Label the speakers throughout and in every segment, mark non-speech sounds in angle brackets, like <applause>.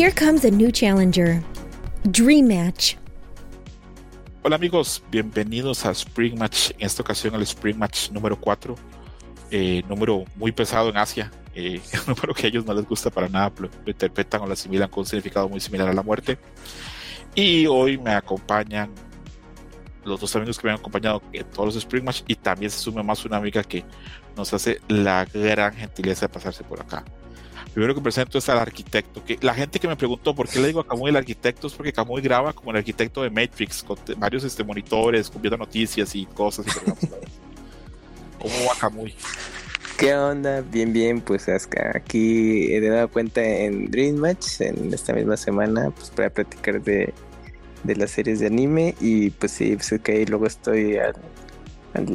Speaker 1: Here comes a new challenger. Dream Match.
Speaker 2: Hola amigos, bienvenidos a Spring Match. En esta ocasión al Spring Match número 4. Eh, número muy pesado en Asia. Eh, <laughs> un número que a ellos no les gusta para nada. Lo interpretan o lo asimilan con un significado muy similar a la muerte. Y hoy me acompañan los dos amigos que me han acompañado en todos los Spring Match. Y también se suma más una amiga que nos hace la gran gentileza de pasarse por acá. Primero que presento es al arquitecto. Que la gente que me preguntó por qué le digo a Camuy el arquitecto es porque Camuy graba como el arquitecto de Matrix, con varios este, monitores, viendo noticias y cosas. Y ¿Cómo va Camuy?
Speaker 3: ¿Qué onda? Bien, bien, pues aquí he dado cuenta en Dream Match en esta misma semana, pues para platicar de, de las series de anime y pues sí, pues que ahí luego estoy al,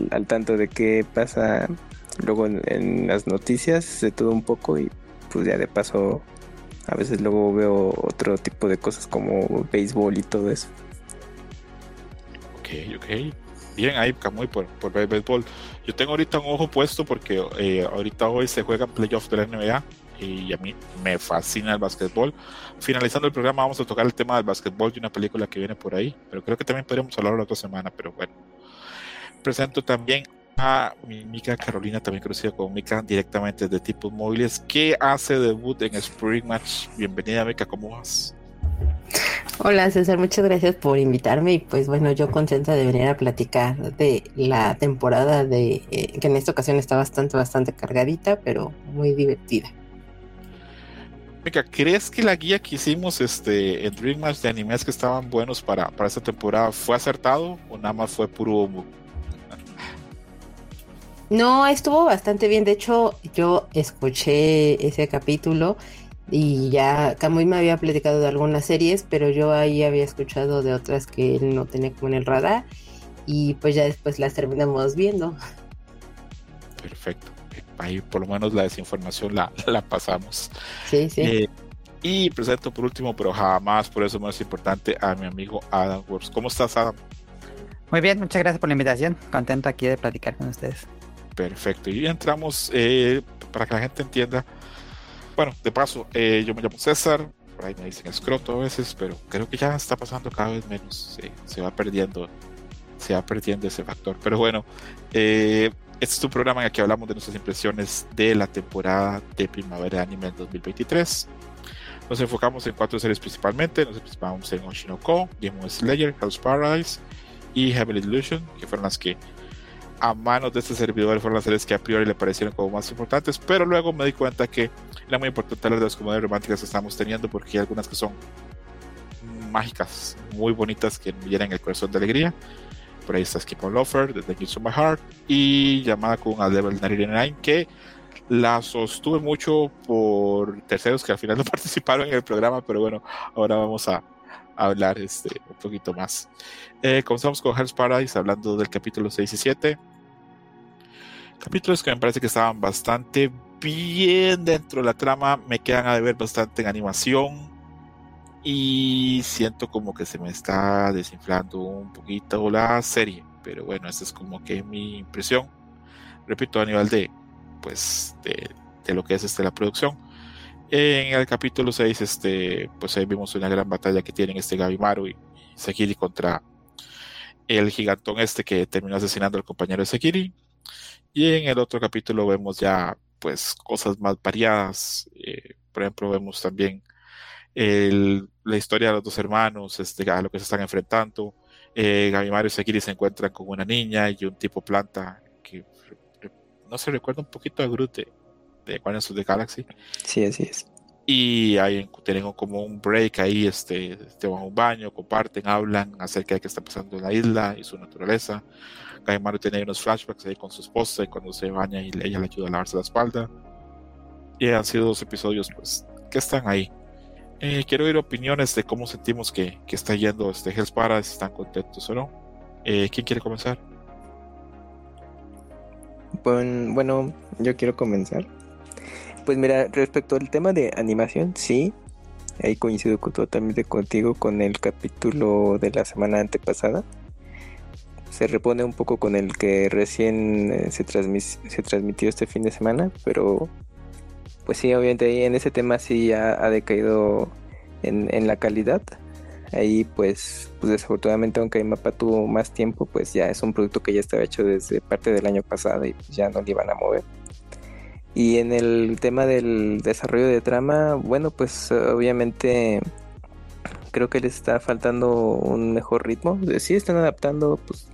Speaker 3: al, tanto de qué pasa luego en, en, las noticias, de todo un poco y pues ya de paso a veces luego veo otro tipo de cosas como béisbol y todo eso.
Speaker 2: Ok, ok. Bien ahí, Camuy, por, por ver béisbol. Yo tengo ahorita un ojo puesto porque eh, ahorita hoy se juegan playoffs de la NBA y a mí me fascina el básquetbol. Finalizando el programa vamos a tocar el tema del básquetbol y una película que viene por ahí, pero creo que también podríamos hablar la otra semana, pero bueno. Presento también a mi Mica Carolina, también conocida como Mica, directamente de Tipos Móviles, que hace debut en Spring Match. Bienvenida, Mica, ¿cómo vas?
Speaker 4: Hola César, muchas gracias por invitarme y pues bueno, yo contenta de venir a platicar de la temporada de eh, que en esta ocasión está bastante, bastante cargadita, pero muy divertida.
Speaker 2: Mica, ¿crees que la guía que hicimos este, en Dream Match de animes que estaban buenos para, para esta temporada fue acertado o nada más fue puro humo?
Speaker 4: No, estuvo bastante bien. De hecho, yo escuché ese capítulo y ya Camuy me había platicado de algunas series, pero yo ahí había escuchado de otras que él no tenía como en el radar y pues ya después las terminamos viendo.
Speaker 2: Perfecto. Ahí por lo menos la desinformación la, <laughs> la pasamos.
Speaker 4: Sí, sí.
Speaker 2: Eh, y presento por último, pero jamás por eso más importante, a mi amigo Adam Works. ¿Cómo estás, Adam?
Speaker 5: Muy bien, muchas gracias por la invitación. Contento aquí de platicar con ustedes.
Speaker 2: Perfecto. Y entramos eh, para que la gente entienda. Bueno, de paso, eh, yo me llamo César. Por ahí me dicen escroto a veces, pero creo que ya está pasando cada vez menos. Sí, se va perdiendo, se va perdiendo ese factor. Pero bueno, eh, este es un programa en el que hablamos de nuestras impresiones de la temporada de primavera de anime en 2023. Nos enfocamos en cuatro series principalmente. Nos enfocamos en Oshinoko, Demon Slayer, Hell's Paradise y Heavenly Illusion, que fueron las que a manos de este servidor fueron las series que a priori le parecieron como más importantes, pero luego me di cuenta que era muy importante las de las comedias románticas que estamos teniendo porque hay algunas que son mágicas, muy bonitas, que llenan el corazón de alegría. Por ahí está Skip on Lover, The Thank My Heart y llamada con a Level 99 que la sostuve mucho por terceros que al final <laughs> no participaron en el programa, pero bueno, ahora vamos a hablar este, un poquito más. Eh, comenzamos con Hell's Paradise hablando del capítulo 6 y 7. Capítulos que me parece que estaban bastante bien dentro de la trama, me quedan a deber bastante en animación y siento como que se me está desinflando un poquito la serie, pero bueno, esta es como que mi impresión. Repito, a nivel de, pues, de, de lo que es este, la producción. En el capítulo 6, este, pues ahí vimos una gran batalla que tienen este Gabimaru y Sekiri contra el gigantón este que terminó asesinando al compañero de Sekiri. Y en el otro capítulo vemos ya pues cosas más variadas. Eh, por ejemplo, vemos también el, la historia de los dos hermanos, este, a lo que se están enfrentando. Eh, Gabimaru y Sekiri se encuentran con una niña y un tipo planta que no se recuerda un poquito a Groot de, de Guardians of the Galaxy.
Speaker 3: Sí, así es.
Speaker 2: Y ahí tienen como un break ahí, este, te van a un baño, comparten, hablan acerca de qué está pasando en la isla y su naturaleza. Gaimaro tiene unos flashbacks ahí con su esposa y cuando se baña y ella le ayuda a lavarse la espalda. Y han sido dos episodios pues que están ahí. Eh, quiero oír opiniones de cómo sentimos que, que está yendo este Hell's Paradise, si están contentos o no. Eh, ¿Quién quiere comenzar?
Speaker 3: Bueno, yo quiero comenzar. Pues mira, respecto al tema de animación, sí, ahí coincido totalmente contigo con el capítulo de la semana antepasada. Se repone un poco con el que recién eh, se, se transmitió este fin de semana, pero pues sí, obviamente ahí en ese tema sí ha, ha decaído en, en la calidad. Ahí pues, pues desafortunadamente aunque Mapa tuvo más tiempo, pues ya es un producto que ya estaba hecho desde parte del año pasado y pues ya no le iban a mover. Y en el tema del desarrollo de trama, bueno, pues obviamente creo que les está faltando un mejor ritmo. Sí están adaptando pues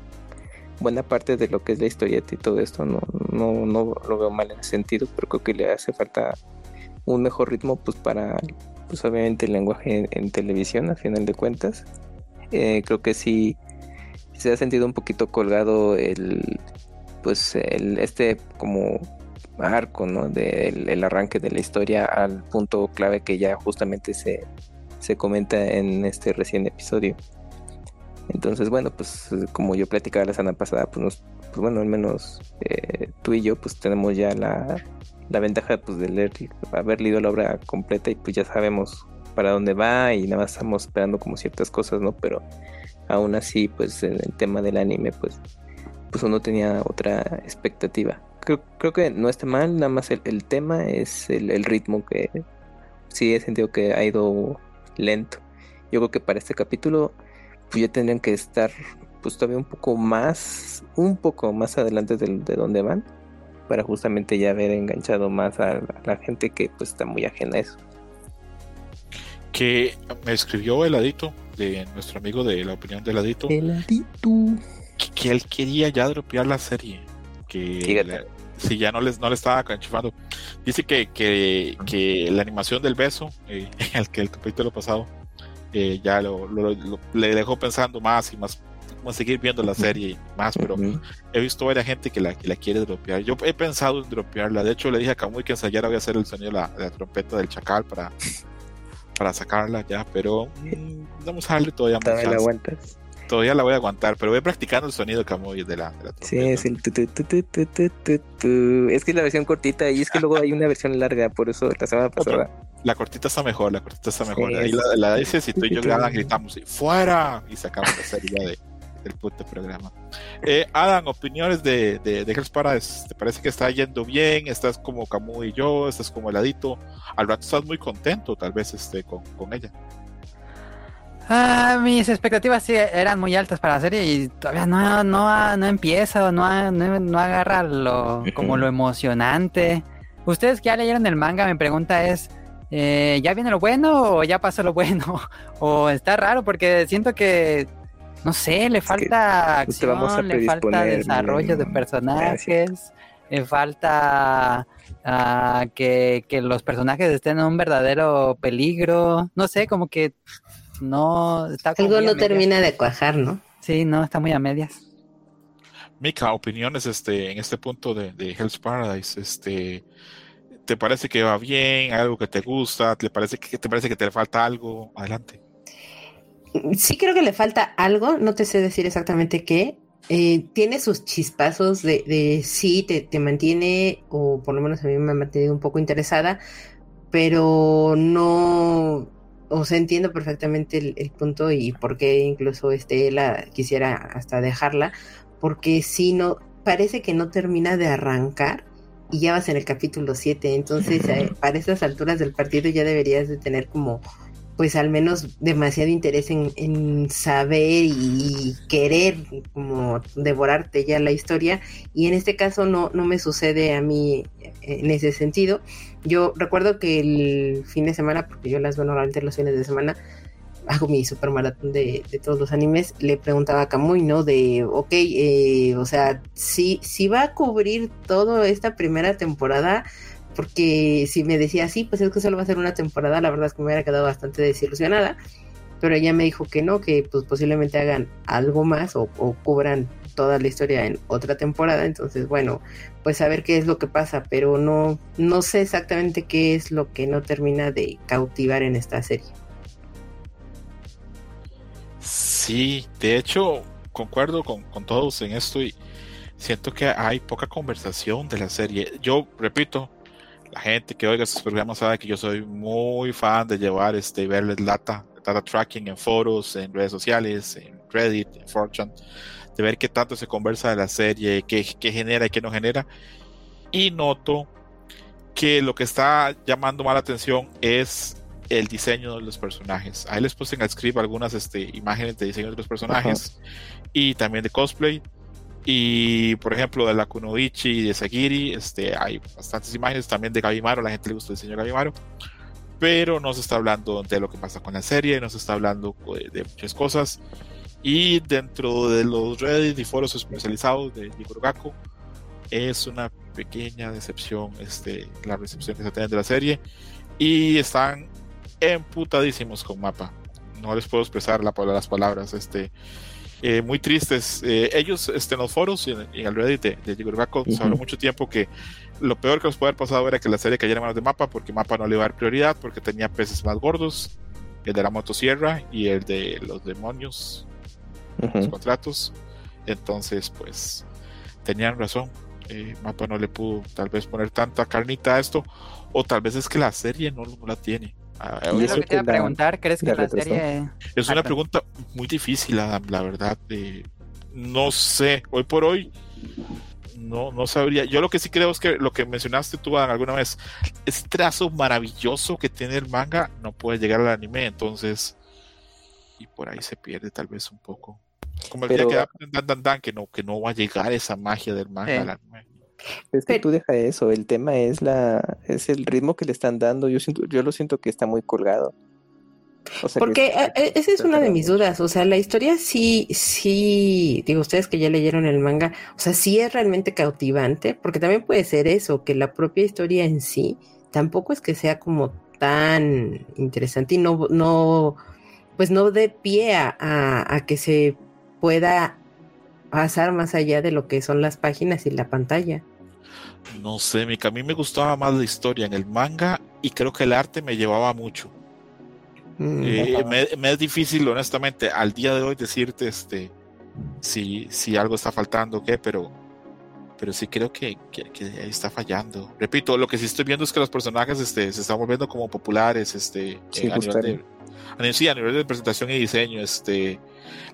Speaker 3: buena parte de lo que es la historieta y todo esto, no, no, no lo veo mal en ese sentido, pero creo que le hace falta un mejor ritmo pues para pues obviamente el lenguaje en, televisión a final de cuentas. Eh, creo que sí se ha sentido un poquito colgado el pues el este como arco no del el arranque de la historia al punto clave que ya justamente se, se comenta en este recién episodio entonces bueno pues como yo platicaba la semana pasada pues, pues bueno al menos eh, tú y yo pues tenemos ya la la ventaja pues, de leer, haber leído la obra completa y pues ya sabemos para dónde va y nada más estamos esperando como ciertas cosas, ¿no? Pero aún así, pues en el tema del anime, pues, pues uno tenía otra expectativa. Creo, creo que no está mal, nada más el, tema es el, ritmo que sí he sentido que ha ido lento. Yo creo que para este capítulo, pues ya tendrían que estar pues todavía un poco más, un poco más adelante de, de donde van para justamente ya haber enganchado más a la, gente que pues está muy ajena a eso.
Speaker 2: Que me escribió Heladito, de nuestro amigo de la opinión de Heladito.
Speaker 3: Heladito.
Speaker 2: Que, él quería ya dropear la serie. Que si ya no les no le estaba canchifando. Dice que, que, la animación del beso, eh, <laughs> el que el capítulo pasado, eh, ya lo, le dejó pensando más y más como seguir viendo la serie y más, pero he visto varias gente que la, que la quiere dropear. Yo he pensado en dropearla. De hecho, le dije a Kamui que ensayara voy a hacer el sonido de la, trompeta del chacal para, para sacarla ya, pero vamos a darle todavía
Speaker 3: más. la aguantas.
Speaker 2: Todavía la voy a aguantar, pero voy practicando el sonido Kamui de la, de la.
Speaker 3: Sí, es el Es que es la versión cortita y es que luego hay una versión larga, por eso la semana pasada.
Speaker 2: La cortita está mejor, la cortita está mejor. Ahí la, la dices y tú y yo gritamos, ¡fuera! Y sacamos la serie de el puto programa. Eh, Adam, opiniones de, de, de Paradise. ¿Te parece que está yendo bien? ¿Estás como Camu y yo? ¿Estás como heladito? Al rato estás muy contento, tal vez, este, con, con ella.
Speaker 5: Ah, mis expectativas sí eran muy altas para la serie y todavía no, no, no empieza, no, no, agarra lo, como lo emocionante. Ustedes que ya leyeron el manga, mi pregunta es, eh, ¿ya viene lo bueno o ya pasó lo bueno? <laughs> o está raro porque siento que no sé, le falta acción, le falta desarrollo de personajes, le falta ah, que, los personajes estén en un verdadero peligro. No sé, como que no está
Speaker 4: Algo no termina de cuajar, ¿no?
Speaker 5: Sí, no, está muy a medias.
Speaker 2: Mika, opiniones este, en este punto de, de Hell's Paradise, este, ¿te parece que va bien? ¿Algo que te gusta? ¿Te parece que te parece que te falta algo? Adelante
Speaker 4: sí creo que le falta algo, no te sé decir exactamente qué. Eh, tiene sus chispazos de, de sí, te, te, mantiene, o por lo menos a mí me ha mantenido un poco interesada, pero no, o sea, entiendo perfectamente el, punto y por qué incluso este, la quisiera hasta dejarla, porque si no, parece que no termina de arrancar y ya vas en el capítulo 7, entonces eh, <laughs> para estas alturas del partido ya deberías de tener como pues al menos demasiado interés en, saber y querer como devorarte ya la historia y en este caso no, no me sucede a mí en ese sentido. Yo recuerdo que el fin de semana, porque yo las veo normalmente los fines de semana, hago mi super maratón de, todos los animes, le preguntaba a Kamui, ¿no? De, ok, eh, o sea, si, si va a cubrir toda esta primera temporada, porque si me decía así, pues es que solo va a ser una temporada, la verdad es que me hubiera quedado bastante desilusionada, pero ella me dijo que no, que pues posiblemente hagan algo más o, cubran toda la historia en otra temporada, entonces bueno, pues a ver qué es lo que pasa, pero no, no sé exactamente qué es lo que no termina de cautivar en esta serie.
Speaker 2: Sí, de hecho, concuerdo con, con todos en esto y siento que hay poca conversación de la serie. Yo repito, la gente que oiga estos programas sabe que yo soy muy fan de llevar este verles data, data tracking en foros, en redes sociales, en Reddit, en Fortune, de ver qué tanto se conversa de la serie, qué, qué genera y qué no genera. Y noto que lo que está llamando más la atención es el diseño de los personajes. Ahí les puse en el script algunas este, imágenes de diseño de los personajes y también de cosplay. Y por ejemplo, de la Kunoichi y de Sagiri, este, hay bastantes imágenes también de Gabimaro. La gente le gusta el diseño de Gabimaro, pero no se está hablando de lo que pasa con la serie, no se está hablando de, de muchas cosas. Y dentro de los Reddit y foros especializados de Gaku es una pequeña decepción este, la recepción que se tiene de la serie. Y están emputadísimos con mapa. No les puedo expresar la, las palabras. Este, eh, muy tristes. Eh, ellos este, en los foros y en, el Reddit de, de se habló mucho tiempo que lo peor que nos puede haber pasado era que la serie cayera en manos de mapa, porque mapa no le iba a dar prioridad, porque tenía peces más gordos, el de la motosierra y el de los demonios, los contratos. Entonces, pues, tenían razón. Eh, mapa no le pudo tal vez poner tanta carnita a esto, o tal vez es que la serie no, no la tiene.
Speaker 5: Ah, y eso que te preguntar, ¿crees que la serie...
Speaker 2: Es una pregunta muy difícil, Adam, la verdad. no sé, hoy por hoy no, no sabría. Yo lo que sí creo es que lo que mencionaste tú Adam, alguna vez, ese trazo maravilloso que tiene el manga no puede llegar al anime, entonces, y por ahí se pierde tal vez un poco. Como el día que dan, dan, que no, que no va a llegar esa magia del manga al anime.
Speaker 3: Es que tú deja eso, el tema es la es el ritmo que le están dando. Yo siento, yo lo siento que está muy colgado.
Speaker 4: Porque eh, eh, esa es una de mis dudas, o sea, la historia sí, sí, digo ustedes que ya leyeron el manga, o sea, sí es realmente cautivante, porque también puede ser eso, que la propia historia en sí tampoco es que sea como tan interesante y no, no, pues no dé pie a, a que se pueda pasar más allá de lo que son las páginas y la pantalla.
Speaker 2: No sé, a mí me gustaba más la historia en el manga y creo que el arte me llevaba mucho. Mm, eh, me, es difícil, honestamente, al día de hoy decirte este, si, si algo está faltando o qué, pero, pero sí creo que, que, ahí está fallando. Repito, lo que sí estoy viendo es que los personajes este, se están volviendo como populares este, a, nivel de, a nivel de presentación y diseño. Este,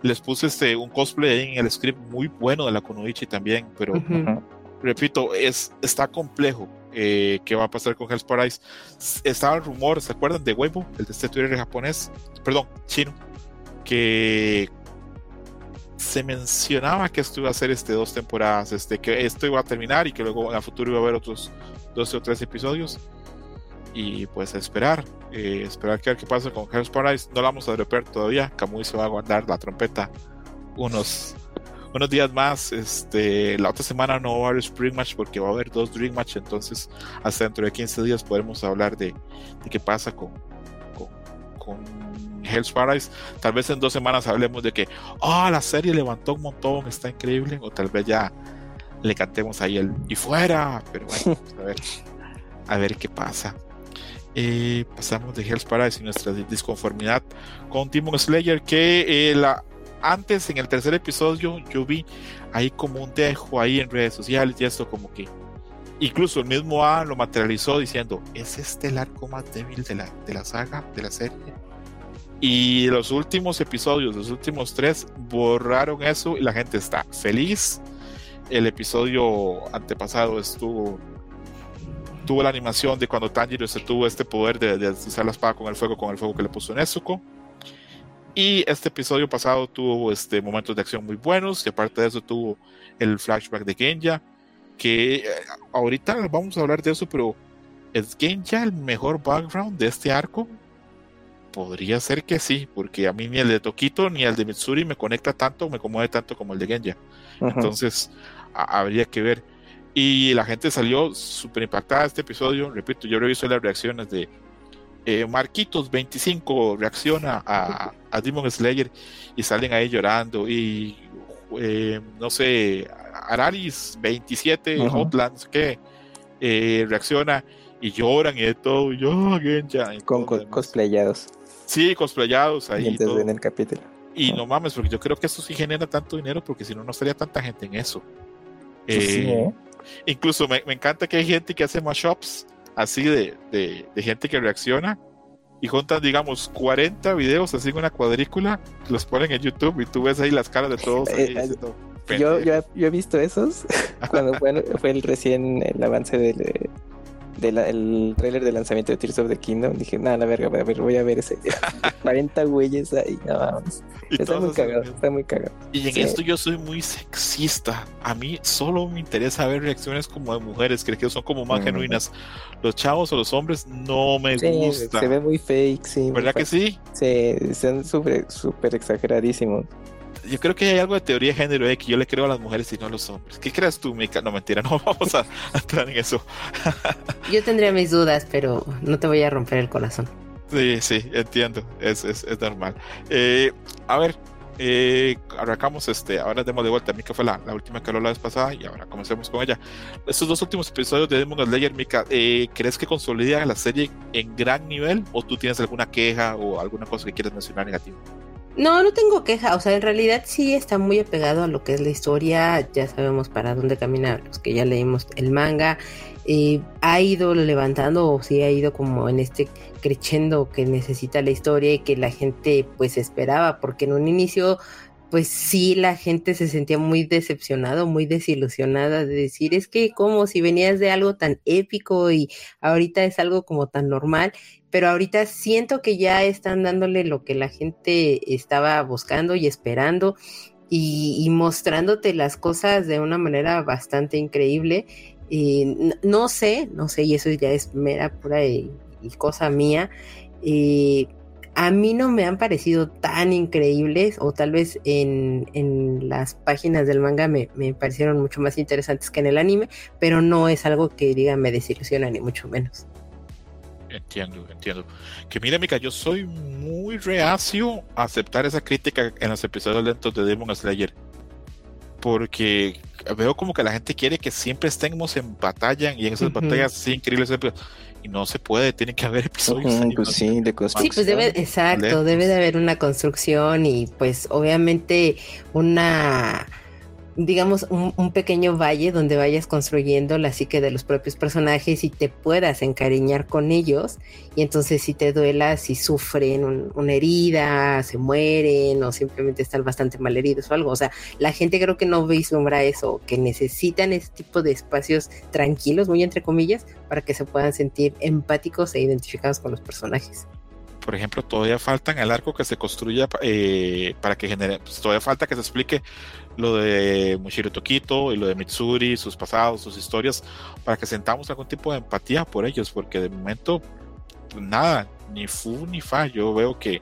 Speaker 2: les puse este, un cosplay en el script muy bueno de la Kunoichi también, pero repito, es, está complejo. Eh, ¿Qué va a pasar con Hell's Paradise? Estaba el rumor, ¿se acuerdan de Weibo? El de este Twitter japonés, perdón, chino, que se mencionaba que esto iba a ser este, dos temporadas, este, que esto iba a terminar y que luego en el futuro iba a haber otros 12 o 13 episodios. Y pues esperar, eh, esperar que ver qué pasa con Hell's Paradise. No la vamos a dropear todavía. Kamui se va a guardar la trompeta unos unos días más. Este, la otra semana no va a haber Spring Match porque va a haber dos Dream Match. Entonces, hasta dentro de 15 días podremos hablar de, de qué pasa con, con, con, Hell's Paradise. Tal vez en dos semanas hablemos de que, oh, la serie levantó un montón, está increíble. O tal vez ya le cantemos ahí el y fuera. Pero bueno, <laughs> a ver, a ver qué pasa. Eh, pasamos de Hell's Paradise y nuestra disconformidad con Demon Slayer que eh, la antes en el tercer episodio yo vi ahí como un dejo ahí en redes sociales y esto como que incluso el mismo A lo materializó diciendo, ¿es este el arco más débil de la, de la saga, de la serie? Y los últimos episodios, los últimos tres, borraron eso y la gente está feliz. El episodio antepasado estuvo tuvo la animación de cuando Tanjiro se tuvo este poder de, de usar la espada con el fuego, con el fuego que le puso Nezuko. Y este episodio pasado tuvo este, momentos de acción muy buenos y aparte de eso tuvo el flashback de Genja, que eh, ahorita vamos a hablar de eso, pero ¿es Genja el mejor background de este arco? Podría ser que sí, porque a mí ni el de Tokito ni el de Mitsuri me conecta tanto, me conmueve tanto como el de Genja. Entonces, habría que ver. Y la gente salió súper impactada de este episodio. Repito, yo reviso las reacciones de eh, Marquitos25 reacciona a, a, Demon Slayer y salen ahí llorando. Y eh, no sé, Araris27, uh Hotlands, que eh, reacciona y lloran y de todo. Y yo, ya,
Speaker 3: Con cosplayados.
Speaker 2: Sí, cosplayados ahí.
Speaker 3: Y en el capítulo.
Speaker 2: Y no mames, porque yo creo que esto sí genera tanto dinero, porque si no, no estaría tanta gente en eso. Incluso me, me, encanta que hay gente que hace mashups así de, de, gente que reacciona y juntan, digamos, 40 videos así en una cuadrícula, los ponen en YouTube y tú ves ahí las caras de todos. Eh,
Speaker 3: yo, yo, he visto esos <laughs> cuando fue, fue, el recién el avance del, del trailer de lanzamiento de Tears of the Kingdom, dije, nada, la verga, a ver, voy a ver ese. 40 <laughs> <laughs> güeyes ahí, no vamos. Está muy cagado, está muy cagado.
Speaker 2: Y en esto yo soy muy sexista. A mí solo me interesa ver reacciones como de mujeres, creo que son como más genuinas. Los chavos o los hombres no me sí, gusta.
Speaker 3: Se ve muy fake, sí.
Speaker 2: ¿Verdad que sí?
Speaker 3: Sí, están súper super exageradísimos
Speaker 2: yo creo que hay algo de teoría de género eh, que yo le creo a las mujeres y no a los hombres. ¿Qué crees tú, Mika? No, mentira, no <laughs> vamos a, entrar en eso. <laughs>
Speaker 4: yo tendría mis dudas, pero no te voy a romper el corazón.
Speaker 2: Sí, sí, entiendo, es, es, es normal. Eh, a ver, eh, arrancamos este, ahora demos de vuelta. Mika fue la, la, última que habló la vez pasada y ahora comencemos con ella. Estos dos últimos episodios de Demon Slayer, Mika, eh, ¿crees que consolida la serie en gran nivel o tú tienes alguna queja o alguna cosa que quieras mencionar negativo?
Speaker 4: No, no tengo queja, o sea, en realidad sí está muy apegado a lo que es la historia, ya sabemos para dónde camina los que ya leímos el manga, eh, ha ido levantando o sí ha ido como en este creciendo que necesita la historia y que la gente pues esperaba, porque en un inicio pues sí la gente se sentía muy decepcionado, muy desilusionada de decir, es que como si venías de algo tan épico y ahorita es algo como tan normal pero ahorita siento que ya están dándole lo que la gente estaba buscando y esperando y, mostrándote las cosas de una manera bastante increíble. Y no sé, no sé, y eso ya es mera pura y, cosa mía. a mí no me han parecido tan increíbles, o tal vez en, en las páginas del manga me, me, parecieron mucho más interesantes que en el anime, pero no es algo que diga me desilusiona, ni mucho menos.
Speaker 2: Entiendo, entiendo. Que mira, Mika, yo soy muy reacio a aceptar esa crítica en los episodios lentos de Demon Slayer. Porque veo como que la gente quiere que siempre estemos en batalla y en esas batallas sí increíbles. Y no se puede, tiene que haber episodios.
Speaker 3: pues sí, de
Speaker 4: Sí, pues debe, exacto, debe de haber una construcción y pues obviamente una digamos, un, pequeño valle donde vayas construyendo la psique de los propios personajes y te puedas encariñar con ellos. Y entonces si te duela, si sufren una herida, se mueren o simplemente están bastante mal heridos o algo. O sea, la gente creo que no vislumbra eso, que necesitan ese tipo de espacios tranquilos, muy entre comillas, para que se puedan sentir empáticos e identificados con los personajes
Speaker 2: por ejemplo, todavía falta el arco que se construya eh, para que genere, pues, todavía falta que se explique lo de Mushiro Tokito y lo de Mitsuri, sus pasados, sus historias, para que sentamos algún tipo de empatía por ellos, porque de momento, pues, nada, ni fu ni fa. Yo veo que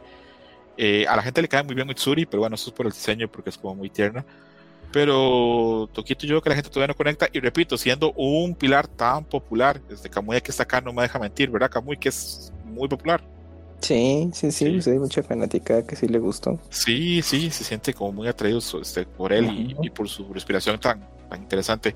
Speaker 2: eh, a la gente le cae muy bien Mitsuri, pero bueno, eso es por el diseño, porque es como muy tierna. Pero Tokito yo veo que la gente todavía no conecta, y repito, siendo un pilar tan popular, desde Kamui que está acá, no me deja mentir, ¿verdad? Kamui que es muy popular.
Speaker 3: Sí, sí, sí, pues hay mucha fanática que sí le gustó.
Speaker 2: Sí, sí, se siente como muy atraído este, por él y, por su respiración tan, tan interesante.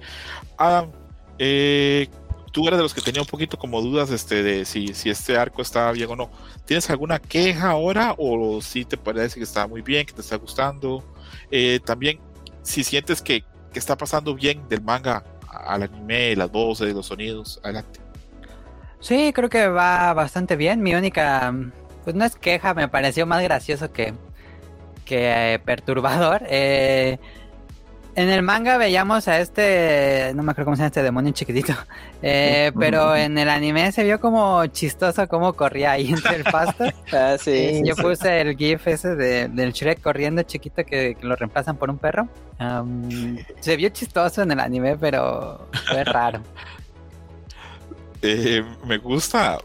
Speaker 2: Adam, eh, tú eres de los que tenía un poquito como dudas este, de si, si este arco estaba bien o no. ¿Tienes alguna queja ahora o si te parece que está muy bien, que te está gustando? Eh, también, si sientes que, que está pasando bien del manga al anime, las voces, los sonidos, adelante.
Speaker 5: Sí, creo que va bastante bien. Mi única pues no es queja, me pareció más gracioso que, que eh, perturbador. <laughs> Eh, en el manga veíamos a este, no me acuerdo cómo se llama este demonio chiquitito, <laughs> eh, pero en el anime se vio como chistoso cómo corría ahí entre el pasto. <laughs>
Speaker 3: ah, sí.
Speaker 5: Yo puse el gif ese de, del Shrek corriendo chiquito que, lo reemplazan por un perro. se vio chistoso en el anime, pero fue raro.
Speaker 2: me gusta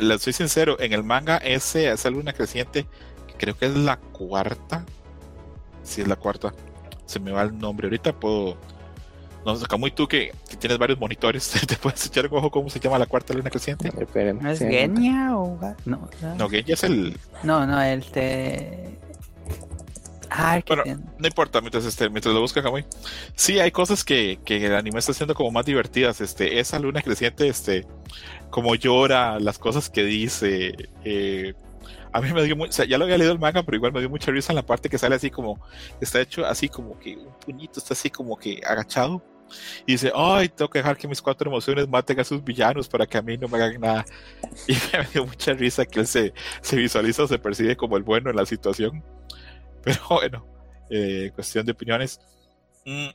Speaker 2: le soy sincero, en el manga ese es luna creciente, creo que es la cuarta. Si es la cuarta. Se me va el nombre. Ahorita puedo. No, acá muy tú que, tienes varios monitores, <laughs> te puedes echar un ojo cómo se llama la cuarta luna creciente.
Speaker 5: ¿No es Genia o.?
Speaker 2: No, no, Genia es el.
Speaker 5: No, no, el te.
Speaker 2: Ah, bueno, no importa mientras, este, mientras lo busca Kamui. Sí, hay cosas que, que, el anime está haciendo como más divertidas. Este, esa luna creciente, este, como llora, las cosas que dice. Eh, a mí me dio mucho, o sea, ya lo había leído el manga, pero igual me dio mucha risa en la parte que sale así como, está hecho así como que un puñito, está así como que agachado. Y dice, ay, tengo que dejar que mis cuatro emociones maten a sus villanos para que a mí no me hagan nada. <laughs> Y me dio mucha risa que él se, se visualiza se percibe como el bueno en la situación. Pero bueno, eh, cuestión de opiniones. Mm,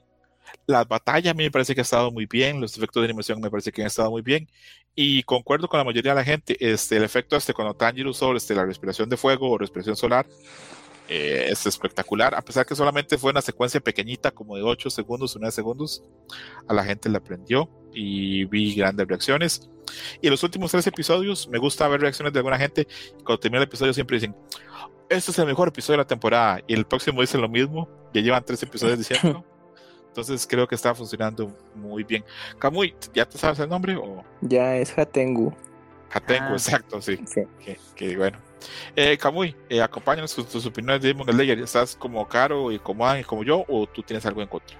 Speaker 2: Las batallas a mí me parece que ha estado muy bien, los efectos de animación me parece que han estado muy bien. Y concuerdo con la mayoría de la gente, este, el efecto este cuando Tanjiro usó este, la respiración de fuego o respiración solar eh, es espectacular, a pesar que solamente fue una secuencia pequeñita, como de 8 segundos o 9 segundos, a la gente le aprendió y vi grandes reacciones. Y los últimos tres episodios, me gusta ver reacciones de alguna gente. Cuando termina el episodio siempre dicen, este es el mejor episodio de la temporada. Y el próximo dicen lo mismo, ya llevan tres episodios diciendo. <laughs> Entonces creo que está funcionando muy bien. Camuy, ¿ya te sabes el nombre? O?
Speaker 3: Ya es Hatengu.
Speaker 2: Hatengu,
Speaker 5: Ah.
Speaker 2: exacto, sí.
Speaker 3: Sí.
Speaker 2: Que, que bueno. Eh, Camuy, eh, acompáñanos con tus opiniones de Demon Slayer. ¿Estás como Caro y como como yo o tú tienes algo en contra?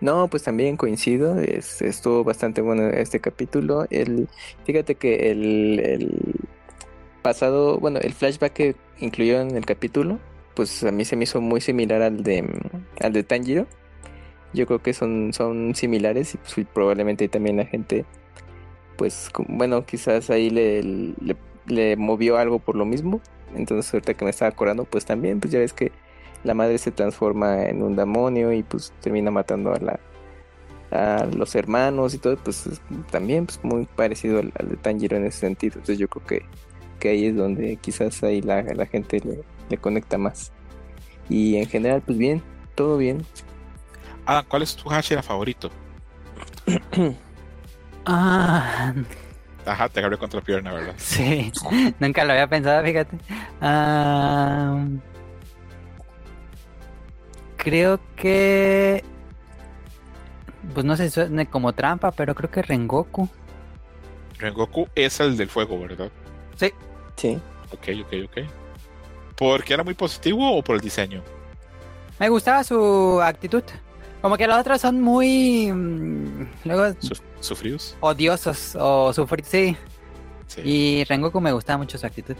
Speaker 3: No, pues también coincido, es, estuvo bastante bueno este capítulo. El, fíjate que el, el pasado, bueno, el flashback que incluyeron en el capítulo, pues a mí se me hizo muy similar al de al de Tanjiro. Yo creo que son, son similares y pues, probablemente también la gente, pues bueno, quizás ahí le, le, movió algo por lo mismo. Entonces ahorita que me estaba acordando, pues también, pues ya ves que la madre se transforma en un demonio y pues termina matando a la a los hermanos y todo, pues es también pues muy parecido al, al de Tanjiro en ese sentido. Entonces yo creo que, que ahí es donde quizás ahí la, la gente le, le conecta más. Y en general, pues bien, todo bien.
Speaker 2: Adam, ¿cuál es tu Hashira favorito? <clears throat>
Speaker 5: Ah,
Speaker 2: Ajá, te agarré contra la pierna, ¿verdad? <laughs>
Speaker 5: sí, nunca lo había pensado, fíjate. Ah, creo que. Pues no sé si suene como trampa, pero creo que Rengoku.
Speaker 2: Rengoku es el del fuego, ¿verdad?
Speaker 5: Sí,
Speaker 3: Sí.
Speaker 2: Ok, ok, ok. ¿Porque era muy positivo o por el diseño?
Speaker 5: me gustaba su actitud. Como que los otros son muy. mm, Luego
Speaker 2: Suf- ¿Sufridos?
Speaker 5: odiosos o sufrir, sí.
Speaker 2: Sí.
Speaker 5: Y Rengoku me gustaba mucho su actitud.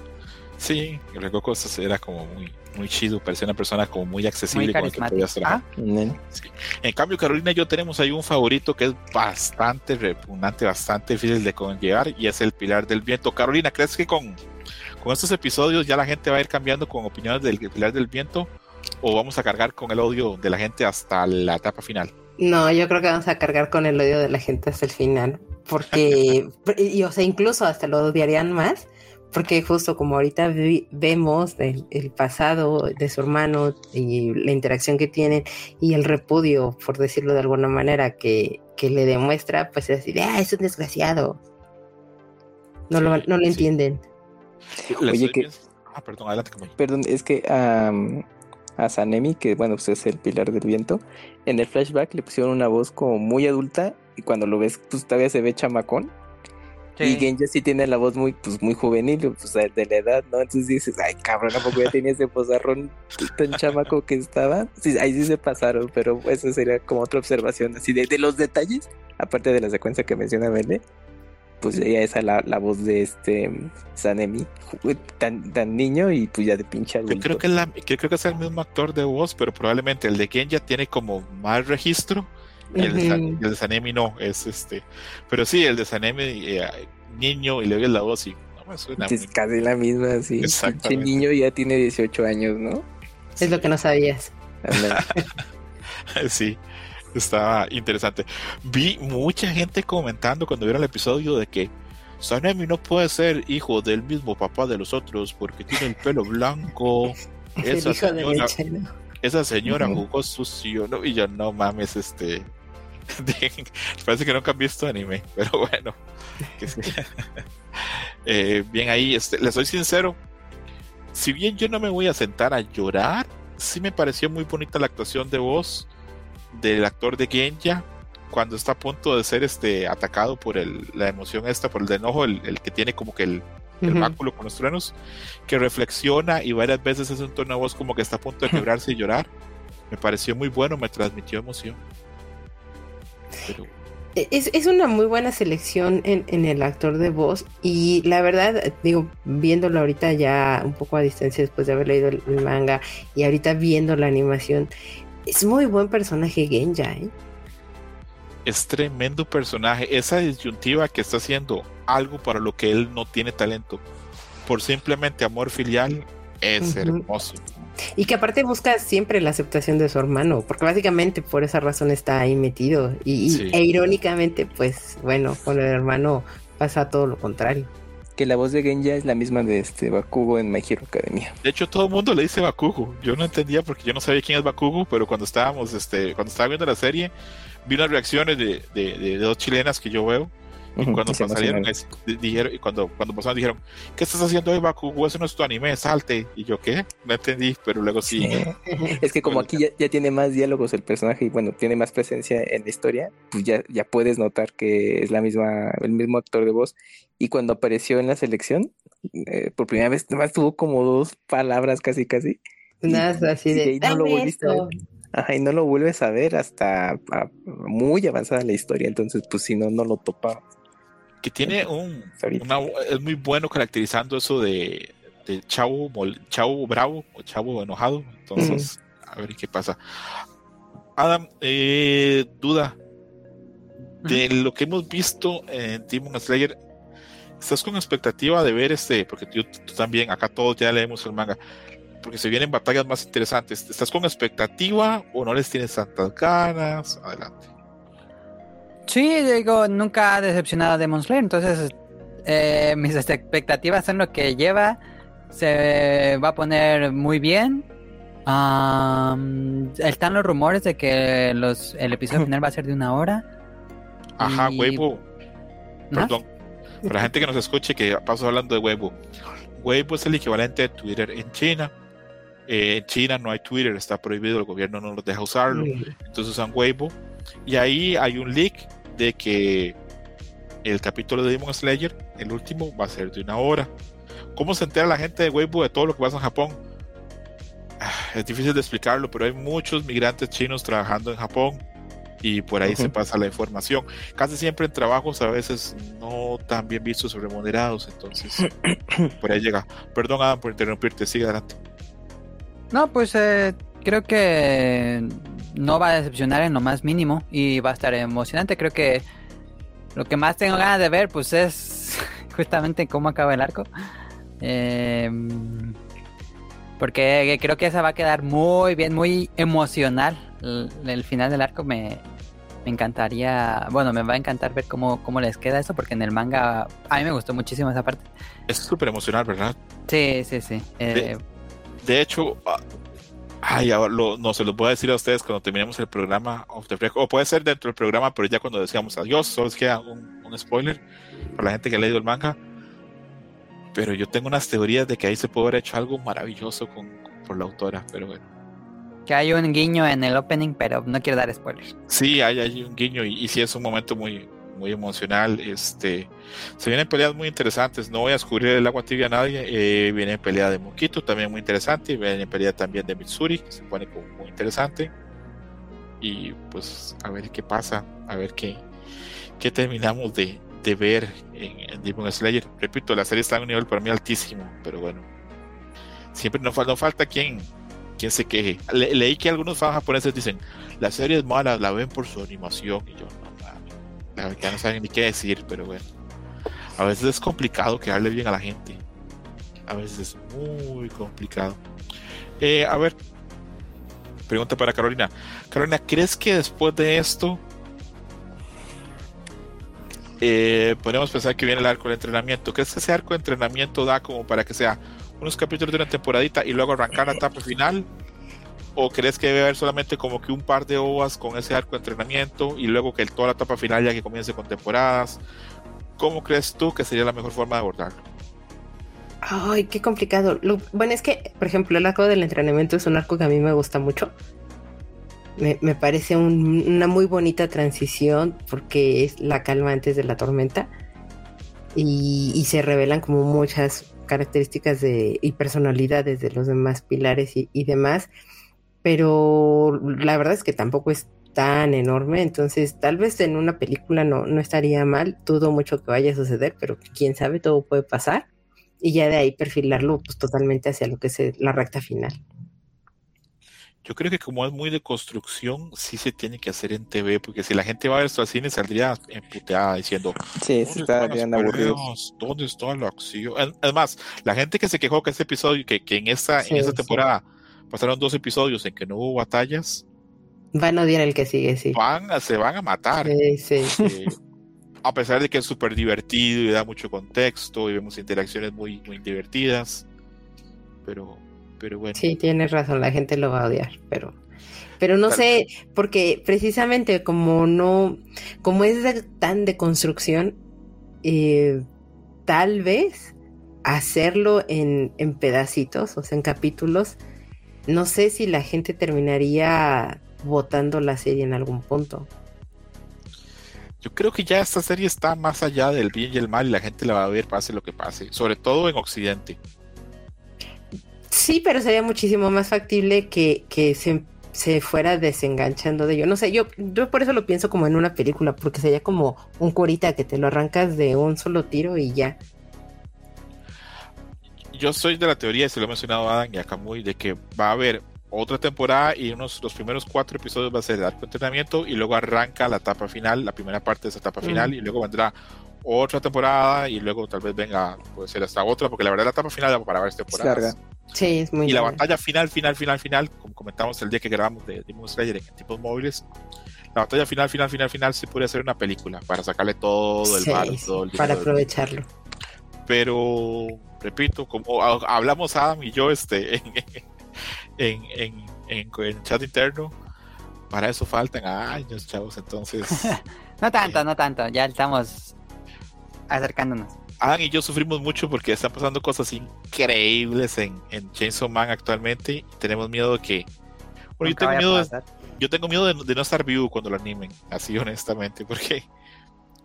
Speaker 2: Sí, Rengoku era como muy, muy chido, parecía una persona como muy accesible
Speaker 5: Muy
Speaker 2: con la que podías trabajar.
Speaker 5: Ah,
Speaker 3: Nen.
Speaker 2: En cambio, Carolina y yo tenemos ahí un favorito que es bastante repugnante, bastante difícil de conllevar y es el Pilar del Viento. Carolina, ¿crees que con, con estos episodios ya la gente va a ir cambiando con opiniones del Pilar del Viento o vamos a cargar con el odio de la gente hasta la etapa final?
Speaker 4: No, yo creo que vamos a cargar con el odio de la gente hasta el final, porque, <laughs> y, o sea, incluso hasta lo odiarían más, porque justo como ahorita vi- vemos el, el pasado de su hermano y la interacción que tienen y el repudio, por decirlo de alguna manera, que, que le demuestra, pues es decir, ah, es un desgraciado. No, lo, no lo
Speaker 2: sí.
Speaker 4: entienden.
Speaker 3: Oye, que-
Speaker 2: Ah, perdón, adelante.
Speaker 3: Perdón, es que am, a Sanemi, que bueno, pues es el pilar del viento, en el flashback le pusieron una voz como muy adulta y cuando lo ves, pues todavía se ve chamacón. Y
Speaker 5: sí.
Speaker 3: Genja sí tiene la voz muy, pues, muy juvenil, pues de la edad, ¿no? Entonces dices, ay cabrón, ¿a poco ya tenía ese pozarrón tan chamaco que estaba? Sí, ahí sí se pasaron, pero eso sería como otra observación, así de, de los detalles, aparte de la secuencia que menciona Mele, pues ya esa la, la voz de este Sanemi, tan, tan niño y pues ya de pinche adulto.
Speaker 2: Yo creo que, es la, yo creo que es el mismo actor de voz, pero probablemente el de Genya tiene como más registro y el, de, el Sanemi no, es este. Pero sí, el de Sanemi, eh, niño, y le oyes la voz y no me suena.
Speaker 3: Es
Speaker 2: muy-
Speaker 3: casi la misma, así. Pinche
Speaker 2: Exactamente.
Speaker 3: niño ya tiene 18 años, ¿no?
Speaker 4: Es lo que no sabías. <laughs>
Speaker 2: Sí, estaba interesante. Vi mucha gente comentando cuando vieron el episodio de que Sanemi no puede ser hijo del mismo papá de los otros porque tiene el pelo blanco. <laughs>
Speaker 4: El
Speaker 2: Esa
Speaker 4: hijo de
Speaker 2: señora,
Speaker 4: leche, ¿no?
Speaker 2: esa señora
Speaker 3: Ujú.
Speaker 2: jugó sucio, ¿no? Y yo, no mames, este. <laughs> Parece que nunca han visto anime, pero bueno. <laughs> Eh, bien ahí, este, les soy sincero. Si bien yo no me voy a sentar a llorar, sí me pareció muy bonita la actuación de voz del actor de Genya cuando está a punto de ser este atacado por el, la emoción esta, por el de enojo, el, el que tiene como que el, el báculo con los truenos, que reflexiona y varias veces es un tono de voz como que está a punto de quebrarse y llorar. Me pareció muy bueno, me transmitió emoción. Pero
Speaker 4: Es, es una muy buena selección en, en el actor de voz y la verdad, digo, viéndolo ahorita ya un poco a distancia después de haber leído el manga y ahorita viendo la animación, es muy buen personaje Genja, ¿eh?
Speaker 2: es tremendo personaje. Esa disyuntiva que está haciendo algo para lo que él no tiene talento, por simplemente amor filial, es hermoso.
Speaker 4: Y que aparte busca siempre la aceptación de su hermano, porque básicamente por esa razón está ahí metido. Y, y-
Speaker 2: Sí.
Speaker 4: e irónicamente, pues bueno, con el hermano pasa todo lo contrario.
Speaker 3: Que la voz de Genya es la misma de este Bakugo en My Hero Academia.
Speaker 2: De hecho, todo el mundo le dice Bakugo. Yo no entendía porque yo no sabía quién es Bakugo, pero cuando estábamos, este, cuando estaba viendo la serie, vi unas reacciones de- de dos chilenas que yo veo. Y cuando
Speaker 3: se
Speaker 2: pasaron,
Speaker 3: emocionaron.
Speaker 2: es- di- dijeron, y cuando, cuando pasaron dijeron, ¿qué estás haciendo hoy, Bakugo? Eso no es tu anime, salte. Y yo, ¿qué? No entendí, pero luego sí. <laughs>
Speaker 3: Es que como aquí ya, ya tiene más diálogos el personaje y bueno, tiene más presencia en la historia, pues ya, ya puedes notar que es la misma, el mismo actor de voz. Y cuando apareció en la selección, eh, por primera vez, nomás tuvo como dos palabras casi casi.
Speaker 4: Nada así
Speaker 3: y
Speaker 4: de.
Speaker 3: ahí no lo
Speaker 4: "Dame
Speaker 3: volviste a
Speaker 4: esto".
Speaker 3: ver. Ajá, y no lo vuelves a ver hasta a- muy avanzada la historia, entonces pues si no, no lo topa.
Speaker 2: Que tiene un, una- es muy bueno caracterizando eso de, de chavo, mol- chavo bravo o chavo enojado. Entonces, a ver qué pasa. Adam, eh, duda. De lo que hemos visto en Demon Slayer, ¿estás con expectativa de ver este? Porque tú, tú también, acá todos ya leemos el manga, porque se vienen batallas más interesantes. ¿Estás con expectativa o no les tienes tantas ganas? Adelante.
Speaker 5: Sí, digo, nunca ha decepcionado a Demon Slayer, entonces eh, mis expectativas son lo que lleva. Se va a poner muy bien. Am, están los rumores de que los, el episodio <laughs> final va a ser de una hora.
Speaker 2: Ajá,
Speaker 5: Y-. ¿No?
Speaker 2: Perdón. Para la gente que nos escuche, que paso hablando de Weibo. Weibo es el equivalente de Twitter en China. Eh, en China no hay Twitter, está prohibido, el gobierno no los deja usarlo. Entonces usan Weibo. Y ahí hay un leak de que el capítulo de Demon Slayer, el último, va a ser de una hora. ¿Cómo se entera la gente de Weibo de todo lo que pasa en Japón? Ah, Es difícil de explicarlo, pero hay muchos migrantes chinos trabajando en Japón y por ahí se pasa la información. Casi siempre en trabajos a veces no tan bien vistos o remunerados, entonces <coughs> por ahí llega. Perdón, Adam, por interrumpirte, sigue adelante.
Speaker 5: No, pues eh, creo que no va a decepcionar en lo más mínimo y va a estar emocionante. Creo que lo que más tengo ganas de ver, pues es <laughs> justamente cómo acaba el arco. Eh, porque creo que esa va a quedar muy bien, muy emocional. El, el final del arco me, me encantaría, bueno, me va a encantar ver cómo, cómo les queda eso, porque en el manga a mí me gustó muchísimo esa parte.
Speaker 2: Es súper emocional, ¿verdad?
Speaker 5: Sí, sí, sí. Eh,
Speaker 2: De hecho, ah, ay, ahora lo- no se los voy a decir a ustedes cuando terminemos el programa off the record, o puede ser dentro del programa, pero ya cuando decíamos adiós, solo les queda un, un spoiler para la gente que ha leído el manga. Pero yo tengo unas teorías de que ahí se puede haber hecho algo maravilloso con, con- por la autora, pero bueno.
Speaker 5: que hay un guiño en el opening, pero no quiero dar spoilers.
Speaker 2: Sí, hay, hay un guiño y, y sí es un momento muy, muy emocional. Este, se vienen peleas muy interesantes. No voy a descubrir el agua tibia a nadie. Eh, viene pelea de Moquito, también muy interesante. Viene pelea también de Mitsuri, que se pone como muy interesante. Y pues a ver qué pasa, a ver qué, qué terminamos de, de ver en, en Demon Slayer. Repito, la serie está a un nivel para mí altísimo, pero bueno. Siempre no, fal- no falta quien, quien se queje. Le- leí que algunos fans japoneses dicen, la serie es mala, la ven por su animación. Y yo, ya no saben ni qué decir, pero bueno. A veces es complicado quedarle bien a la gente. A veces es muy complicado. Eh, a ver, pregunta para Carolina. Carolina, ¿crees que después de esto eh, podemos pensar que viene el arco de entrenamiento? ¿Crees que ese arco de entrenamiento da como para que sea unos capítulos de una temporadita y luego arrancar la etapa final? ¿O crees que debe haber solamente como que un par de ovas con ese arco de entrenamiento y luego que toda la etapa final ya que comience con temporadas? ¿Cómo crees tú que sería la mejor forma de abordarlo?
Speaker 4: Ay, qué complicado. Bueno, es que, por ejemplo, el arco del entrenamiento es un arco que a mí me gusta mucho. Me, me parece un- una muy bonita transición porque es la calma antes de la tormenta y, se revelan como muchas características de, y personalidades de los demás pilares y demás. Pero la verdad es que tampoco es tan enorme, entonces tal vez en una película no, no estaría mal. Dudo mucho que vaya a suceder, pero quién sabe, todo puede pasar y ya de ahí perfilarlo pues totalmente hacia lo que es el- la recta final.
Speaker 2: yo creo que como es muy de construcción, sí se tiene que hacer en TV, porque si la gente va a ver esto al cine, saldría emputeada diciendo,
Speaker 3: Sí,
Speaker 2: ¿dónde
Speaker 3: está bien aburrido.
Speaker 2: ¿Dónde está la acción? Es- Es más, la gente que se quejó que este episodio, que, que en esta,
Speaker 4: Sí,
Speaker 2: en esta
Speaker 4: sí.
Speaker 2: Pasaron dos episodios en que no hubo batallas,
Speaker 4: Van a odiar el que sigue, sí.
Speaker 2: van a, se van a matar.
Speaker 4: Sí, sí.
Speaker 2: Eh, a pesar de que es súper divertido y da mucho contexto y vemos interacciones muy, muy divertidas. Pero, pero bueno.
Speaker 4: Sí, tienes razón, la gente lo va a odiar, pero, pero no sé, porque precisamente como no, como es de- tan de construcción, eh, tal vez hacerlo en, en pedacitos, o sea, en capítulos, no sé si la gente terminaría votando la serie en algún punto.
Speaker 2: Yo creo que ya esta serie está más allá del bien y el mal y la gente la va a ver pase lo que pase, sobre todo en Occidente.
Speaker 4: Sí, pero sería muchísimo más factible que, que se, se fuera desenganchando de ello. No sé, yo, yo por eso lo pienso como en una película, porque sería como un curita que te lo arrancas de un solo tiro y ya.
Speaker 2: Yo soy de la teoría, y se lo he mencionado a Adam y a Kamui, de que va a haber otra temporada y unos, los primeros cuatro episodios va a ser el arco de entrenamiento y luego arranca la etapa final, la primera parte de esa etapa final
Speaker 4: Mm.
Speaker 2: y luego vendrá otra temporada y luego tal vez venga, puede ser hasta otra, porque la verdad la etapa final va para varias temporadas.
Speaker 3: larga.
Speaker 4: Sí, es muy
Speaker 2: Y la batalla final, final, final, final, como comentamos el día que grabamos de Demon Slayer en tipos móviles, la batalla final, final, final, final se puede hacer una película para sacarle todo el
Speaker 4: Sí,
Speaker 2: valor, todo el
Speaker 4: para aprovecharlo.
Speaker 2: Pero, repito, como ha- hablamos Adam y yo este, <laughs> en, en, en, en, en chat interno, para eso faltan años, chavos. Entonces, <laughs>
Speaker 5: No tanto, no tanto. Ya estamos acercándonos.
Speaker 2: Adam y yo sufrimos mucho porque están pasando cosas increíbles en, en Chainsaw Man actualmente. Y tenemos miedo de que. Bueno, yo tengo miedo de, yo tengo miedo de, de no estar vivo cuando lo animen, así honestamente, porque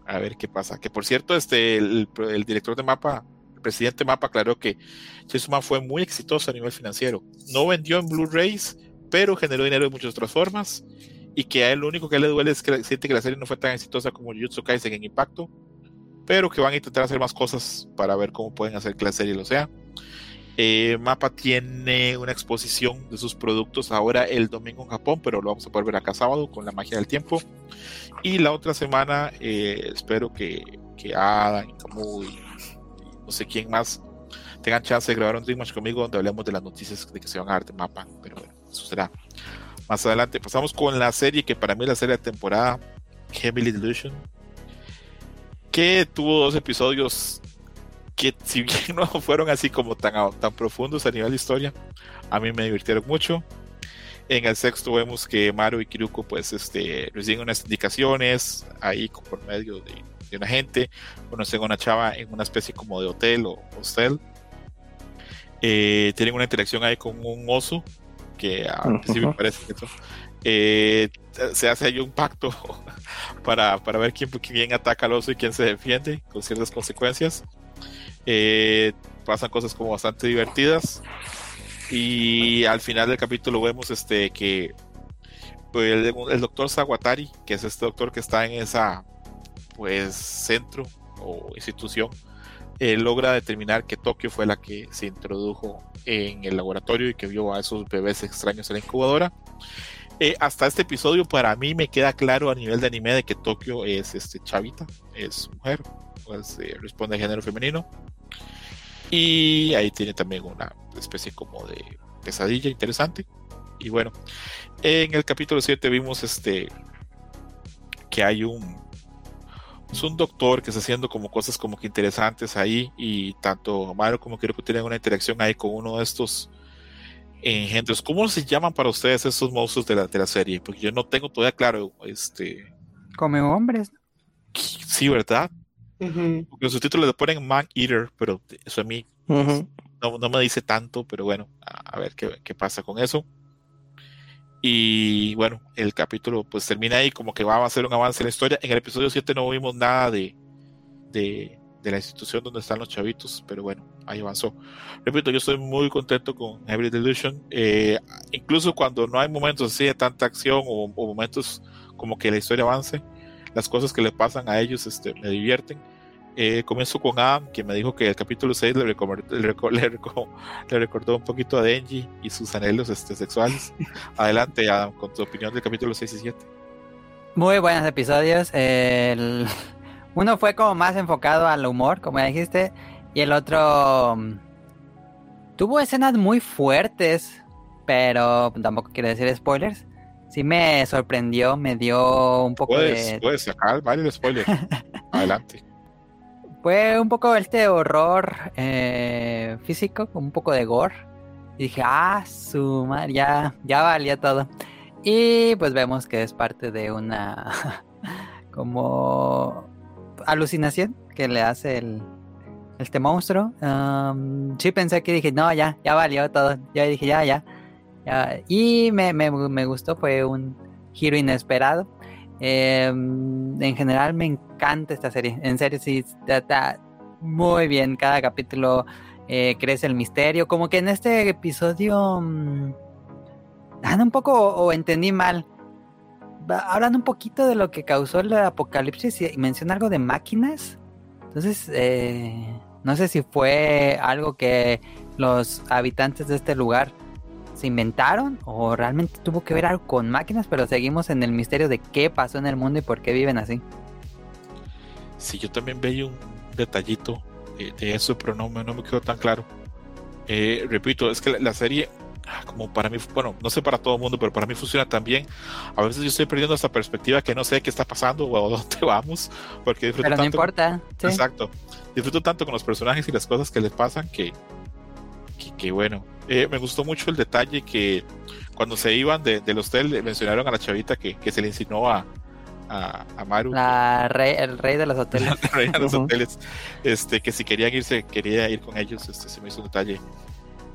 Speaker 2: a ver qué pasa. Que por cierto, este el, el director de Mapa, presidente de Mapa, aclaró que Chainsaw Man fue muy exitoso a nivel financiero. No vendió en Blu-rays, pero generó dinero de muchas otras formas. Y que a él lo único que le duele es que siente que la serie no fue tan exitosa como Jujutsu Kaisen en Impacto, pero que van a intentar hacer más cosas para ver cómo pueden hacer que la serie lo sea. Eh, Mapa tiene una exposición de sus productos ahora el domingo en Japón, pero lo vamos a poder ver acá sábado con la magia del tiempo. Y la otra semana eh, espero que, que Adam y Camus y no sé quién más tengan chance de grabar un Dream Match conmigo donde hablemos de las noticias de que se van a dar de Mapa. Pero bueno, eso será más adelante. Pasamos con la serie que para mí es la serie de temporada, Heavily Delusion, que tuvo dos episodios que si bien <laughs> no fueron así como tan, tan profundos a nivel de historia, a mí me divirtieron mucho. En el sexto vemos que Maru y Kiruko pues este, reciben unas indicaciones ahí por medio de, una gente, conocen a una chava en una especie como de hotel o hostel. Eh, tienen una interacción ahí con un oso que a
Speaker 3: Ujú.
Speaker 2: principio me parece que eso, eh, se hace ahí un pacto <laughs> para, para ver quién, quién ataca al oso y quién se defiende con ciertas consecuencias. Eh, pasan cosas como bastante divertidas y al final del capítulo vemos este que pues, el, el doctor Sawatari que es este doctor que está en esa pues centro o institución eh, logra determinar que Tokio fue la que se introdujo en el laboratorio y que vio a esos bebés extraños en la incubadora eh, hasta este episodio para mí me queda claro a nivel de anime de que Tokio es este chavita es mujer pues, eh, responde a género femenino y ahí tiene también una especie como de pesadilla interesante. Y bueno, en el capítulo 7 vimos este que hay un es un doctor que está haciendo como cosas como que interesantes ahí y tanto Mario como Kiriko tienen una interacción ahí con uno de estos engendros. ¿Cómo se llaman para ustedes esos monstruos de la, de la serie? Porque yo no tengo todavía claro, este,
Speaker 5: Come hombres.
Speaker 2: sí, ¿verdad? Porque los subtítulos le ponen Man Eater, pero eso a mí no, no me dice tanto, pero bueno, a, a ver qué, qué pasa con eso. Y bueno, el capítulo pues termina ahí como que va a ser un avance en la historia. En el episodio 7 no vimos nada de, de, de la institución donde están los chavitos, pero bueno, ahí avanzó. Repito, yo estoy muy contento con Every Delusion. Eh, incluso cuando no hay momentos así de tanta acción o, o momentos como que la historia avance, las cosas que le pasan a ellos este, me divierten. Eh, comienzo con Adam, que me dijo que el capítulo 6 le, <laughs> le, recordó un poquito a Denji y sus anhelos este, sexuales. <laughs> Adelante, Adam, con tu opinión del capítulo 6 y 7.
Speaker 5: Muy buenos episodios. El... <laughs> Uno fue como más enfocado al humor, como ya dijiste, y el otro mm, tuvo escenas muy fuertes, pero tampoco quiero decir spoilers. Sí me sorprendió, me dio un poco
Speaker 2: de... Puedes sacar varios spoilers. Adelante.
Speaker 5: Fue un poco este horror eh, físico, un poco de gore. Y dije, ah, su madre, ya, ya valía todo. Y pues vemos que es parte de una <laughs> como alucinación que le hace el, este monstruo. sí pensé que dije, no, ya, ya valió todo. Ya dije, ya, ya. Y me, me, me, gustó, fue un giro inesperado. Em, en general me encanta esta serie. En serio, sí, está muy bien. Cada capítulo eh, crece el misterio. Como que en este episodio... Mm, anda un poco o, entendí mal. Hablan un poquito de lo que causó el apocalipsis y menciona algo de máquinas. Entonces, eh, no sé si fue algo que los habitantes de este lugar se inventaron o realmente tuvo que ver algo con máquinas, pero seguimos en el misterio de qué pasó en el mundo y por qué viven así.
Speaker 2: Sí, yo también veía un detallito de eso, pero no, no me quedó tan claro. Eh, repito, es que la serie Ah, como para mí, bueno, no sé para todo el mundo, pero para mí funciona también. A veces yo estoy perdiendo esta perspectiva que no sé qué está pasando o a dónde <laughs> vamos, porque
Speaker 5: disfruto pero no importa.
Speaker 2: Exacto. Disfruto tanto con los personajes y las cosas que les pasan que, que, bueno. Eh, me gustó mucho el detalle que cuando se iban del hostel mencionaron a la chavita que, que se le insinuó a, a, Maru.
Speaker 5: La rey, el rey de los <laughs> hoteles.
Speaker 2: el rey de los hoteles. Este, que si querían irse, quería ir con ellos. Este se me hizo un detalle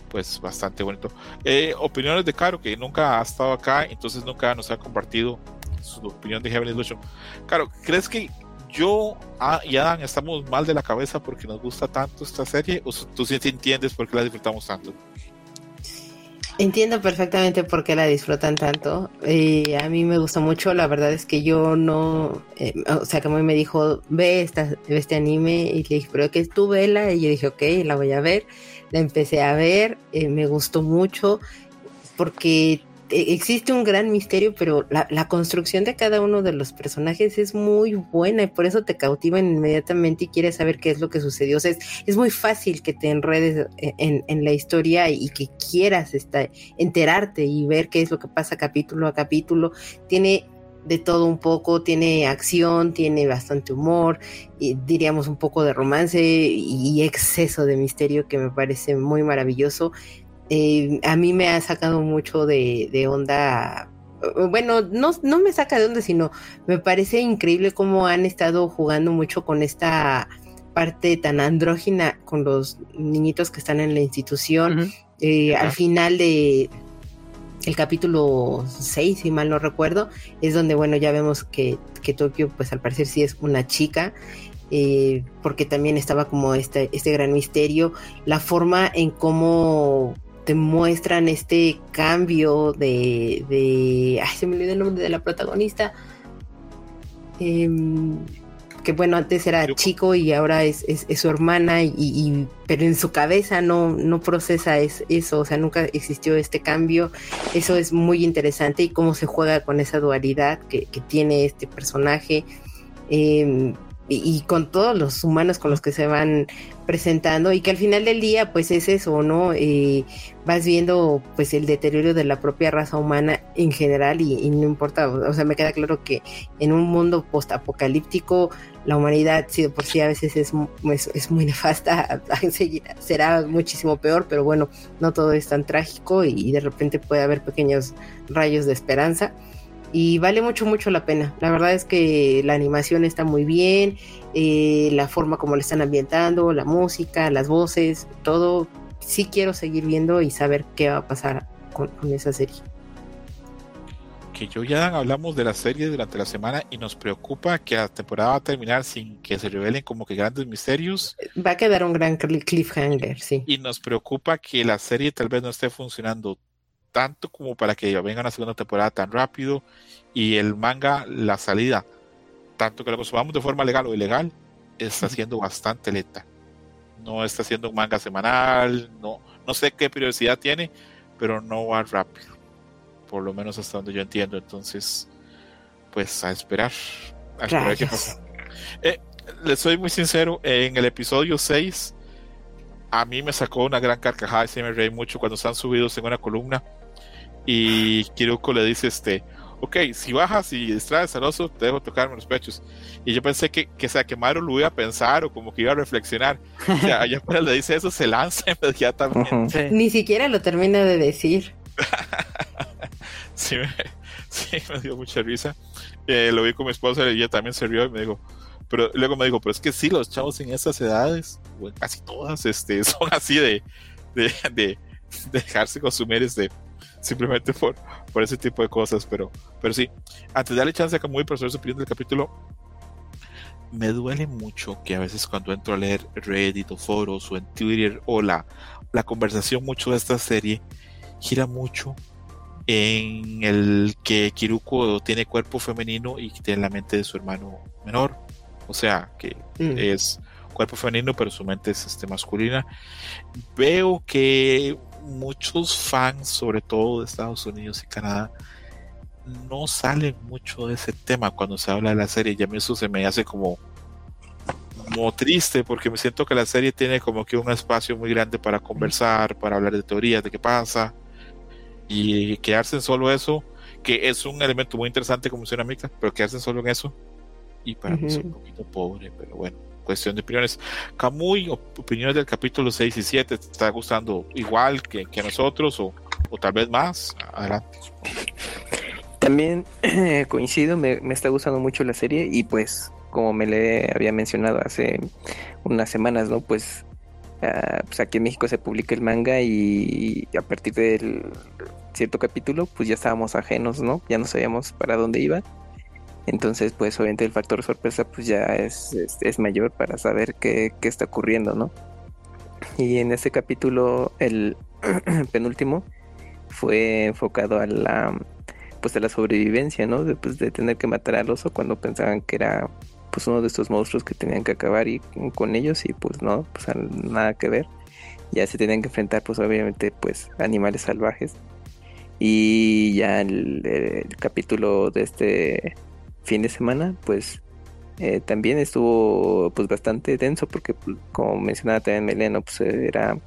Speaker 2: pues bastante bonito. Eh, opiniones de Caro, que nunca ha estado acá, entonces nunca nos ha compartido su opinión de Heavenly Illusion. Caro, ¿crees que yo ah, y Adam estamos mal de la cabeza porque nos gusta tanto esta serie? ¿O tú sí entiendes por qué la disfrutamos tanto?
Speaker 4: Entiendo perfectamente por qué la disfrutan tanto. a mí me gustó mucho. La verdad es que yo no. Eh, o sea, como me dijo, ve, esta, este anime. Y le dije, pero que tú vela. Y yo dije, ok, la voy a ver la empecé a ver, eh, me gustó mucho porque existe un gran misterio, pero la, construcción de cada uno de los personajes es muy buena y por eso te cautivan inmediatamente y quieres saber qué es lo que sucedió. O sea, es, muy fácil que te enredes en, la historia y que quieras enterarte y ver qué es lo que pasa capítulo a capítulo. Tiene de todo un poco, tiene acción, tiene bastante humor, y diríamos un poco de romance y exceso de misterio que me parece muy maravilloso. Eh, a mí me ha sacado mucho de, onda bueno, no, no, me saca de onda, sino me parece increíble cómo han estado jugando mucho con esta parte tan andrógina con los niñitos que están en la institución. Eh, al final de, el capítulo 6, si mal no recuerdo, es donde, bueno, ya vemos que, que Tokio, pues al parecer sí es una chica, eh, porque también estaba como este, este gran misterio, la forma en cómo te muestran este cambio de, de ay, se me olvidó el nombre de la protagonista, eh, que bueno, antes era chico y ahora es, su hermana, y, pero en su cabeza no, no procesa eso, o sea, nunca existió este cambio. Eso es muy interesante y cómo se juega con esa dualidad que, que tiene este personaje. Eh, y, con todos los humanos con los que se van presentando y que al final del día pues es eso, ¿no? Eh, vas viendo pues el deterioro de la propia raza humana en general y, no importa, o sea, me queda claro que en un mundo post-apocalíptico la humanidad sí de por sí a veces es, es, muy nefasta, <laughs> será muchísimo peor, pero bueno, no todo es tan trágico y de repente puede haber pequeños rayos de esperanza y vale mucho, mucho la pena. La verdad es que la animación está muy bien, eh, la forma como le están ambientando, la música, las voces, todo. Sí quiero seguir viendo y saber qué va a pasar con, esa serie.
Speaker 2: Que yo ya hablamos de la serie durante la semana y nos preocupa que la temporada va a terminar sin que se revelen como que grandes misterios.
Speaker 4: Va a quedar un gran cliffhanger, sí.
Speaker 2: Y nos preocupa que la serie tal vez no esté funcionando tanto como para que venga una segunda temporada tan rápido y el manga la salida, tanto que lo consumamos de forma legal o ilegal, está siendo bastante lenta. No está haciendo un manga semanal, no, no sé qué periodicidad tiene, pero no va rápido. Por lo menos hasta donde yo entiendo. Entonces, pues a esperar. A esperar qué pasa. Eh, les soy muy sincero, en el episodio 6 a mí me sacó una gran carcajada y se me reí mucho cuando están subidos en una columna y Kiruko le dice este ok, si bajas y distraes al oso, te dejo tocarme los pechos. Y yo pensé que, que, sea, que Maru lo iba a pensar o como que iba a reflexionar. O sea, allá le dice eso, se lanza <laughs> inmediatamente.
Speaker 4: Ni siquiera lo termina de decir. <laughs>
Speaker 2: sí, me, sí, me dio mucha risa. Eh, lo vi con mi esposa y ella también se rió y me dijo, pero luego me dijo, pero es que sí, los chavos en esas edades, o casi todas, este, <laughs> son así de, de, de, dejarse consumir este, <laughs> simplemente por, por ese tipo de cosas, pero, pero sí, antes de darle chance a Camuy para saber su opinión del capítulo, me duele mucho que a veces cuando entro a leer Reddit o foros o en Twitter o la, la conversación mucho de esta serie gira mucho en el que Kiruko tiene cuerpo femenino y tiene la mente de su hermano menor. O sea, que mm. es cuerpo femenino, pero su mente es este, masculina. Veo que muchos fans, sobre todo de Estados Unidos y Canadá, no salen mucho de ese tema cuando se habla de la serie. Y a mí eso se me hace como, como triste porque me siento que la serie tiene como que un espacio muy grande para conversar, para hablar de teorías, de qué pasa. Y quedarse en solo eso, que es un elemento muy interesante como cerámica, pero quedarse solo en eso. Y para mí es un poquito pobre, pero bueno cuestión de opiniones. Camuy, opiniones del capítulo 6 y 7, ¿te está gustando igual que, que nosotros o, o, tal vez más? Adelante.
Speaker 3: También coincido, me, me, está gustando mucho la serie y pues como me le había mencionado hace unas semanas, ¿no? Pues, uh, pues aquí en México se publica el manga y a partir del cierto capítulo pues ya estábamos ajenos, ¿no? Ya no sabíamos para dónde iba entonces, pues obviamente el factor sorpresa pues ya es, es, mayor para saber qué, qué, está ocurriendo, ¿no? Y en este capítulo, el <clears throat> penúltimo, fue enfocado a la pues a la sobrevivencia, ¿no? De, pues, de tener que matar al oso cuando pensaban que era pues uno de estos monstruos que tenían que acabar y con ellos y pues no, pues nada que ver. Ya se tenían que enfrentar pues obviamente pues animales salvajes. Y ya el capítulo de este fin de semana, pues eh, también estuvo pues bastante denso porque pues, como mencionaba también Meleno, pues era,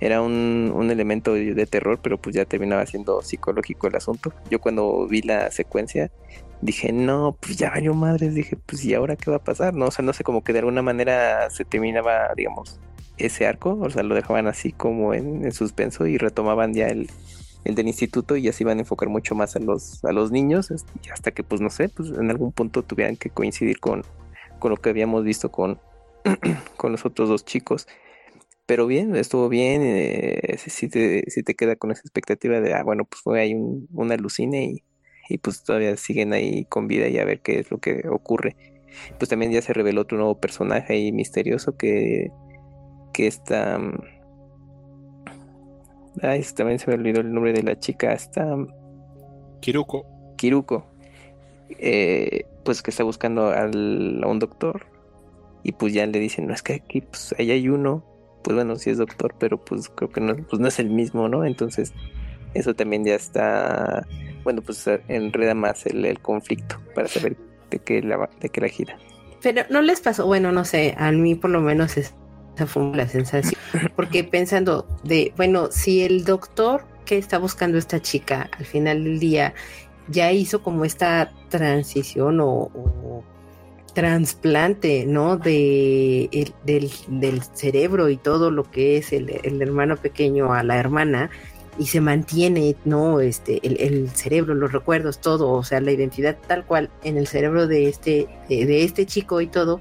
Speaker 3: era un, un, elemento de terror, pero pues ya terminaba siendo psicológico el asunto. Yo cuando vi la secuencia dije, no, pues ya valió madres, dije, pues y ahora qué va a pasar, ¿no? O sea, no sé, como que de alguna manera se terminaba, digamos, ese arco, o sea, lo dejaban así como en suspenso y retomaban ya el, el del instituto y ya se iban a enfocar mucho más a los, a los niños, hasta que pues no sé, pues en algún punto tuvieran que coincidir con, con lo que habíamos visto con, <clears throat> con los otros dos chicos. Pero bien, estuvo bien, eh, si, te, si te queda con esa expectativa de, ah, bueno, pues fue ahí un, un alucine y, y pues todavía siguen ahí con vida y a ver qué es lo que ocurre. Pues también ya se reveló otro nuevo personaje ahí misterioso que, que está Ay, también se me olvidó el nombre de la chica. Está.
Speaker 2: Kiruko.
Speaker 3: Kiruko. Eh, pues que está buscando al, a un doctor. Y pues ya le dicen, no es que aquí pues ahí hay uno. Pues bueno, sí es doctor, pero pues creo que no, pues no es el mismo, ¿no? Entonces, eso también ya está. Bueno, pues enreda más el, el conflicto para saber de qué la, de qué la gira.
Speaker 4: Pero no les pasó, bueno, no sé, a mí por lo menos es esa fue la sensación. Porque pensando de, bueno, si el doctor que está buscando esta chica al final del día ya hizo como esta transición o, trasplante, ¿no? De, del, del, cerebro y todo lo que es el, el, hermano pequeño a la hermana y se mantiene, ¿no? Este, el, el, cerebro, los recuerdos, todo, o sea, la identidad tal cual en el cerebro de este, de, de este chico y todo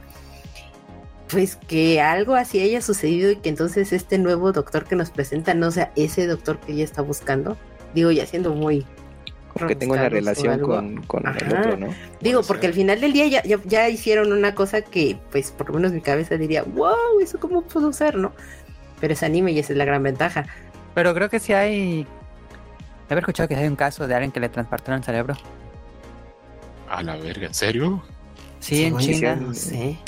Speaker 4: pues que algo así haya sucedido y que entonces este nuevo doctor que nos presenta no sea ese doctor que ella está buscando. Digo, ya siendo muy...
Speaker 3: Porque tengo una relación con, con el otro, ¿no?
Speaker 4: Digo, porque al final del día ya, ya, hicieron una cosa que, pues, por lo menos mi cabeza diría, wow, eso cómo pudo ser, ¿no? Pero es anime y esa es la gran ventaja.
Speaker 5: Pero creo que sí hay... He escuchado que hay un caso de alguien que le transportaron el cerebro.
Speaker 2: A la verga, ¿en serio?
Speaker 5: Sí, en China.
Speaker 4: No sé.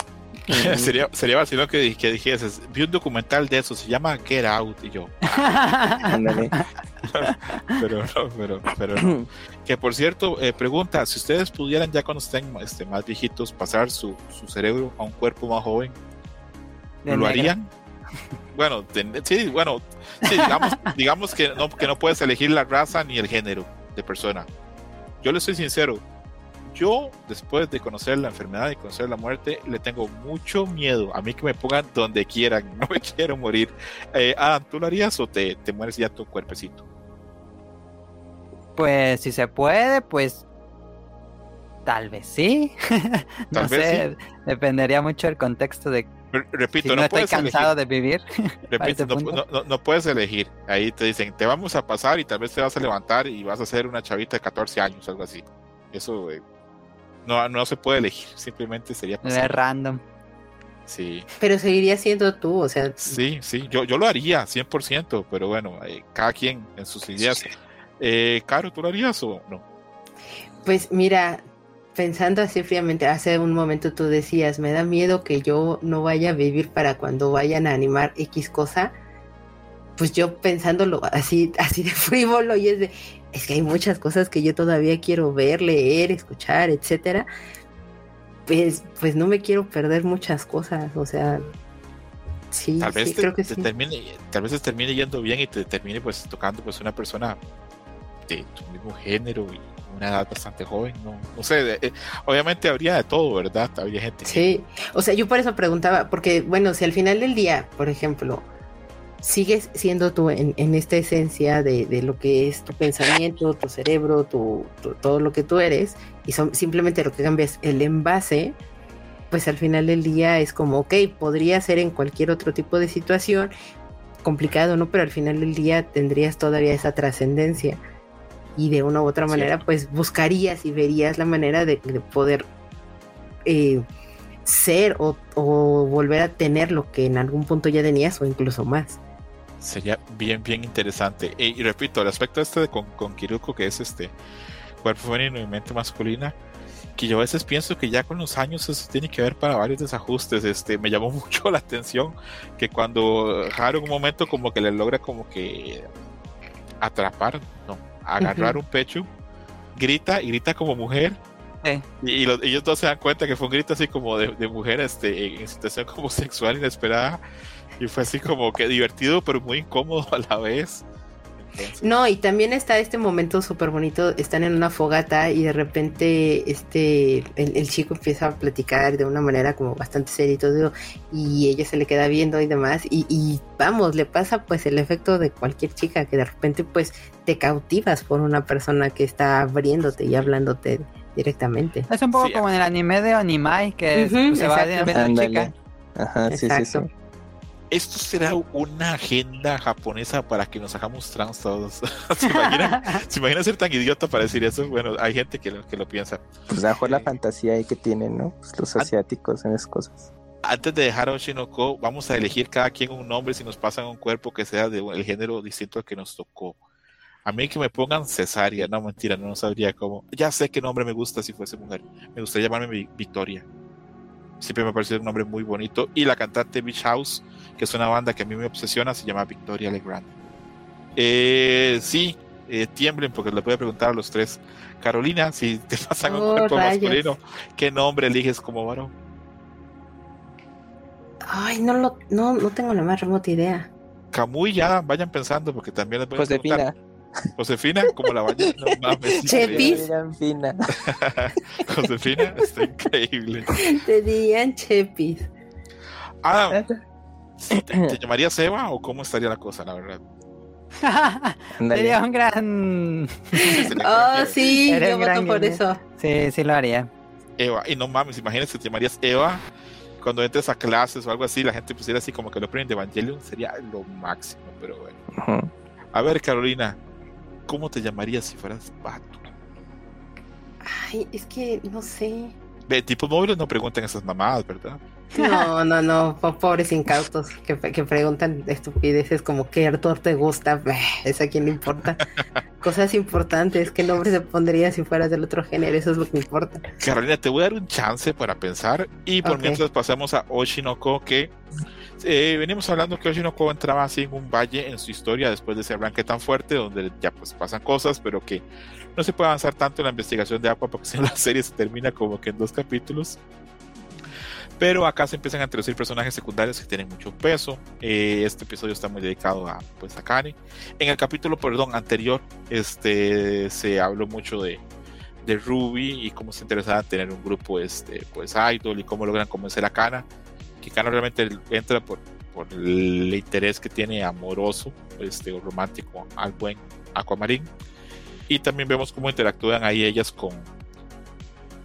Speaker 4: <laughs>
Speaker 2: sería, sería vacilón que, que dijeses, vi un documental de eso, se llama Get Out, y yo. <laughs> <laughs> Pero no, pero, pero no. Que por cierto, eh, pregunta, si ustedes pudieran ya cuando estén este, más viejitos pasar su, su cerebro a un cuerpo más joven,
Speaker 5: De
Speaker 2: ¿lo harían? Bueno, ten- sí, bueno, sí, digamos, digamos que, no, que no puedes elegir la raza ni el género de persona. Yo le soy sincero, yo después de conocer la enfermedad y conocer la muerte, le tengo mucho miedo. A mí que me pongan donde quieran, <laughs> no me quiero morir. Eh, Adam, ¿tú lo harías o te, te mueres ya tu cuerpecito?
Speaker 5: Pues si se puede, pues tal vez sí. <laughs> no
Speaker 2: Tal vez
Speaker 5: sé, dependería mucho del contexto de
Speaker 2: Re- Repito,
Speaker 5: si no,
Speaker 2: no,
Speaker 5: estoy
Speaker 2: puedes
Speaker 5: cansado
Speaker 2: elegir.
Speaker 5: de vivir. <laughs>
Speaker 2: Repito,
Speaker 5: punto.
Speaker 2: no- no- no puedes elegir. Ahí te dicen, te vamos a pasar y tal vez te vas a levantar y vas a ser una chavita de 14 años, algo así. Eso eh, no, no se puede elegir, simplemente sería
Speaker 5: Es random.
Speaker 2: Sí,
Speaker 4: Pero seguiría siendo tú, o sea,
Speaker 2: sí, sí, yo, yo lo haría 100%, pero bueno, eh, cada quien en sus ideas. Eh, Caro, ¿tú lo harías o no?
Speaker 4: Pues mira, pensando así fríamente, hace un momento tú decías, me da miedo que yo no vaya a vivir para cuando vayan a animar X cosa. Pues yo pensándolo así, así de frívolo y es de, es que hay muchas cosas que yo todavía quiero ver, leer, escuchar, etcétera. Pues, pues no me quiero perder muchas cosas, o sea, sí,
Speaker 2: Tal vez
Speaker 4: sí,
Speaker 2: te,
Speaker 4: creo que
Speaker 2: te
Speaker 4: sí.
Speaker 2: termine, tal vez te termine yendo bien y te termine pues tocando pues una persona de tu mismo género y una edad bastante joven, no, no sé, de- eh, obviamente habría de todo, ¿verdad? Habría gente que-
Speaker 4: Sí, o sea, yo por eso preguntaba, porque bueno, si al final del día, por ejemplo, sigues siendo tú en, en esta esencia de, de lo que es tu pensamiento, tu cerebro, tu, tu- todo lo que tú eres, y son, simplemente lo que cambias el envase, pues al final del día es como, ok, podría ser en cualquier otro tipo de situación, complicado, ¿no? Pero al final del día tendrías todavía esa trascendencia. Y de una u otra manera, pues buscarías y verías la manera de, de poder eh, ser o, o volver a tener lo que en algún punto ya tenías o incluso más.
Speaker 2: Sería bien, bien interesante. Y, y repito, el aspecto este de con, con Kiruko, que es este cuerpo femenino y mente masculina, que yo a veces pienso que ya con los años eso tiene que ver para varios desajustes. Este, me llamó <laughs> mucho la atención que cuando Haru en un momento como que le logra como que atrapar, no, agarrar un pecho, grita y grita como mujer. Y, y los- ellos dos se dan cuenta que fue un grito así como de, de mujer este, en, en situación como <laughs> sexual inesperada. Y fue así como que divertido, pero muy incómodo a la vez. Entonces,
Speaker 4: No, y también está este momento súper bonito, están en una fogata y de repente este el, el chico empieza a platicar de una manera como bastante seria y todo, y ella se le queda viendo y demás, y, y vamos, le pasa pues el efecto de cualquier chica que de repente pues te cautivas por una persona que está abriéndote y hablándote directamente.
Speaker 5: Es un poco
Speaker 2: Sí,
Speaker 5: como en el anime de Animai, que
Speaker 4: Ujú,
Speaker 5: se va
Speaker 3: Ándale.
Speaker 5: chica.
Speaker 3: Ajá, sí, sí, sí.
Speaker 2: Esto será una agenda japonesa para que nos hagamos trans todos. <laughs> ¿Se imaginan, <laughs> ¿Se imaginan ser tan idiota para decir eso? Bueno, hay gente que lo, que lo piensa.
Speaker 3: Pues mejor la fantasía ahí que tienen, ¿no? Pues los asiáticos en esas cosas.
Speaker 2: Antes de dejar a Oshinoko, vamos a elegir cada quien un nombre si nos pasan un cuerpo que sea del género distinto al que nos tocó. A mí que me pongan cesárea, no mentira, no sabría cómo. Ya sé qué nombre me gusta si fuese mujer. Me gustaría llamarme Vi- Victoria. Siempre me ha parecido un nombre muy bonito. Y la cantante Beach House, que es una banda que a mí me obsesiona, se llama Victoria Legrand. Eh, sí, eh, tiemblen porque les voy a preguntar a los tres. Carolina, si te pasan un
Speaker 4: Oh,
Speaker 2: cuerpo
Speaker 4: rayos.
Speaker 2: masculino, ¿qué nombre eliges como varón?
Speaker 4: Ay, no lo, no, no tengo la más remota idea.
Speaker 2: Camuy ya vayan pensando porque también les voy a preguntar.
Speaker 3: Josefina.
Speaker 2: Como la vaya. No mames.
Speaker 4: Chepis. <laughs>
Speaker 2: Josefina, está increíble.
Speaker 4: Te dirían Chepis.
Speaker 2: Ah, ¿te, te llamarías Eva o cómo estaría la cosa, la verdad?
Speaker 5: Sería un gran...
Speaker 4: Oh, sí,
Speaker 5: Eres
Speaker 4: yo voto
Speaker 5: gran
Speaker 4: por
Speaker 5: gamer.
Speaker 4: eso.
Speaker 5: Sí, sí lo haría.
Speaker 2: Eva, y no mames, imagínate, te llamarías Eva. Cuando entres a clases o algo así, la gente pusiera así como que lo prende de Evangelion, sería lo máximo, pero bueno. A ver, Carolina, ¿cómo te llamarías si fueras pato?
Speaker 4: Ay, es que no sé.
Speaker 2: Ve, tipos móviles no preguntan esas mamadas, ¿verdad?
Speaker 4: No, no, no, po- pobres incautos que, que preguntan estupideces como ¿qué actor te gusta? <laughs> ¿Eso a quién le importa? Cosas importantes, ¿qué nombre se pondría si fueras del otro género? Eso es lo que importa.
Speaker 2: Carolina, te voy a dar un chance para pensar y por mientras pasamos a Oshinoko que eh, venimos hablando que Oshinoko entraba así en un valle en su historia después de ese arranque tan fuerte donde ya pues pasan cosas pero que no se puede avanzar tanto en la investigación de Aqua porque <laughs> si no la serie se termina como que en dos capítulos pero acá se empiezan a introducir personajes secundarios que tienen mucho peso. Eh, este episodio está muy dedicado a pues a Kane. En el capítulo, perdón, anterior, este se habló mucho de, de Ruby y cómo se interesaba en tener un grupo este pues idol y cómo logran convencer a Kana. Realmente entra por, por el interés que tiene amoroso este o romántico al buen Aquamarine. Y también vemos cómo interactúan ahí ellas con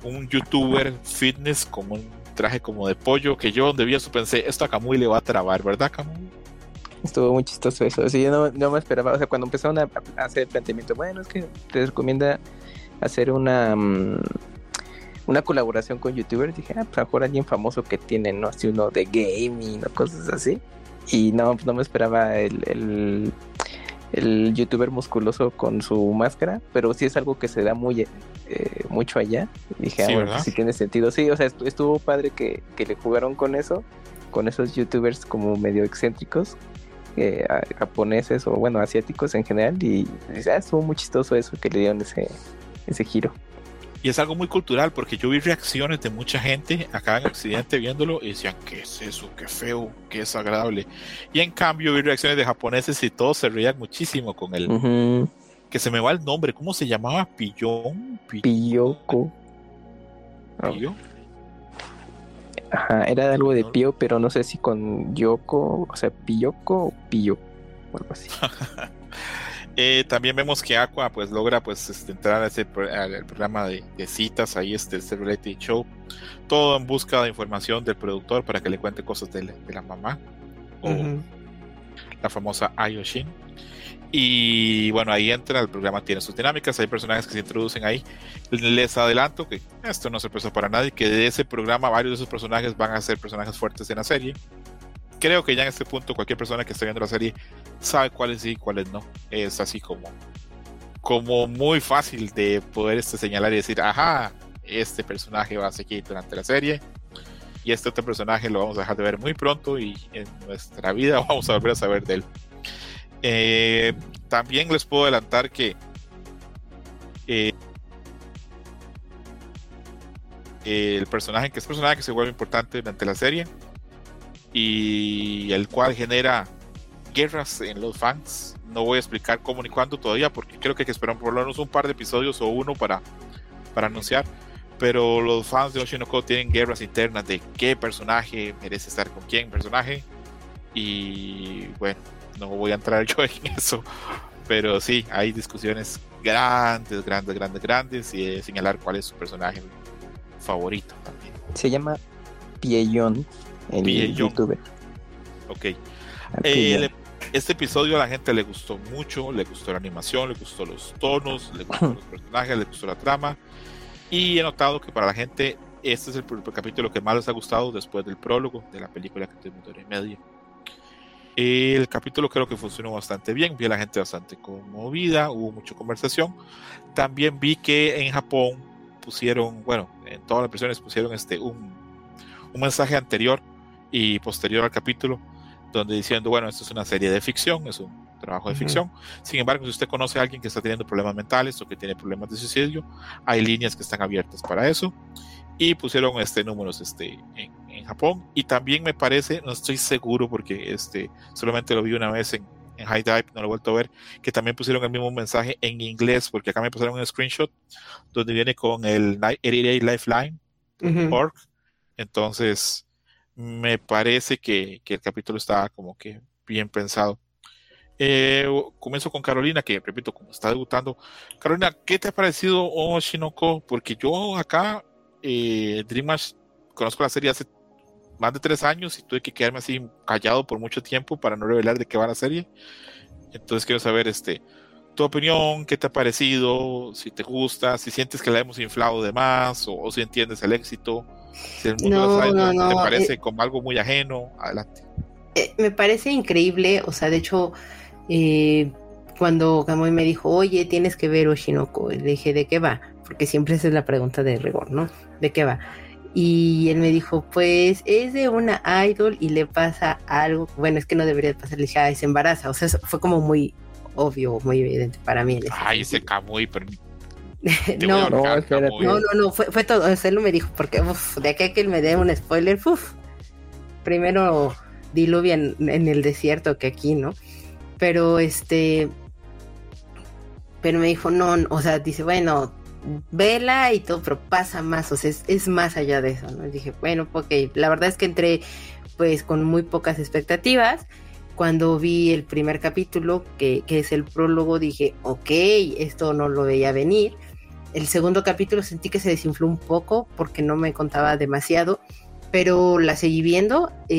Speaker 2: un youtuber fitness con un traje como de pollo que yo donde vi eso pensé esto a Kamui le va a trabar ¿verdad Kamui?
Speaker 3: Estuvo muy chistoso eso. Sí, yo no, no me esperaba. O sea, cuando empezaron a, hacer planteamiento, bueno, es que te recomienda hacer una mm, una colaboración con youtubers. Dije, ah, pues a lo mejor alguien famoso que tiene, ¿no? Así uno de gaming o cosas así. Y no, pues no me esperaba el, el, el youtuber musculoso con su máscara, pero sí es algo que se da muy eh, mucho allá. Y dije,
Speaker 2: Sí,
Speaker 3: ah, bueno, pues sí tiene sentido. Sí, o sea, estu- estuvo padre que, que le jugaron con eso, con esos youtubers como medio excéntricos eh, japoneses o bueno asiáticos en general y ah, estuvo muy chistoso eso que le dieron ese ese giro
Speaker 2: Y es algo muy cultural porque yo vi reacciones de mucha gente acá en Occidente viéndolo y decían, ¿qué es eso? ¿Qué feo? ¿Qué desagradable? Y en cambio vi reacciones de japoneses y todos se reían muchísimo con.
Speaker 3: Ujú.
Speaker 2: Que se me va el nombre, ¿cómo se llamaba? Pillón. Pi-
Speaker 3: Piyoko
Speaker 2: Pillo.
Speaker 3: ajá era algo de. Pío pero no sé si con Yoko o sea Piyoko o Piyo o algo así <laughs>
Speaker 2: Eh, también vemos que Aqua pues logra pues este, entrar a ese al programa de, de citas ahí este, este reality show. Todo en busca de información del productor para que le cuente cosas de la, de la mamá o la famosa Ayoshin. Y bueno ahí entra el programa tiene sus dinámicas hay personajes que se introducen ahí. Les adelanto que esto no es sorpresa para nadie que de ese programa varios de esos personajes van a ser personajes fuertes en la serie creo que ya en este punto cualquier persona que esté viendo la serie sabe cuáles sí y cuáles no. Es así como, como muy fácil de poder este, señalar y decir, ajá, este personaje va a seguir durante la serie y este otro personaje lo vamos a dejar de ver muy pronto y en nuestra vida <laughs> vamos a volver a saber de él. Eh, también les puedo adelantar que eh, el personaje que es personaje que se vuelve importante durante la serie y el cual genera guerras en los fans. No voy a explicar cómo ni cuándo todavía, porque creo que hay que esperar por lo un par de episodios o uno para, para anunciar. Pero los fans de Oshinoko tienen guerras internas de qué personaje merece estar con quién personaje. Y bueno, no voy a entrar <laughs> yo en eso. Pero sí, hay discusiones grandes, grandes, grandes, grandes. Y señalar cuál es su personaje favorito también.
Speaker 3: se llama Pieyon el
Speaker 2: Pieyon.
Speaker 3: youtuber
Speaker 2: Ok.
Speaker 3: Ah,
Speaker 2: Eh,
Speaker 3: Pieyon.
Speaker 2: le- este episodio a la gente le gustó mucho, le gustó la animación, le gustó los tonos, le gustó <laughs> los personajes, le gustó la trama. Y he notado que para la gente este es el, pr- capítulo que más les ha gustado después del prólogo de la película que tiene una hora y media. El capítulo creo que funcionó bastante bien, vi a la gente bastante conmovida, hubo mucha conversación. También vi que en Japón pusieron, bueno, en todas las versiones pusieron este un, un mensaje anterior y posterior al capítulo donde diciendo, bueno, esto es una serie de ficción, es un trabajo de
Speaker 3: Ujú.
Speaker 2: ficción. Sin embargo, si usted conoce a alguien que está teniendo problemas mentales o que tiene problemas de suicidio, hay líneas que están abiertas para eso. Y pusieron este números este, en, en Japón. Y también me parece, no estoy seguro porque este, solamente lo vi una vez en, en High Dive, no lo he vuelto a ver, que también pusieron el mismo mensaje en inglés, porque acá me pasaron un screenshot donde viene con el Ni- 88 Lifeline
Speaker 4: Ujú.
Speaker 2: org. Entonces, me parece que, que el capítulo está como que bien pensado. Eh, comienzo con Carolina, que repito, como está debutando. Carolina, ¿qué te ha parecido Oshinoko? Porque yo acá, eh, Dreamhash, conozco la serie hace más de tres años y tuve que quedarme así callado por mucho tiempo para no revelar de qué va la serie. Entonces quiero saber, este, tu opinión, qué te ha parecido, si te gusta, si sientes que la hemos inflado de más o, si entiendes el éxito, si el mundo de los te parece como algo muy ajeno, adelante.
Speaker 4: me parece increíble, o sea, de hecho, cuando Kamui me dijo, oye, tienes que ver Oshinoko, le dije, ¿de qué va? Porque siempre esa es la pregunta de rigor, ¿no? ¿De qué va? Y él me dijo, pues es de una idol y le pasa algo, bueno, es que no debería pasar, le dije, ah, se embaraza, o sea, fue como muy obvio, muy evidente para mí.
Speaker 2: Ay, ese Kamui, pero... <laughs>
Speaker 4: no, no, no, no, fue, fue todo, él me dijo, porque de aquí a que él me dé un spoiler, uf, primero diluvia en el desierto que aquí, ¿no? Pero este, pero me dijo, no, o sea, dice, bueno, vela y todo, pero pasa más, o sea, es, más allá de eso, ¿no? Y dije, bueno, ok, la verdad es que entré pues con muy pocas expectativas. Cuando vi el primer capítulo, que, que es el prólogo, dije, ok, esto no lo veía venir. El segundo capítulo sentí que se desinfló un poco porque no me contaba demasiado pero la seguí viendo eh,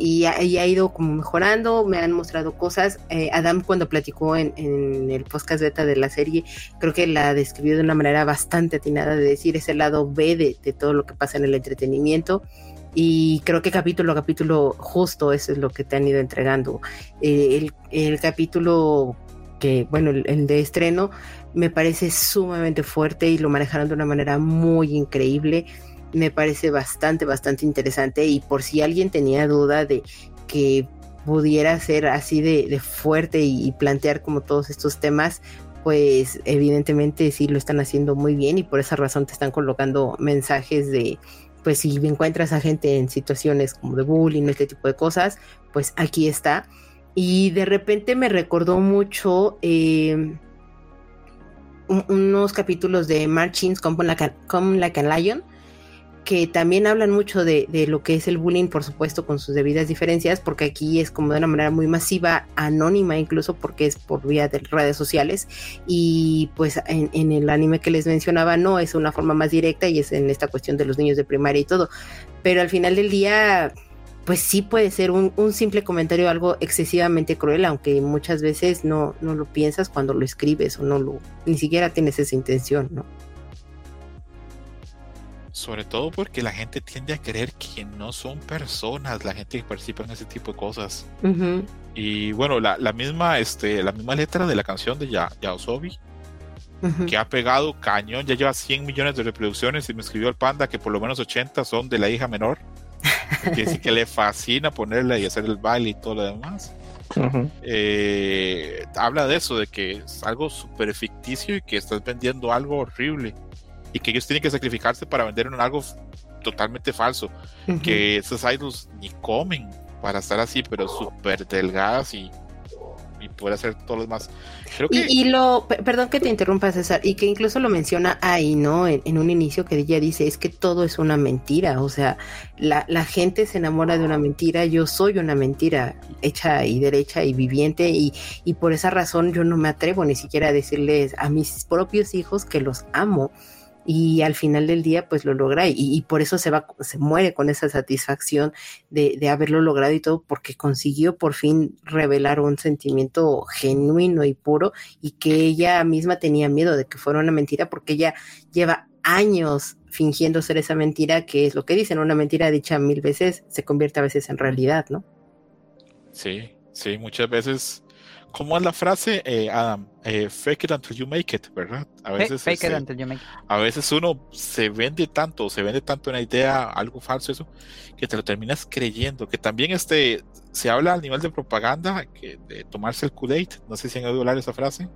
Speaker 4: y, ha, ido como mejorando, me han mostrado cosas. Eh, Adam cuando platicó en, el podcast beta de la serie, creo que la describió de una manera bastante atinada de decir ese lado B de, todo lo que pasa en el entretenimiento. Y creo que capítulo a capítulo justo eso es lo que te han ido entregando. Eh, el, capítulo que, bueno, el de estreno me parece sumamente fuerte y lo manejaron de una manera muy increíble me parece bastante, bastante interesante y por si alguien tenía duda de que pudiera ser así de, fuerte y, plantear como todos estos temas, pues evidentemente sí lo están haciendo muy bien y por esa razón te están colocando mensajes de, pues si encuentras a gente en situaciones como de bullying, este tipo de cosas, pues aquí está. Y de repente me recordó mucho eh, unos capítulos de Marchings Come Like a Lion, que también hablan mucho de, lo que es el bullying, por supuesto, con sus debidas diferencias, porque aquí es como de una manera muy masiva, anónima incluso, porque es por vía de redes sociales. Y pues en, el anime que les mencionaba, no, es una forma más directa y es en esta cuestión de los niños de primaria y todo. Pero al final del día, pues sí puede ser un, un simple comentario algo excesivamente cruel, aunque muchas veces no, no lo piensas cuando lo escribes o no lo, ni siquiera tienes esa intención, ¿no?
Speaker 2: Sobre todo porque la gente tiende a creer que no son personas, la gente que participa en ese tipo de cosas. Y bueno, la, misma, este, la misma letra de la canción de ya, Yaosobi, que ha pegado cañón, ya lleva 100 millones de reproducciones y me escribió el panda que por lo menos 80 son de la hija menor. Que dice que le fascina ponerla y hacer el baile y todo lo demás. Eh, habla de eso, de que es algo súper ficticio y que estás vendiendo algo horrible. Y que ellos tienen que sacrificarse para vender algo totalmente falso, que esos idols ni comen para estar así, pero súper delgadas y, y poder hacer todo lo demás.
Speaker 4: y, lo, perdón que te interrumpa César, y que incluso lo menciona ahí, ¿no? En, un inicio que ella dice, es que todo es una mentira, o sea, la, la gente se enamora de una mentira, yo soy una mentira hecha y derecha y viviente, y, y por esa razón yo no me atrevo ni siquiera a decirles a mis propios hijos que los amo y al final del día pues lo logra y, por eso se va, se muere con esa satisfacción de, de, haberlo logrado y todo porque consiguió por fin revelar un sentimiento genuino y puro y que ella misma tenía miedo de que fuera una mentira porque ella lleva años fingiendo ser esa mentira que es lo que dicen, una mentira dicha mil veces se convierte a veces en realidad, ¿no?
Speaker 2: Sí, sí, muchas veces ¿Cómo es la frase, eh, Adam? Eh, fake it until you make it, ¿verdad?
Speaker 5: A veces, fake it este, until you make it.
Speaker 2: A veces uno se vende tanto, se vende tanto una idea, algo falso, eso, que te lo terminas creyendo. Que también este, se habla al nivel de propaganda, que, de tomarse el Kool-Aid. No sé si han oído hablar esa frase.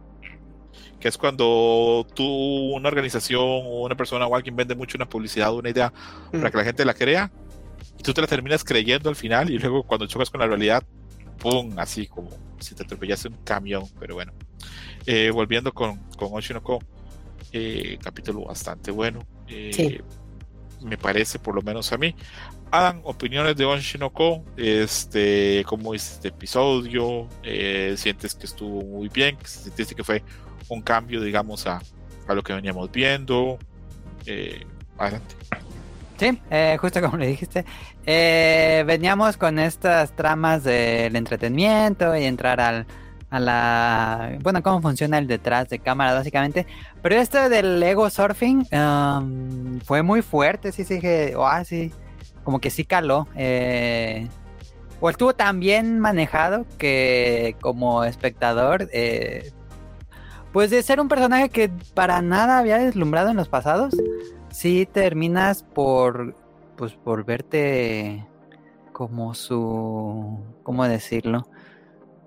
Speaker 2: Que es cuando tú, una organización o una persona o alguien vende mucho una publicidad o una idea para mm. que la gente la crea, y tú te la terminas creyendo al final, y luego cuando chocas con la realidad, ¡pum! Así como si te atropellase un camión, pero bueno. Eh, volviendo con, con Oshinoko, eh, capítulo bastante bueno. Eh, me parece, por lo menos a mí. Hagan opiniones de Oshinoko, este, cómo es este episodio, sientes que estuvo muy bien, sientes que fue un cambio, digamos, a, a lo que veníamos viendo. adelante.
Speaker 5: Sí, eh, justo como le dijiste, eh, veníamos con estas tramas del entretenimiento y entrar al, a la bueno cómo funciona el detrás de cámara básicamente. Pero esto del ego surfing um, fue muy fuerte sí sí dije oh, ah, sí como que sí caló eh, o estuvo tan bien manejado que como espectador eh, pues de ser un personaje que para nada había deslumbrado en los pasados sí terminas por pues por verte como su cómo decirlo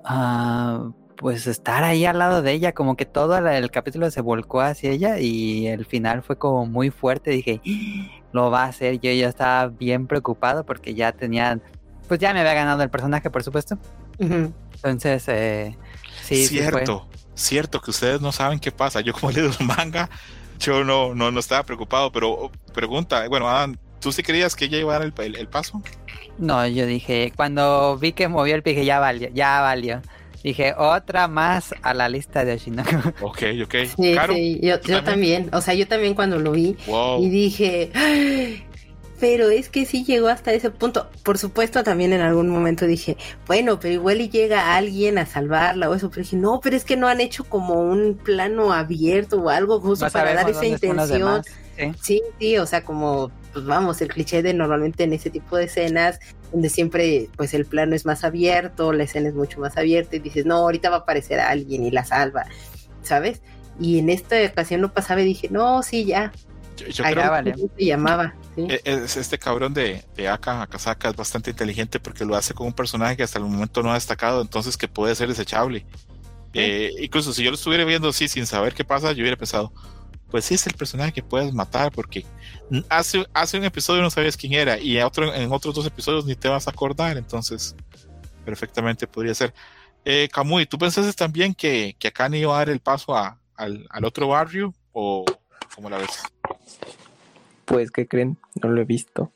Speaker 5: Ah, pues estar ahí al lado de ella, como que todo el capítulo se volcó hacia ella y el final fue como muy fuerte. Dije, ¡Ah! lo va a hacer. Yo ya estaba bien preocupado porque ya tenía, pues ya me había ganado el personaje, por supuesto. Entonces, eh, sí.
Speaker 2: Cierto, cierto que ustedes no saben qué pasa. Yo como leo el manga, yo no, no, no estaba preocupado, pero oh, pregunta, bueno, Adam, ¿tú sí creías que ella iba a dar el paso?
Speaker 5: No, yo dije, cuando vi que movió el pie, ya valió, ya valió. Dije, otra más a la lista de Oshinoko. <laughs>
Speaker 2: Ok, ok.
Speaker 4: Sí, sí, yo, también? O sea, yo también cuando lo vi y dije, pero es que sí llegó hasta ese punto. Por supuesto, también en algún momento dije, bueno, pero igual y llega alguien a salvarla o eso. Pero dije, no, pero es que no han hecho como un plano abierto o algo justo para dar esa intención. ¿Sí? ¿sí? o sea, como, pues vamos, el cliché de normalmente en ese tipo de escenas, donde siempre, pues el plano es más abierto, la escena es mucho más abierta y dices, no, ahorita va a aparecer alguien y la salva, ¿sabes? Y en esta ocasión no pasaba y dije, no, sí, ya.
Speaker 2: Yo, creo
Speaker 4: que se llamaba.
Speaker 2: E, este cabrón de, de Aka Akasaka es bastante inteligente porque lo hace con un personaje que hasta el momento no ha destacado, entonces que puede ser desechable. Eh, incluso si yo lo estuviera viendo así sin saber qué pasa, yo hubiera pensado, pues sí es el personaje que puedes matar, porque hace, hace un episodio no sabías quién era, y en, otro, en otros dos episodios ni te vas a acordar, entonces perfectamente podría ser. Eh, Kamui, ¿tú pensaste también que, que acá iba a dar el paso a, al, al, otro barrio o cómo la ves?
Speaker 3: Pues, ¿qué creen? No lo he visto.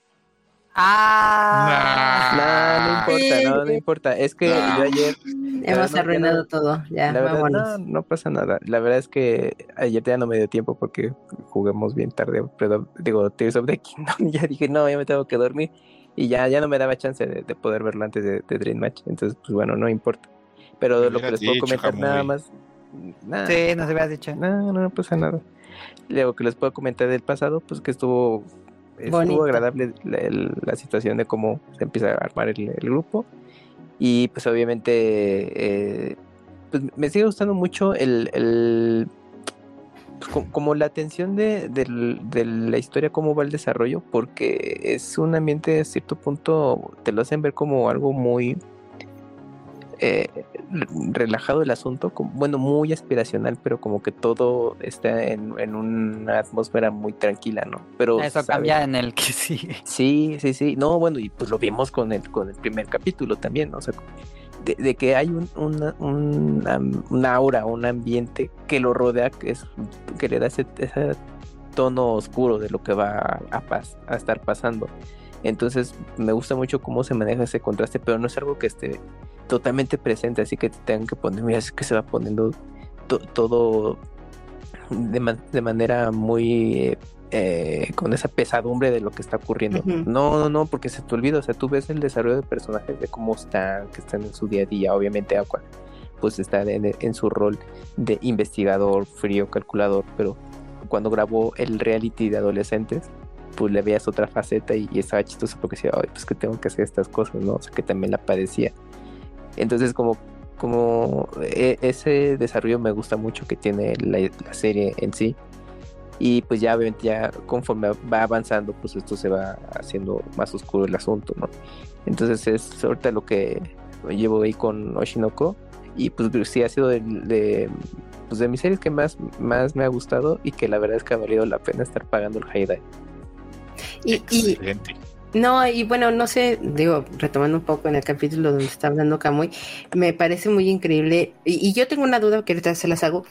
Speaker 5: Ah,
Speaker 3: no, no importa, no, no importa. Es que yo ayer.
Speaker 4: Hemos arruinado todo, ya.
Speaker 3: La verdad, no, no, pasa nada. La verdad es que ayer ya no me dio tiempo porque juguemos bien tarde. Pero digo, Tears of the Kingdom. <laughs> Ya dije, no, ya me tengo que dormir. Y ya, ya no me daba chance de, poder verlo antes de, Dream Match. Entonces, pues bueno, no importa. Pero lo que les puedo comentar nada más.
Speaker 5: Nada, sí, no se había dicho.
Speaker 3: No, no, no pasa nada. Lo que les puedo comentar del pasado, pues que estuvo estuvo agradable la, situación de cómo se empieza a armar el, grupo. Y pues obviamente eh, pues me sigue gustando mucho el, pues, como, la atención de, de, la historia, cómo va el desarrollo, porque es un ambiente a cierto punto, te lo hacen ver como algo muy eh, relajado el asunto, como, bueno, muy aspiracional, pero como que todo está en, una atmósfera muy tranquila, ¿no? Pero
Speaker 5: eso cambia en el que <laughs> sí.
Speaker 3: Sí, sí, sí. No, bueno, y pues lo vimos con el, con el primer capítulo también, ¿no? O sea, de, que hay un, una, aura, un ambiente que lo rodea, que, es, que le da ese, tono oscuro de lo que va a, a estar pasando. Entonces me gusta mucho cómo se maneja ese contraste, pero no es algo que esté totalmente presente, así que te tengan que poner, mira, es que se va poniendo todo de, manera muy eh, con esa pesadumbre de lo que está ocurriendo. No, no, no, porque se te olvida, o sea, tú ves el desarrollo de personajes, de cómo están, que están en su día a día, obviamente Aqua pues está en, en su rol de investigador, frío, calculador, pero cuando grabó el reality de adolescentes, pues le veías otra faceta y, estaba chistoso porque decía, ay, pues que tengo que hacer estas cosas, ¿no? O sea, que también la padecía. Entonces, como, como e, ese desarrollo me gusta mucho que tiene la, serie en sí. Y pues ya obviamente ya conforme va avanzando, pues esto se va haciendo más oscuro el asunto, ¿no? Entonces es ahorita lo que llevo ahí con Oshinoko. Y pues sí ha sido de, de, pues de mis series que más, más me ha gustado y que la verdad es que ha valido la pena estar pagando el Haidai.
Speaker 4: Y, no, y bueno, no sé, digo, retomando un poco en el capítulo donde está hablando Kamui, me parece muy increíble, y, yo tengo una duda que ahorita se las hago,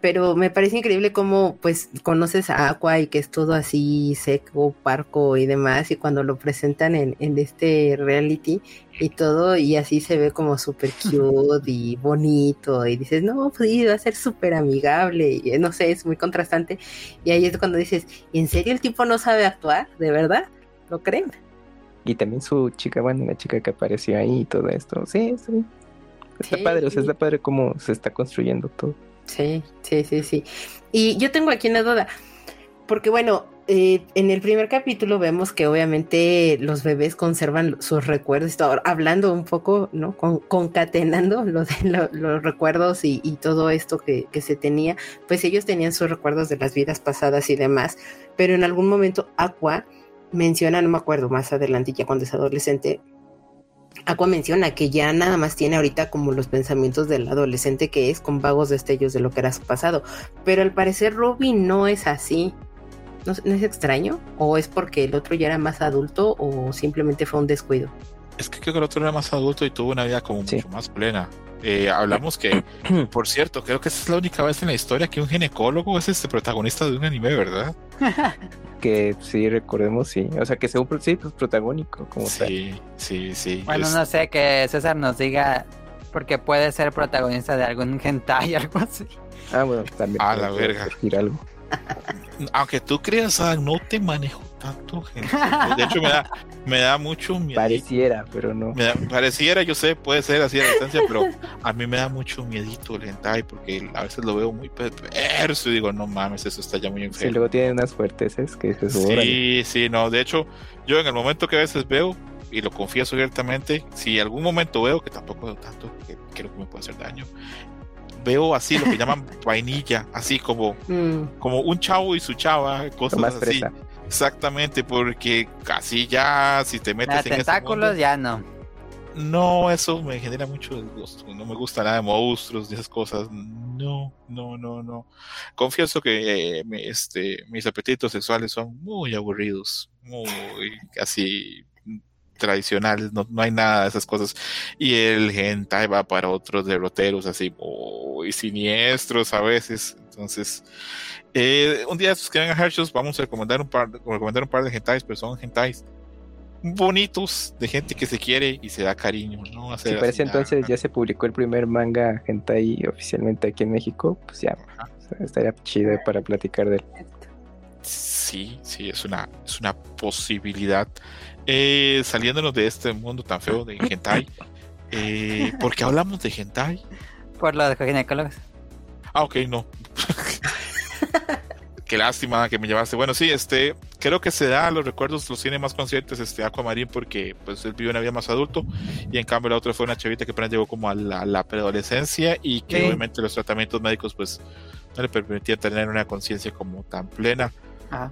Speaker 4: pero me parece increíble cómo pues conoces a Aqua y que es todo así seco, parco y demás, y cuando lo presentan en, en este reality y todo, y así se ve como súper cute y bonito, y dices, no, pues sí, va a ser súper amigable, y no sé, es muy contrastante, y ahí es cuando dices, ¿en serio el tipo no sabe actuar? ¿De verdad? ¿Lo creen?
Speaker 3: Y también su chica, bueno, la chica que apareció ahí y todo esto, sí, sí. Está padre, o sea, está padre cómo se está construyendo todo.
Speaker 4: Sí, sí, sí, sí. Y yo tengo aquí una duda, porque bueno, eh, en el primer capítulo vemos que obviamente los bebés conservan sus recuerdos, hablando un poco, ¿no? concatenando lo de los recuerdos y, todo esto que, se tenía, pues ellos tenían sus recuerdos de las vidas pasadas y demás, pero en algún momento Aqua menciona, no me acuerdo más adelante, ya cuando es adolescente, Aqua menciona que ya nada más tiene ahorita como los pensamientos del adolescente que es con vagos destellos de lo que era su pasado, pero al parecer Robin no es así. ¿No, es extraño? ¿O es porque el otro ya era más adulto o simplemente fue un descuido?
Speaker 2: Es que creo que el otro era más adulto y tuvo una vida como mucho más plena. Eh, hablamos que, <clears throat> por cierto, creo que esa es la única vez en la historia que un ginecólogo es este protagonista de un anime, ¿verdad? <laughs>
Speaker 3: que sí, recordemos, sí. O sea, que sea un sí, pues, protagónico, como
Speaker 2: Sí, sí, sí.
Speaker 5: Bueno, no sé, que César nos diga, porque puede ser protagonista de algún hentai, <laughs> algo así.
Speaker 3: Ah, bueno, también.
Speaker 2: A la verga.
Speaker 3: algo.
Speaker 2: Aunque tú creas, no te manejo tanto, gente. De hecho, me da, me da mucho miedo.
Speaker 3: Pareciera, pero no.
Speaker 2: pareciera, yo sé, puede ser así a distancia, pero a mí me da mucho miedito el hentai porque a veces lo veo muy perverso y digo, no mames, eso está ya muy enfermo.
Speaker 3: Sí, luego tiene unas fuertes que se
Speaker 2: Sí, sí, no. De hecho, yo en el momento que a veces veo, y lo confieso abiertamente, si algún momento veo, que tampoco veo tanto, que creo que me puede hacer daño, veo así lo que llaman <laughs> vainilla, así como, mm. como un chavo y su chava, cosas así. Exactamente, porque casi ya si te metes
Speaker 5: en tentáculos ya no.
Speaker 2: No, eso me genera mucho gusto. No me gusta nada de monstruos y esas cosas. No, no, no, no. Confieso que eh, este, mis apetitos sexuales son muy aburridos, muy así tradicionales, no, hay nada de esas cosas. Y el hentai va para otros derroteros así muy siniestros a veces. Entonces, eh, un día que vengan a Hershey's vamos a recomendar un par, recomendar un par de hentais, pero son hentais bonitos de gente que se quiere y se da cariño, ¿no?
Speaker 3: Si parece entonces ya se publicó el primer manga hentai oficialmente aquí en México, pues ya estaría chido para platicar de él.
Speaker 2: Sí, sí, es una, es una posibilidad. Eh, saliéndonos de este mundo tan feo de hentai, eh, <laughs> ¿por qué hablamos de hentai?
Speaker 5: Por lo de ginecólogos.
Speaker 2: Ah, ok, no. <laughs> Qué lástima que me llevaste. Bueno, sí, este, creo que se da los recuerdos, los tiene más conscientes este Aquamarine porque pues él vivió una vida más adulto y en cambio la otra fue una chavita que apenas llegó como a la, preadolescencia y que obviamente los tratamientos médicos pues no le permitían tener una conciencia como tan plena.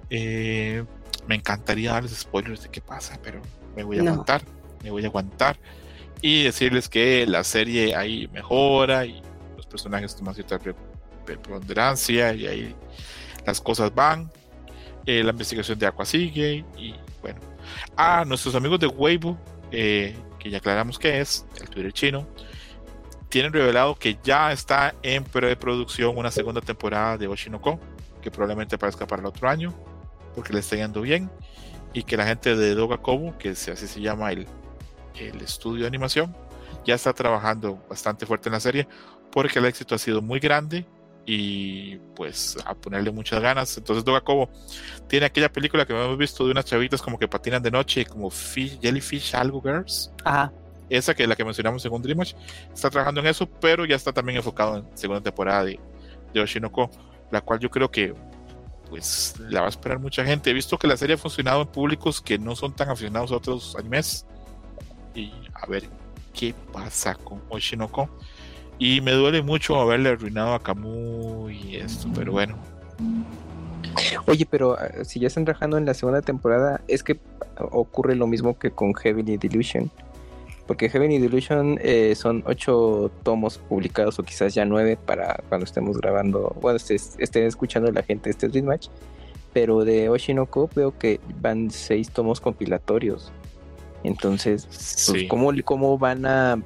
Speaker 2: Eh, me encantaría darles spoilers de qué pasa, pero me voy a aguantar, me voy a aguantar y decirles que la serie ahí mejora y los personajes toman cierta preponderancia y ahí las cosas van. Eh, la investigación de Aqua sigue y bueno. A nuestros amigos de Weibo, eh, que ya aclaramos que es, el Twitter chino, tienen revelado que ya está en preproducción una segunda temporada de Oshinoko, que probablemente aparezca para el otro año porque le está yendo bien y que la gente de Doga Kobo, que así se llama el, el estudio de animación, ya está trabajando bastante fuerte en la serie porque el éxito ha sido muy grande y pues a ponerle muchas ganas. Entonces Doga Kobo tiene aquella película que hemos visto de unas chavitas como que patinan de noche, como fish, Jellyfish Algo Girls.
Speaker 5: Ajá.
Speaker 2: Esa que es la que mencionamos en un Dreamwatch. Está trabajando en eso, pero ya está también enfocado en segunda temporada de, de Oshinoko, la cual yo creo que pues la va a esperar mucha gente. He visto que la serie ha funcionado en públicos que no son tan aficionados a otros animes. Y a ver qué pasa con Oshinoko. Y me duele mucho haberle arruinado a Camus y esto, pero bueno.
Speaker 3: Oye, pero ah, si ya están trabajando en la segunda temporada, es que ocurre lo mismo que con Heavenly Delusion. Porque Heavenly Delusion eh, son ocho tomos publicados o quizás ya nueve para cuando estemos grabando, bueno, estén escuchando la gente este Dream Match. Pero de Oshinoko veo que van seis tomos compilatorios. Entonces, pues, ¿cómo, ¿cómo van a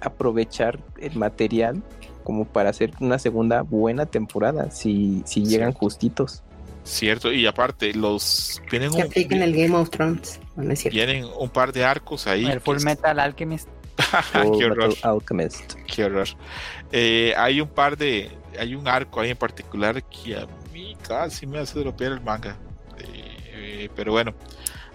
Speaker 3: aprovechar el material como para hacer una segunda buena temporada si, si llegan justitos?
Speaker 2: Cierto, y aparte, los
Speaker 4: vienen un, el Game of Thrones.
Speaker 2: Vienen un par de arcos ahí.
Speaker 5: El Full Metal Alchemist. <laughs>
Speaker 2: Qué horror. Alchemist. Qué horror. Eh, hay un par de. Hay un arco ahí en particular que a mí casi me hace dropear el manga. Eh, pero bueno,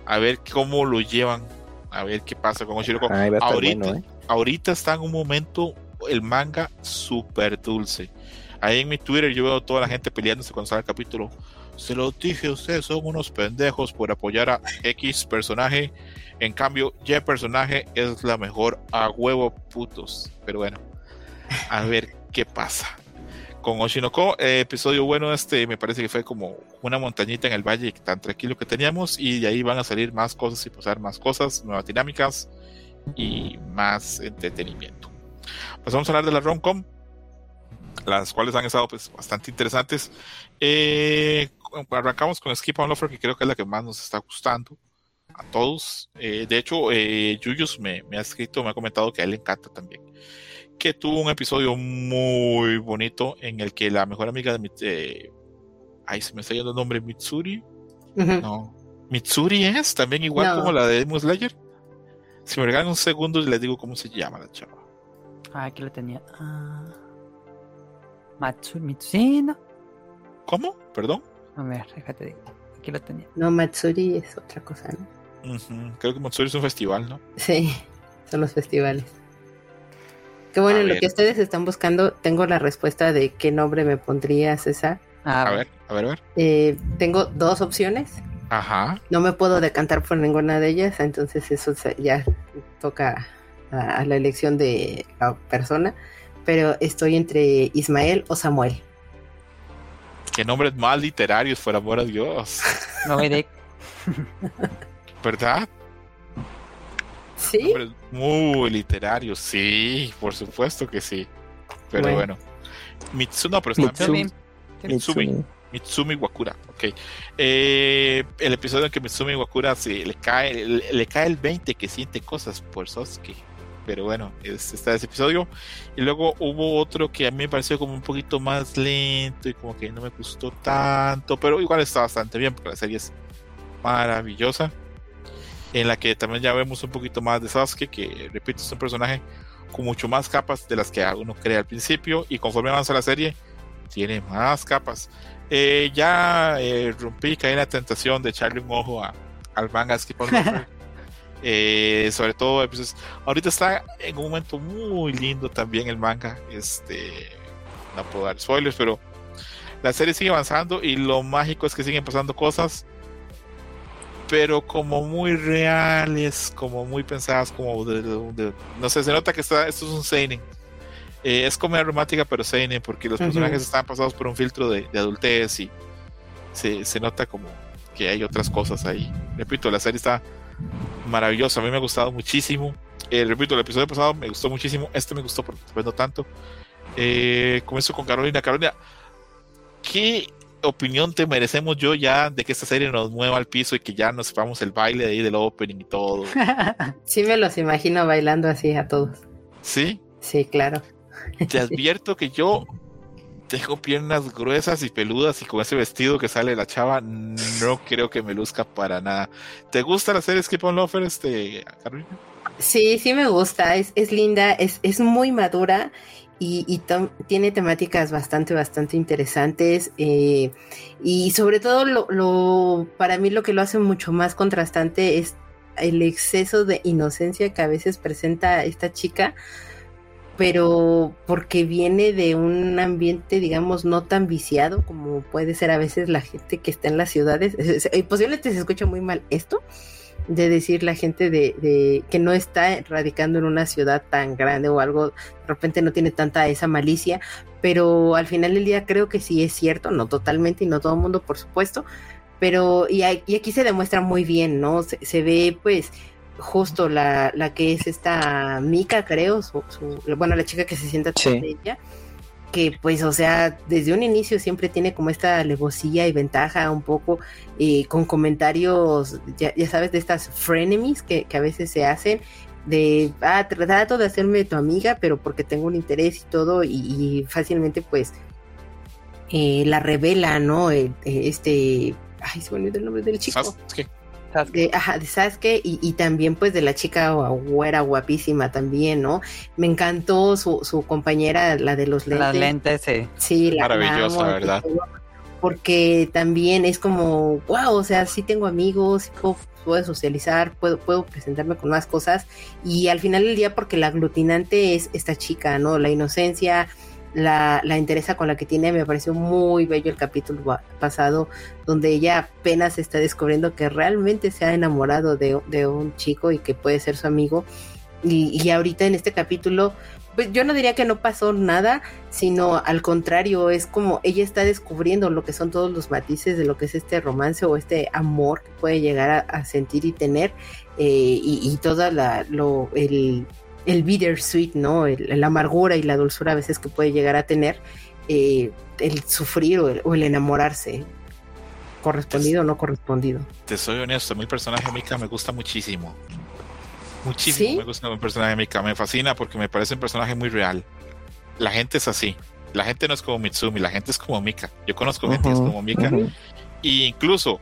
Speaker 2: a ver cómo lo llevan. A ver qué pasa con Oshiroko. ahorita, ¿eh? ahorita está en un momento el manga súper dulce. Ahí en mi Twitter yo veo toda la gente peleándose cuando sale el capítulo. Se lo dije, ustedes son unos pendejos por apoyar a X personaje. En cambio, Y personaje es la mejor a huevo putos. Pero bueno, a ver qué pasa. Con Oshinoko, eh, episodio bueno este, me parece que fue como una montañita en el valle tan tranquilo que teníamos y de ahí van a salir más cosas y pasar más cosas, nuevas dinámicas y más entretenimiento. Pues vamos a hablar de la romcom, las cuales han estado pues bastante interesantes. Eh, arrancamos con Skip on Offer, que creo que es la que más nos está gustando a todos. Eh, de hecho, eh, Yuyus me, me, ha escrito, me ha comentado que a él le encanta también. Que tuvo un episodio muy bonito en el que la mejor amiga de eh, ay, se me está yendo el nombre, Mitsuri. Uh -huh. No. Mitsuri es también igual no. como la de Demon Slayer. Si me regalan un segundo les digo cómo se llama la chava.
Speaker 5: Ah, aquí lo tenía. Uh... Matsuri Mitsuri.
Speaker 2: ¿Cómo? ¿Perdón?
Speaker 5: A ver, déjate, aquí lo tenía.
Speaker 4: No, Matsuri es otra cosa, ¿no?
Speaker 2: Uh -huh. Creo que Matsuri es un festival, ¿no?
Speaker 4: Sí, son los festivales. Qué bueno, en lo que ustedes están buscando, tengo la respuesta de qué nombre me pondría César.
Speaker 2: A, a ver, a ver, a ver.
Speaker 4: Eh, tengo dos opciones.
Speaker 2: Ajá.
Speaker 4: No me puedo decantar por ninguna de ellas, entonces eso ya toca a, a la elección de la persona. Pero estoy entre Ismael o Samuel.
Speaker 2: Qué nombres más literarios, por amor a Dios.
Speaker 5: No, Eric.
Speaker 2: ¿Verdad?
Speaker 4: Sí.
Speaker 2: Nombres muy literarios, sí, por supuesto que sí. Pero bueno. bueno. Mitsu, no, pero está
Speaker 5: Mitsumi.
Speaker 2: Mitsumi. Mitsumi Wakura, ok. Eh, el episodio en que Mitsumi Wakura se le cae, le, le, cae el 20 que siente cosas por Sosuke. Pero bueno, es, está ese episodio. Y luego hubo otro que a mí me pareció como un poquito más lento y como que no me gustó tanto. Pero igual está bastante bien porque la serie es maravillosa. En la que también ya vemos un poquito más de Sasuke, que repito, es un personaje con mucho más capas de las que uno cree al principio. Y conforme avanza la serie, tiene más capas. Eh, ya eh, rompí, caí en la tentación de echarle un ojo a, al manga Skip on <laughs> eh, sobre todo, pues, ahorita está en un momento muy lindo también el manga. Este, no puedo dar spoilers, pero la serie sigue avanzando y lo mágico es que siguen pasando cosas, pero como muy reales, como muy pensadas, como de, de, de, no sé, se nota que está, esto es un seinen. Eh, es comedia romántica, pero seinen, porque los uh -huh. personajes están pasados por un filtro de, de adultez y se, se, nota como que hay otras cosas ahí. Repito, la serie está maravillosa, a mí me ha gustado muchísimo. Eh, repito, el episodio pasado me gustó muchísimo, este me gustó, pero no tanto. Eh, comienzo con Carolina. Carolina, ¿qué opinión te merecemos yo ya de que esta serie nos mueva al piso y que ya nos sepamos el baile de ahí del opening y todo? <laughs>
Speaker 4: sí, me los imagino bailando así a todos.
Speaker 2: ¿Sí?
Speaker 4: Sí, claro.
Speaker 2: Te advierto que yo tengo piernas gruesas y peludas y con ese vestido que sale la chava no creo que me luzca para nada. ¿Te gusta la serie Skip on Lofer, este, Carolina?
Speaker 4: Sí, sí me gusta, es, es linda, es, es muy madura y, y tiene temáticas bastante, bastante interesantes eh, y sobre todo lo, lo, para mí lo que lo hace mucho más contrastante es el exceso de inocencia que a veces presenta esta chica pero porque viene de un ambiente, digamos, no tan viciado como puede ser a veces la gente que está en las ciudades. Y posiblemente se escucha muy mal esto, de decir la gente de, de, que no está radicando en una ciudad tan grande o algo, de repente no tiene tanta esa malicia, pero al final del día creo que sí es cierto, no totalmente y no todo el mundo, por supuesto, pero y, y aquí se demuestra muy bien, ¿no? Se, se ve pues justo la, la, que es esta Mika, creo, su, su, bueno, la chica que se sienta
Speaker 3: sí.
Speaker 4: de ella, que pues, o sea, desde un inicio siempre tiene como esta alevosía y ventaja un poco eh, con comentarios, ya, ya, sabes, de estas frenemies que, que, a veces se hacen, de, ah, trato de hacerme tu amiga, pero porque tengo un interés y todo, y, y fácilmente pues eh, la revela, ¿no? Eh, este, ay, se me olvidó el nombre del chico.
Speaker 2: Sasuke.
Speaker 4: De, ajá, de Sasuke y, y, también pues de la chica güera guapísima también, ¿no? Me encantó su, su compañera, la de los lentes.
Speaker 5: Las lentes, sí.
Speaker 4: Sí,
Speaker 2: la Maravillosa, amo, ¿verdad?
Speaker 4: porque también es como, wow, o sea, sí tengo amigos, puedo, puedo, socializar, puedo, puedo presentarme con más cosas y al final del día porque la aglutinante es esta chica, ¿no? La inocencia, la, la interesa con la que tiene, me pareció muy bello el capítulo pasado, donde ella apenas está descubriendo que realmente se ha enamorado de, de un chico y que puede ser su amigo. Y, y, ahorita en este capítulo, pues yo no diría que no pasó nada, sino al contrario, es como ella está descubriendo lo que son todos los matices de lo que es este romance o este amor que puede llegar a, sentir y tener, eh, y, y, toda la, lo, el, el bittersweet, ¿no? El, la amargura y la dulzura a veces que puede llegar a tener, eh, el sufrir o el, o el, enamorarse, correspondido o no correspondido.
Speaker 2: Te soy honesto, a mí el personaje Mika me gusta muchísimo. Muchísimo ¿Sí? me gusta el personaje Mika, me fascina porque me parece un personaje muy real. La gente es así. La gente no es como Mitsumi, la gente es como Mika. Yo conozco uh -huh, gente que es como Mika. Uh -huh. E incluso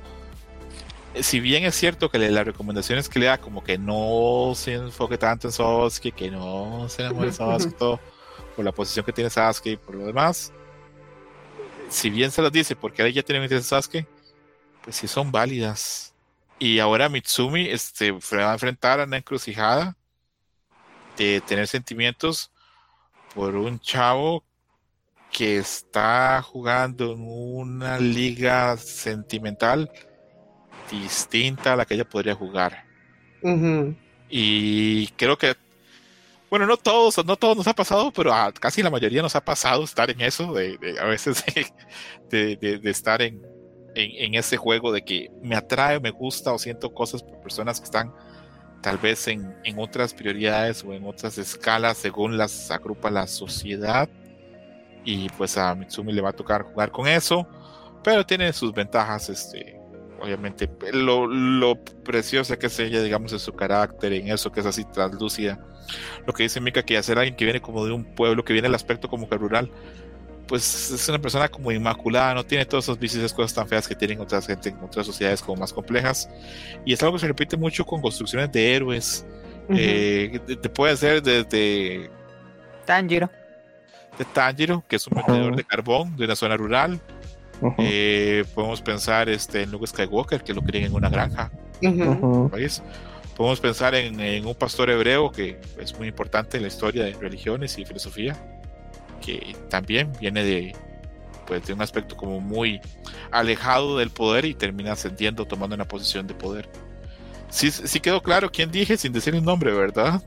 Speaker 2: si bien es cierto que las recomendaciones que le da, como que no se enfoque tanto en Sasuke, que no se enamore de <laughs> Sasuke, todo, por la posición que tiene Sasuke y por lo demás, si bien se las dice porque ella tiene interés en Sasuke, pues sí son válidas. Y ahora Mitsumi este, va a enfrentar a una encrucijada de tener sentimientos por un chavo que está jugando en una liga sentimental distinta a la que ella podría jugar. Uh -huh. Y creo que, bueno, no todos, no todos nos ha pasado, pero a casi la mayoría nos ha pasado estar en eso, de, de a veces de, de, de estar en, en, en, ese juego de que me atrae, me gusta o siento cosas por personas que están tal vez en, en otras prioridades o en otras escalas según las agrupa la sociedad. Y pues a Mitsumi le va a tocar jugar con eso, pero tiene sus ventajas, este, obviamente lo, lo preciosa que es ella, digamos, en su carácter, en eso que es así translúcida. Lo que dice Mika, que hacer alguien que viene como de un pueblo, que viene el aspecto como que rural, pues es una persona como inmaculada, no tiene todos esos vicios, esas cosas tan feas que tienen otras gente en otras sociedades como más complejas. Y es algo que se repite mucho con construcciones de héroes. Uh -huh. eh, te, te, puede hacer desde
Speaker 5: Tanjiro.
Speaker 2: De Tanjiro, que es un vendedor uh -huh. de carbón de una zona rural. Uh -huh. eh, podemos pensar este, en Luke Skywalker, que lo crían en una granja. ¿País? Podemos pensar en, en, un pastor hebreo que es muy importante en la historia de religiones y filosofía, que también viene de, pues, de un aspecto como muy alejado del poder y termina ascendiendo, tomando una posición de poder. Sí, sí quedó claro quién dije sin decir el nombre, ¿verdad?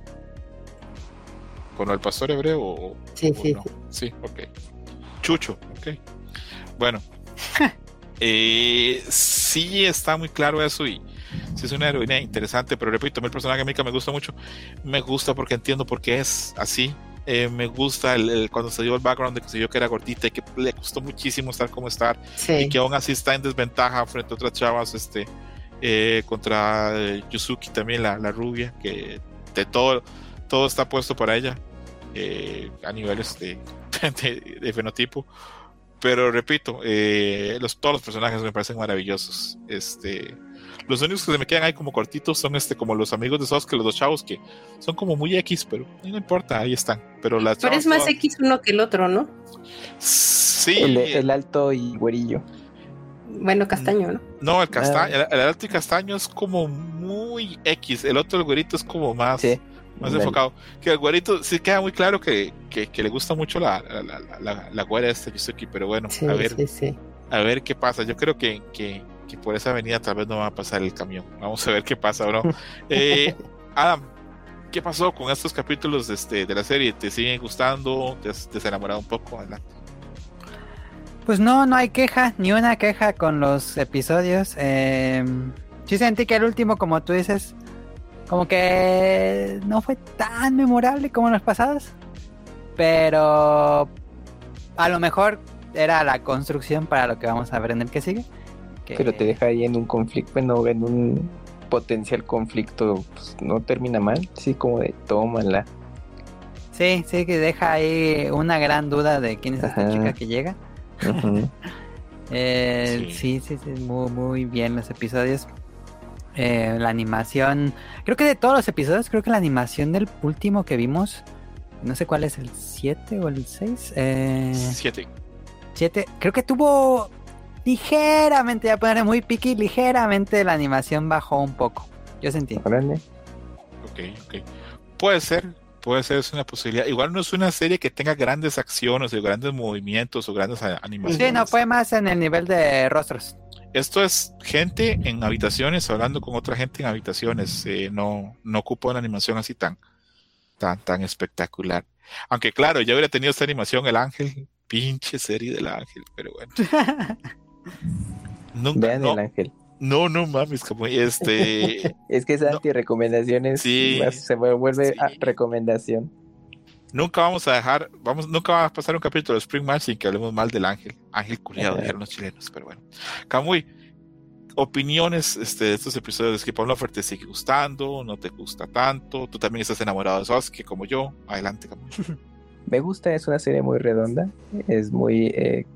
Speaker 2: ¿Con el pastor hebreo o,
Speaker 4: sí,
Speaker 2: o
Speaker 4: sí,
Speaker 2: no? Sí, ok. Chucho, ok. Bueno, <laughs> eh, sí está muy claro eso y sí es una heroína interesante, pero repito, el personaje Mika me gusta mucho. Me gusta porque entiendo por qué es así. Eh, me gusta el, el, cuando se dio el background de que se dio que era gordita y que le costó muchísimo estar como estar sí. y que aún así está en desventaja frente a otras chavas este eh, contra eh, Yusuki también la, la, rubia que de todo todo está puesto para ella eh, a niveles de, <laughs> de, de, fenotipo pero repito los, todos los personajes me parecen maravillosos este los únicos que se me quedan ahí como cortitos son este como los amigos de Sasuke, los dos chavos que son como muy X, pero no importa, ahí están. Pero, las
Speaker 4: pero es más todas... X uno que el otro, ¿no?
Speaker 2: Sí.
Speaker 3: El, el, alto y güerillo.
Speaker 4: Bueno, castaño, ¿no?
Speaker 2: No, el castaño, ah. el, el, alto y castaño es como muy X, el otro, el güerito, es como más, sí. Más enfocado. Que el güerito sí queda muy claro que, que, que le gusta mucho la, la, la, la, güera de este Yusuki, pero bueno,
Speaker 4: sí,
Speaker 2: a ver.
Speaker 4: Sí,
Speaker 2: a ver qué pasa. Yo creo que, que que por esa avenida tal vez no va a pasar el camión. Vamos a ver qué pasa o no. <laughs> eh, Adam, ¿qué pasó con estos capítulos de, este, de la serie? ¿Te siguen gustando? ¿Te has desenamorado un poco? Adelante.
Speaker 5: Pues no, no hay queja, ni una queja con los episodios. Eh, sí sentí que el último, como tú dices, como que no fue tan memorable como los pasados. Pero a lo mejor era la construcción para lo que vamos a ver en el que sigue.
Speaker 3: Que... Pero te deja ahí en un conflicto, bueno, en un potencial conflicto, pues no termina mal, sí, como de tómala.
Speaker 5: Sí, sí, que deja ahí una gran duda de quién es Ajá. esta chica que llega. Uh <laughs> -huh. eh, sí. sí, sí, sí, muy, muy bien los episodios. Eh, la animación, creo que de todos los episodios, creo que la animación del último que vimos, no sé cuál es el 7 o el 6.
Speaker 2: 7. Eh,
Speaker 5: 7, creo que tuvo ligeramente, ya poner muy piqui, ligeramente la animación bajó un poco. Yo sentí.
Speaker 2: Ok, ok. Puede ser, puede ser, es una posibilidad. Igual no es una serie que tenga grandes acciones o grandes movimientos o grandes animaciones.
Speaker 5: Sí, no fue más en el nivel de rostros.
Speaker 2: Esto es gente en habitaciones hablando con otra gente en habitaciones. eh, no, no ocupa una animación así tan, tan, tan espectacular. Aunque claro, ya hubiera tenido esta animación El Ángel, pinche serie del Ángel, pero bueno. <laughs> Nunca,
Speaker 3: Vean
Speaker 2: no,
Speaker 3: el ángel.
Speaker 2: no, no mames, como este, <laughs>
Speaker 3: Es que es
Speaker 2: No.
Speaker 3: anti-recomendaciones.
Speaker 2: Sí.
Speaker 3: Se vuelve
Speaker 2: Sí.
Speaker 3: a recomendación.
Speaker 2: Nunca vamos a dejar, vamos, nunca va a pasar un capítulo de Spring Match sin que hablemos mal del Ángel. Ángel culiado, dijeron los chilenos, pero bueno. Camuy, opiniones este, de estos episodios de Skip on Lover, ¿te sigue gustando? ¿No te gusta tanto? ¿Tú también estás enamorado de Sasuke como yo? Adelante, Camuy. <laughs>
Speaker 3: Me gusta, es una serie muy redonda. Es muy. eh,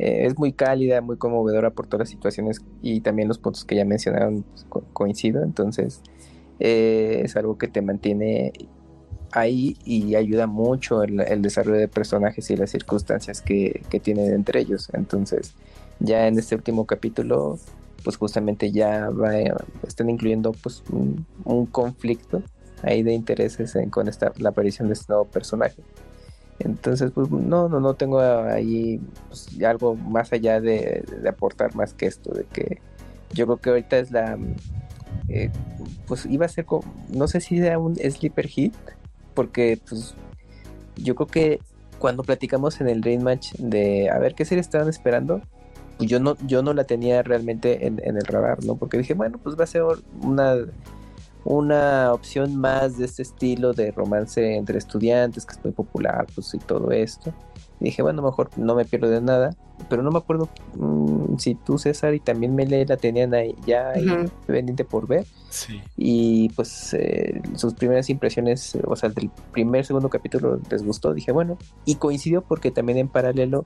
Speaker 3: eh, es muy cálida, muy conmovedora por todas las situaciones y también los puntos que ya mencionaron pues, co- coincido. Entonces, eh, es algo que te mantiene ahí y ayuda mucho el, desarrollo de personajes y las circunstancias que, que tienen entre ellos. Entonces, ya en este último capítulo, pues justamente ya va, están incluyendo pues un, conflicto ahí de intereses en- con esta, la aparición de este nuevo personaje. Entonces, pues no, no, no tengo ahí pues, algo más allá de, de aportar más que esto, de que yo creo que ahorita es la, eh, pues iba a ser, como, no sé si era un sleeper hit, porque pues yo creo que cuando platicamos en el Dream Match de a ver qué serie estaban esperando, pues yo no, yo no la tenía realmente en, en el radar, ¿no? Porque dije, bueno, pues va a ser una una opción más de este estilo de romance entre estudiantes, que es muy popular, pues y todo esto. Y dije, bueno, mejor no me pierdo de nada, pero no me acuerdo mm, si tú, César, y también Mele la tenían ahí ya ahí
Speaker 4: Ujú.
Speaker 3: pendiente por ver.
Speaker 2: Sí.
Speaker 3: Y pues eh, sus primeras impresiones, eh, o sea, del primer, segundo capítulo les gustó. Dije, bueno, y coincidió porque también en paralelo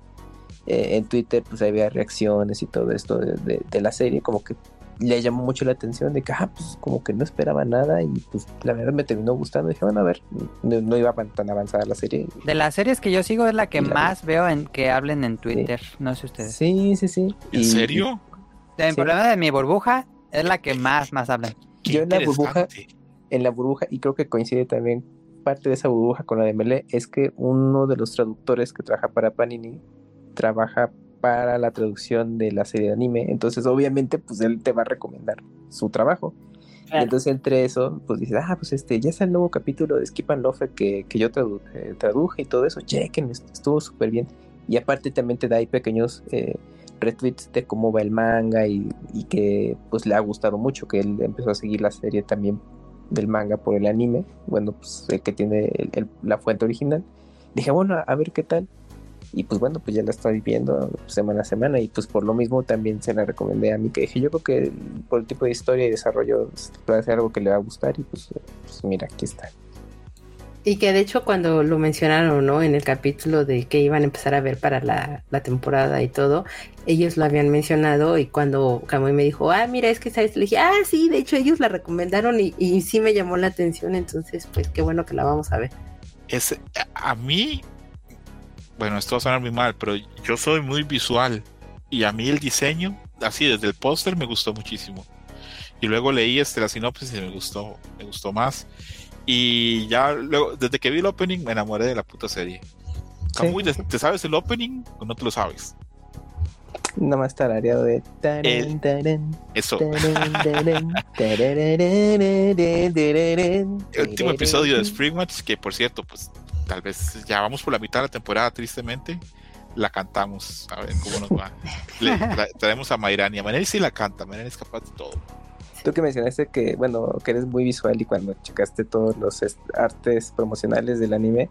Speaker 3: eh, en Twitter pues había reacciones y todo esto de, de- de la serie, como que le llamó mucho la atención de que, ah, pues como que no esperaba nada y pues la verdad me terminó gustando. Dije, bueno, a ver, no, no iba tan avanzada la serie.
Speaker 5: De las series que yo sigo es la que
Speaker 3: la-
Speaker 5: más veo en que hablen en Twitter. No sé ustedes.
Speaker 3: Sí, sí, sí.
Speaker 2: ¿En
Speaker 3: Y-
Speaker 2: serio?
Speaker 5: El
Speaker 3: Sí.
Speaker 5: problema de mi burbuja es la que más, más hablan.
Speaker 2: Qué
Speaker 3: Yo en la burbuja- en la burbuja, y creo que coincide también parte de esa burbuja con la de Mele, es que uno de los traductores que trabaja para Panini trabaja para la traducción de la serie de anime, entonces obviamente pues él te va a recomendar su trabajo. Y
Speaker 4: Claro.
Speaker 3: entonces entre eso, pues dices, ah, pues este, ya está el nuevo capítulo de Skip and Lofer que, que yo tradu- eh, traduje y todo eso, chequen, est- estuvo súper bien. Y aparte también te da ahí pequeños eh, retweets de cómo va el manga y, y que pues le ha gustado mucho, que él empezó a seguir la serie también del manga por el anime, bueno, pues el que tiene el- el- la fuente original. Dije, bueno, a ver qué tal. Y pues bueno, pues ya la estoy viendo semana a semana y pues por lo mismo también se la recomendé a mí, que dije, yo creo que por el tipo de historia y desarrollo puede ser algo que le va a gustar y pues, pues mira, aquí está.
Speaker 4: Y que de hecho cuando lo mencionaron, ¿no? En el capítulo de que iban a empezar a ver para la, la temporada y todo, ellos lo habían mencionado y cuando Kamui me dijo, ah, mira, es que sabes, le dije, ah, sí, de hecho ellos la recomendaron y, y sí me llamó la atención, entonces pues qué bueno que la vamos a ver.
Speaker 2: Es, a mí, bueno, esto va a sonar muy mal, pero yo soy muy visual y a mí el diseño, así desde el póster, me gustó muchísimo. Y luego leí este, la sinopsis y me gustó, me gustó más. Y ya luego, desde que vi el opening, me enamoré de la puta serie. ¿te- ¿te sabes el opening o no te lo sabes?
Speaker 3: Nada más tarareado de... tarán,
Speaker 2: El-
Speaker 3: tarán,
Speaker 2: Eso.
Speaker 3: tarán, <laughs>
Speaker 2: El último episodio de. Spring Match, que por cierto, pues tal vez ya vamos por la mitad de la temporada, tristemente, la cantamos. A ver cómo nos va. <laughs> Le tra- traemos a Mayrani. A Mayrani sí la canta, Mayrani es capaz de todo.
Speaker 3: Tú que mencionaste que, bueno, que eres muy visual y cuando checaste todos los artes promocionales del anime,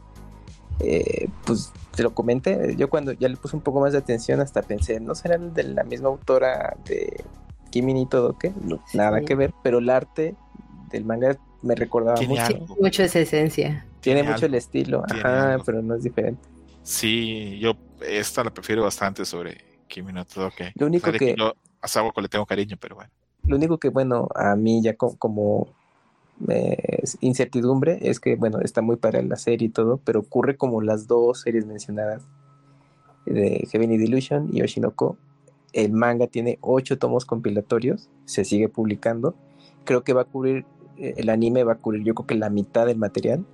Speaker 3: eh, pues te lo comenté. Yo cuando ya le puse un poco más de atención, hasta pensé, ¿no será el de la misma autora de Kimi ni todo que No, nada
Speaker 4: Sí.
Speaker 3: que ver, pero el arte del manga me recordaba mucho.
Speaker 2: algo.
Speaker 4: Mucho esa esencia.
Speaker 3: Tiene mucho el estilo,
Speaker 2: tiene
Speaker 3: ajá,
Speaker 2: algo.
Speaker 3: pero no es diferente.
Speaker 2: Sí, yo esta la prefiero bastante sobre Kimi no Todoke.
Speaker 3: Lo único
Speaker 2: Sabe
Speaker 3: que-
Speaker 2: yo a Sawako le tengo cariño, pero bueno.
Speaker 3: Lo único que, bueno, a mí ya co- como eh, incertidumbre es que, bueno, está muy para la serie y todo, pero ocurre como las dos series mencionadas de Heaven y Delusion y Oshinoko. El manga tiene ocho tomos compilatorios, se sigue publicando. Creo que va a cubrir, eh, el anime va a cubrir yo creo que la mitad del material.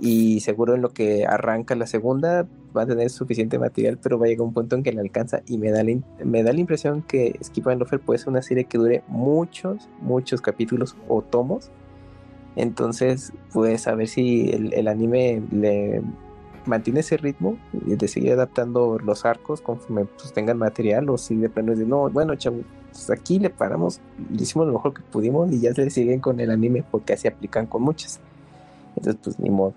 Speaker 3: Y seguro en lo que arranca la segunda va a tener suficiente material, pero va a llegar un punto en que le alcanza. Y me da la, me da la impresión que Skip and Lofer puede ser una serie que dure muchos, muchos capítulos o tomos. Entonces, pues a ver si el, el anime le mantiene ese ritmo de seguir adaptando los arcos conforme pues, tengan material o si de plano es de no, bueno, chavo, pues aquí le paramos, le hicimos lo mejor que pudimos y ya se siguen con el anime porque así aplican con muchas. Entonces, pues ni modo.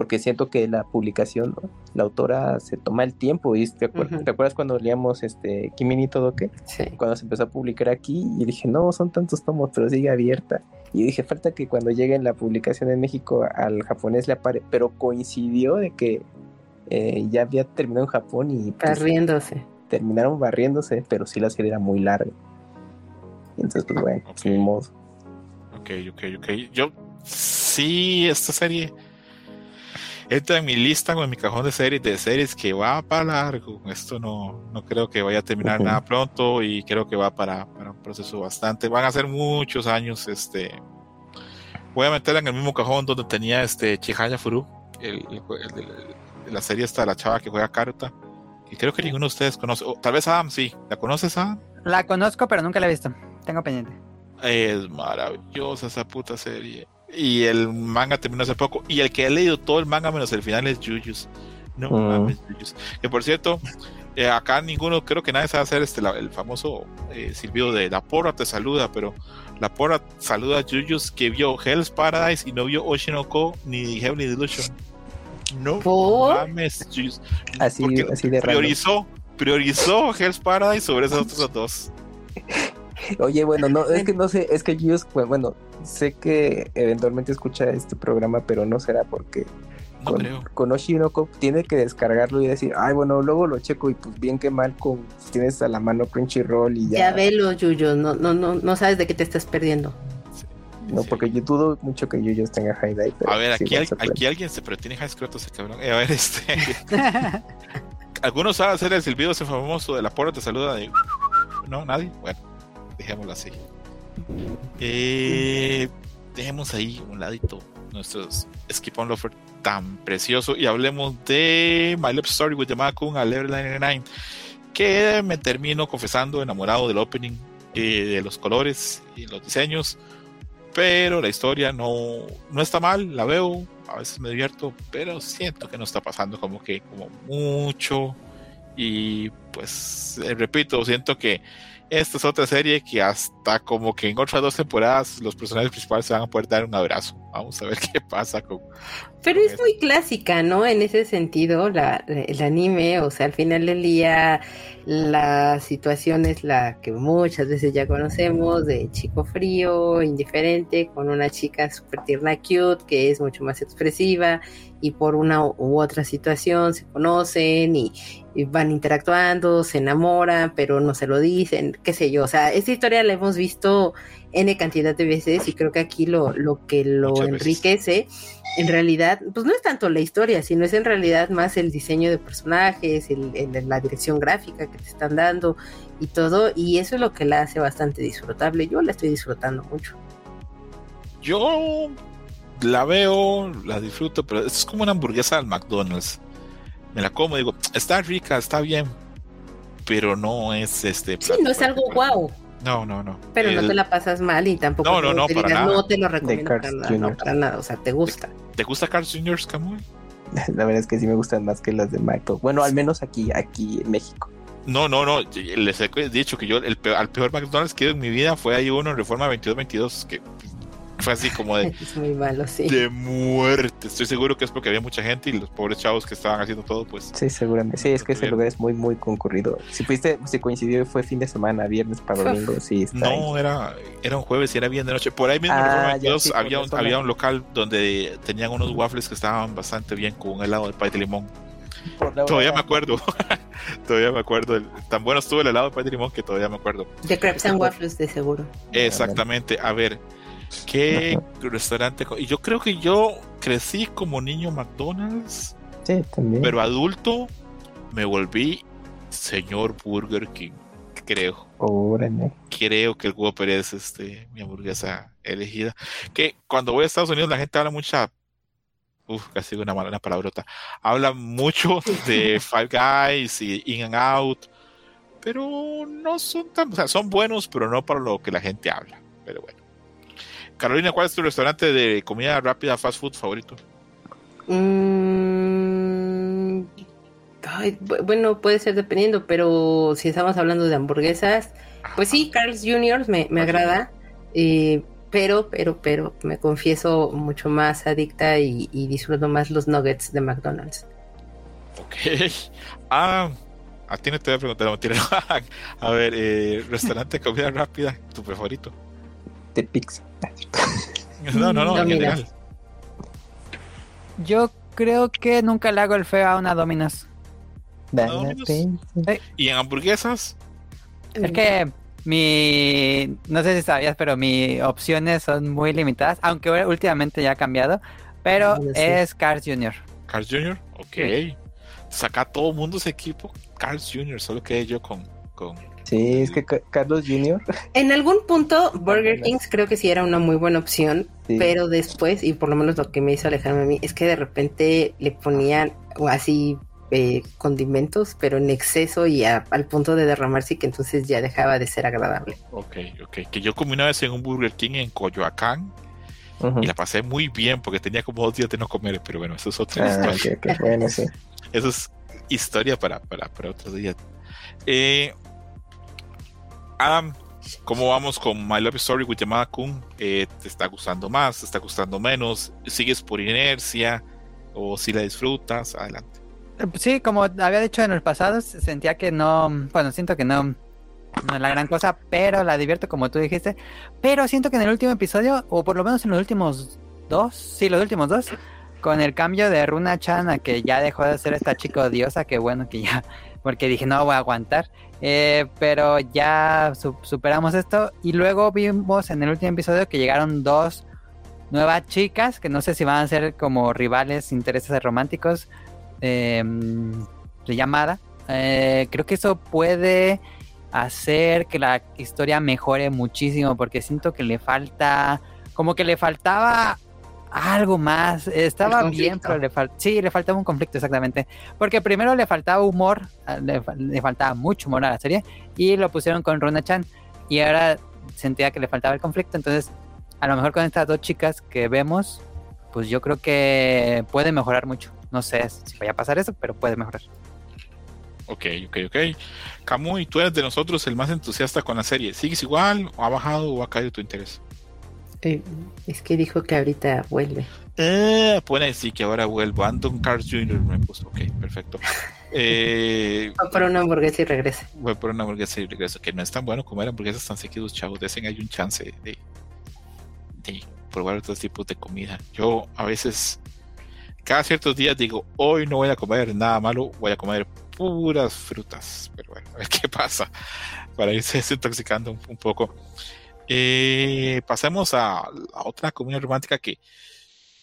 Speaker 3: Porque siento que la publicación, ¿no? la autora se toma el tiempo. Y te, acuer-
Speaker 4: Ujú.
Speaker 3: ¿te acuerdas cuando leíamos este Kimi ni Todoke?
Speaker 4: Sí.
Speaker 3: Cuando se empezó a publicar aquí, y dije, no, son tantos tomos, pero sigue abierta. Y dije, falta que cuando llegue la publicación en México al japonés le apare. Pero coincidió de que eh, ya había terminado en Japón y pues,
Speaker 4: Barriéndose.
Speaker 3: terminaron barriéndose, pero sí la serie era muy larga. Entonces, pues bueno, pues,
Speaker 2: Ok.
Speaker 3: ni modo.
Speaker 2: Ok, ok, ok. Yo sí, esta serie entra en mi lista o en mi cajón de series de series que va para largo. Esto no, no creo que vaya a terminar nada pronto y creo que va para, para un proceso bastante. Van a ser muchos años. Este, voy a meterla en el mismo cajón donde tenía este Chihaya Furu, el, el- el- el- la serie esta, la chava que juega Karuta. Y creo que ninguno de ustedes conoce. tal vez Adam sí. ¿La conoces, Adam?
Speaker 5: La conozco, pero nunca la he visto. Tengo pendiente.
Speaker 2: Es maravillosa esa puta serie. Y el manga terminó hace poco. Y el que he leído todo el manga menos el final es Jujus. No
Speaker 3: Mm.
Speaker 2: mames, Jujus. Que por cierto, eh, acá ninguno, creo que nadie sabe hacer este, la- el famoso eh, silbido de la porra te saluda, pero la porra saluda a Jujus que vio Hell's Paradise y no vio Oshinoko ni Heavenly Delusion. No
Speaker 4: ¿Por?
Speaker 2: mames, Jujus.
Speaker 3: Así, así de raro.
Speaker 2: priorizó, priorizó Hell's Paradise sobre esos otros dos. <laughs>
Speaker 3: Oye, bueno, no, es que no sé, es que yo, pues, bueno, sé que eventualmente escucha este programa, pero no será porque
Speaker 2: No
Speaker 3: con, con Oshinoko tiene que descargarlo y decir, ay, bueno, luego lo checo y pues bien que mal con tienes a la mano Crunchyroll y ya.
Speaker 4: Ya velo, Yuyo. No, no, no, no sabes de qué te estás perdiendo.
Speaker 3: No,
Speaker 2: Sí.
Speaker 3: porque yo dudo mucho que Yuyos tenga High Dive. pero
Speaker 2: A ver,
Speaker 3: sí
Speaker 2: aquí, al- aquí alguien se, pero tiene high escroto ese cabrón. Eh, a ver, este. <laughs> ¿Algunos saben hacer el silbido ese famoso de la porra te saluda de. No, nadie. Bueno, dejémoslo así. Eh, dejemos ahí un ladito nuestros Skip on Lover tan precioso y hablemos de My Love Story with the a Level 99 que me termino confesando enamorado del opening eh, de los colores y los diseños pero la historia no, no está mal, la veo, a veces me divierto, pero siento que no está pasando como que como mucho y pues eh, repito, siento que esta es otra serie que hasta como que en otras dos temporadas los personajes principales se van a poder dar un abrazo. Vamos a ver <laughs> qué pasa con...
Speaker 4: Pero
Speaker 2: con
Speaker 4: es muy clásica, ¿no? En ese sentido, la, el anime, o sea, al final del día, la situación es la que muchas veces ya conocemos, de chico frío, indiferente, con una chica súper tierna, cute, que es mucho más expresiva, y por una u otra situación se conocen y, y van interactuando, se enamoran, pero no se lo dicen, qué sé yo. O sea, esta historia la hemos visto N cantidad de veces y creo que aquí lo, lo que lo
Speaker 2: Muchas veces.
Speaker 4: enriquece en realidad, pues no es tanto la historia, sino es en realidad más el diseño de personajes, el, el- la dirección gráfica que te están dando y todo, y eso es lo que la hace bastante disfrutable. Yo la estoy disfrutando mucho.
Speaker 2: Yo la veo, la disfruto, pero es como una hamburguesa del McDonald's. Me la como y digo, está rica, está bien, pero no es este...
Speaker 4: Sí,
Speaker 2: plato
Speaker 4: no es algo guau,
Speaker 2: No, no, no.
Speaker 4: pero no
Speaker 2: El-
Speaker 4: te la pasas mal y tampoco
Speaker 2: No, no, no, para nada.
Speaker 4: no te lo recomiendo para nada, no,
Speaker 3: Jr.
Speaker 4: para nada, o sea, te gusta.
Speaker 2: ¿Te gusta Carl Jr. Camuy? <laughs>
Speaker 3: La verdad es que sí me gustan más que las de Michael. Bueno, al menos aquí, aquí en México.
Speaker 2: No, no, no. Les he dicho que yo el peor, al peor McDonald's que he ido en mi vida fue ahí uno en Reforma 2222, que fue así como de, <laughs>
Speaker 4: Es muy malo, sí.
Speaker 2: de muerte. Estoy seguro que es porque había mucha gente y los pobres chavos que estaban haciendo todo, pues.
Speaker 3: Sí, seguramente. Sí, es que ese lugar es muy, muy concurrido. Si fuiste, si coincidió, fue fin de semana, viernes para domingo, sí, está ahí.
Speaker 2: No, era, era un jueves y era bien de noche. Por ahí mismo
Speaker 3: Ah, ya,
Speaker 2: 22
Speaker 3: sí, con
Speaker 2: había, un, había un local donde tenían unos waffles que estaban bastante bien con un helado de pay de limón. <laughs> Todavía me acuerdo. todavía me acuerdo. Tan bueno estuvo el helado de pay de limón que todavía me acuerdo.
Speaker 4: De Crepes and Waffles, de seguro.
Speaker 2: Exactamente. A ver, ¿qué restaurante? Y yo creo que yo crecí como niño McDonald's,
Speaker 3: Sí, también.
Speaker 2: pero adulto me volví señor Burger King. creo.
Speaker 3: Órale.
Speaker 2: Creo que el Whopper es este, mi hamburguesa elegida. Que cuando voy a Estados Unidos la gente habla mucha. Uf, casi una mala una palabrota. Habla mucho <laughs> de Five Guys y In and Out. Pero no son tan. O sea, son buenos, pero no para lo que la gente habla. Pero bueno. Carolina, ¿cuál es tu restaurante de comida rápida, fast food favorito?
Speaker 4: Mm, ay, bu- bueno, puede ser dependiendo, pero si estamos hablando de hamburguesas, pues sí, Carl's Jr. me, me agrada, eh, pero, pero, pero, me confieso mucho más adicta y, y disfruto más los nuggets de McDonald's.
Speaker 2: Ok. <laughs> Ah, a ti no te voy a preguntar, no. <laughs> A ver, eh, restaurante de comida rápida, tu favorito.
Speaker 3: De pizza. <laughs>
Speaker 2: No, no, no, general.
Speaker 5: Yo creo que nunca le hago el feo a una Dominos.
Speaker 2: ¿Y en hamburguesas?
Speaker 5: Es que mi, no sé si sabías, pero mis opciones son muy limitadas, aunque últimamente ya ha cambiado, pero
Speaker 4: Ah, sí.
Speaker 5: es Cars Jr.
Speaker 2: Carl's Jr. Ok. Saca todo el mundo ese equipo. Carl's Jr. Solo quedé yo con. con...
Speaker 3: Sí, es que Ca- Carlos Jr.
Speaker 4: En algún punto, <laughs> Burger King creo que sí era una muy buena opción,
Speaker 3: Sí.
Speaker 4: pero después, y por lo menos lo que me hizo alejarme a mí, es que de repente le ponían o así eh, condimentos, pero en exceso y a- al punto de derramarse, y que entonces ya dejaba de ser agradable.
Speaker 2: Ok, ok. Que yo comí una vez en un Burger King en Coyoacán y la pasé muy bien porque tenía como dos días de no comer, pero bueno, eso es otra
Speaker 3: Ah,
Speaker 2: historia.
Speaker 3: ok, ok. Bueno, sí. <laughs>
Speaker 2: Eso es historia para, para, para otro día. Eh, Adam, ¿cómo vamos con My Love Story with Yamada Kun? Eh, ¿Te está gustando más? ¿Te está gustando menos? ¿Sigues por inercia? ¿O si la disfrutas? Adelante.
Speaker 5: Eh, Sí, como había dicho en los pasados, sentía que no, bueno, siento que no, no es la gran cosa, pero la divierto como tú dijiste. Pero siento que en el último episodio, o por lo menos en los últimos dos, sí, los últimos dos, con el cambio de Runa Chan a que ya dejó de ser esta chica odiosa, que bueno que ya, porque dije no voy a aguantar. Eh, pero ya su- superamos esto y luego vimos en el último episodio que llegaron dos nuevas chicas que no sé si van a ser como rivales, intereses románticos eh, de llamada. Eh, creo que eso puede hacer que la historia mejore muchísimo porque siento que le falta, como que le faltaba algo más. Estaba bien, pero le faltaba, sí, le faltaba un conflicto exactamente. Porque primero le faltaba humor, ah, le faltaba mucho humor a la serie y lo pusieron con Runa Chan y ahora sentía que le faltaba el conflicto, entonces a lo mejor con estas dos chicas que vemos, pues yo creo que puede mejorar mucho. No sé si vaya a pasar eso, pero puede mejorar.
Speaker 2: Ok, ok, ok. Camuy, tú eres de nosotros el más entusiasta con la serie. ¿Sigues igual o ha bajado o ha caído tu interés?
Speaker 4: Eh, es que dijo que ahorita vuelve.
Speaker 2: Eh, pone sí que ahora vuelvo. Andon Carl Jr. me puso. Ok, perfecto. <laughs> Eh,
Speaker 4: Va por una hamburguesa y regresa.
Speaker 2: voy por una hamburguesa y regreso. Que no es tan bueno comer hamburguesas tan seguidos, chavos. Desen hay un chance de, de probar otros tipos de comida. Yo a veces, cada ciertos días digo, hoy no voy a comer nada malo, voy a comer puras frutas. Pero bueno, a ver qué pasa. Para irse <laughs> desintoxicando un, un poco. Eh, pasemos a, a otra comida romántica que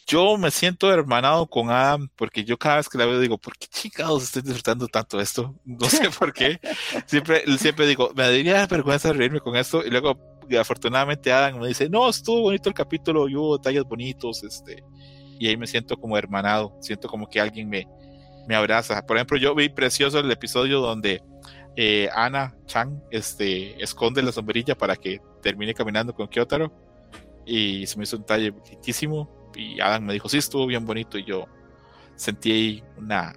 Speaker 2: yo me siento hermanado con Adam porque yo cada vez que la veo digo, ¿por qué chingados estoy disfrutando tanto esto? No sé <laughs> por qué. Siempre, siempre digo, me daría vergüenza reírme con esto y luego afortunadamente Adam me dice, no, estuvo bonito el capítulo, y hubo detalles bonitos, este, y ahí me siento como hermanado, siento como que alguien me, me abraza. Por ejemplo, yo vi precioso el episodio donde eh, Ana Chan este, esconde la sombrilla para que termine caminando con Kyotaro y se me hizo un detalle lindísimo y Adam me dijo, sí, estuvo bien bonito y yo sentí ahí una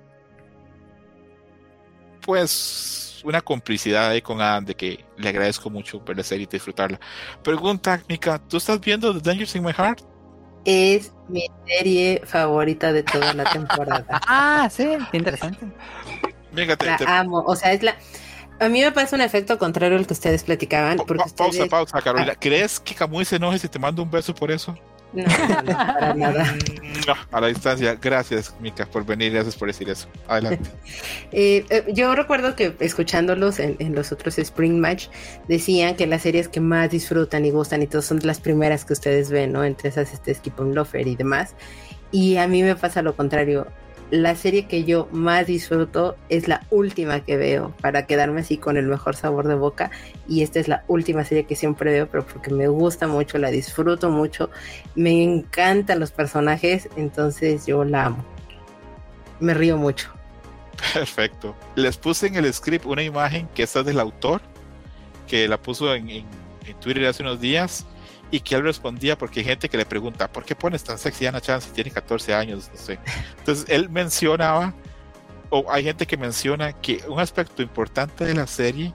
Speaker 2: pues una complicidad ahí con Adam de que le agradezco mucho ver la serie y disfrutarla. Pregunta, Mika, ¿tú estás viendo The Dangers in My Heart?
Speaker 4: Es mi serie favorita de toda la temporada. <laughs>
Speaker 5: Ah, sí, qué interesante.
Speaker 2: Mika, te,
Speaker 4: La
Speaker 2: te-
Speaker 4: amo. O sea, es la. A mí me pasa un efecto contrario al que ustedes platicaban. Porque
Speaker 2: pa- pausa,
Speaker 4: ustedes.
Speaker 2: pausa, Carolina. ¿Crees que Camuy se enoje si te mando un beso por eso?
Speaker 4: No, no, no, para <laughs> nada.
Speaker 2: A la distancia. Gracias, Mika, por venir. Gracias por decir eso. Adelante. <laughs>
Speaker 4: Eh, eh, yo recuerdo que escuchándolos en, en los otros Spring Match decían que las series que más disfrutan y gustan y todas son las primeras que ustedes ven, ¿no? Entre esas este Skip on Lofer y demás. Y a mí me pasa lo contrario. La serie que yo más disfruto es la última que veo para quedarme así con el mejor sabor de boca y esta es la última serie que siempre veo pero porque me gusta mucho, la disfruto mucho, me encantan los personajes, entonces yo la amo. Me río mucho.
Speaker 2: Perfecto. Les puse en el script una imagen que esta es del autor, que la puso en, en, en Twitter hace unos días y que él respondía porque hay gente que le pregunta, ¿por qué pones tan sexy Ana Chan si tiene 14 años? No sé. Entonces él mencionaba, o hay gente que menciona que un aspecto importante de la serie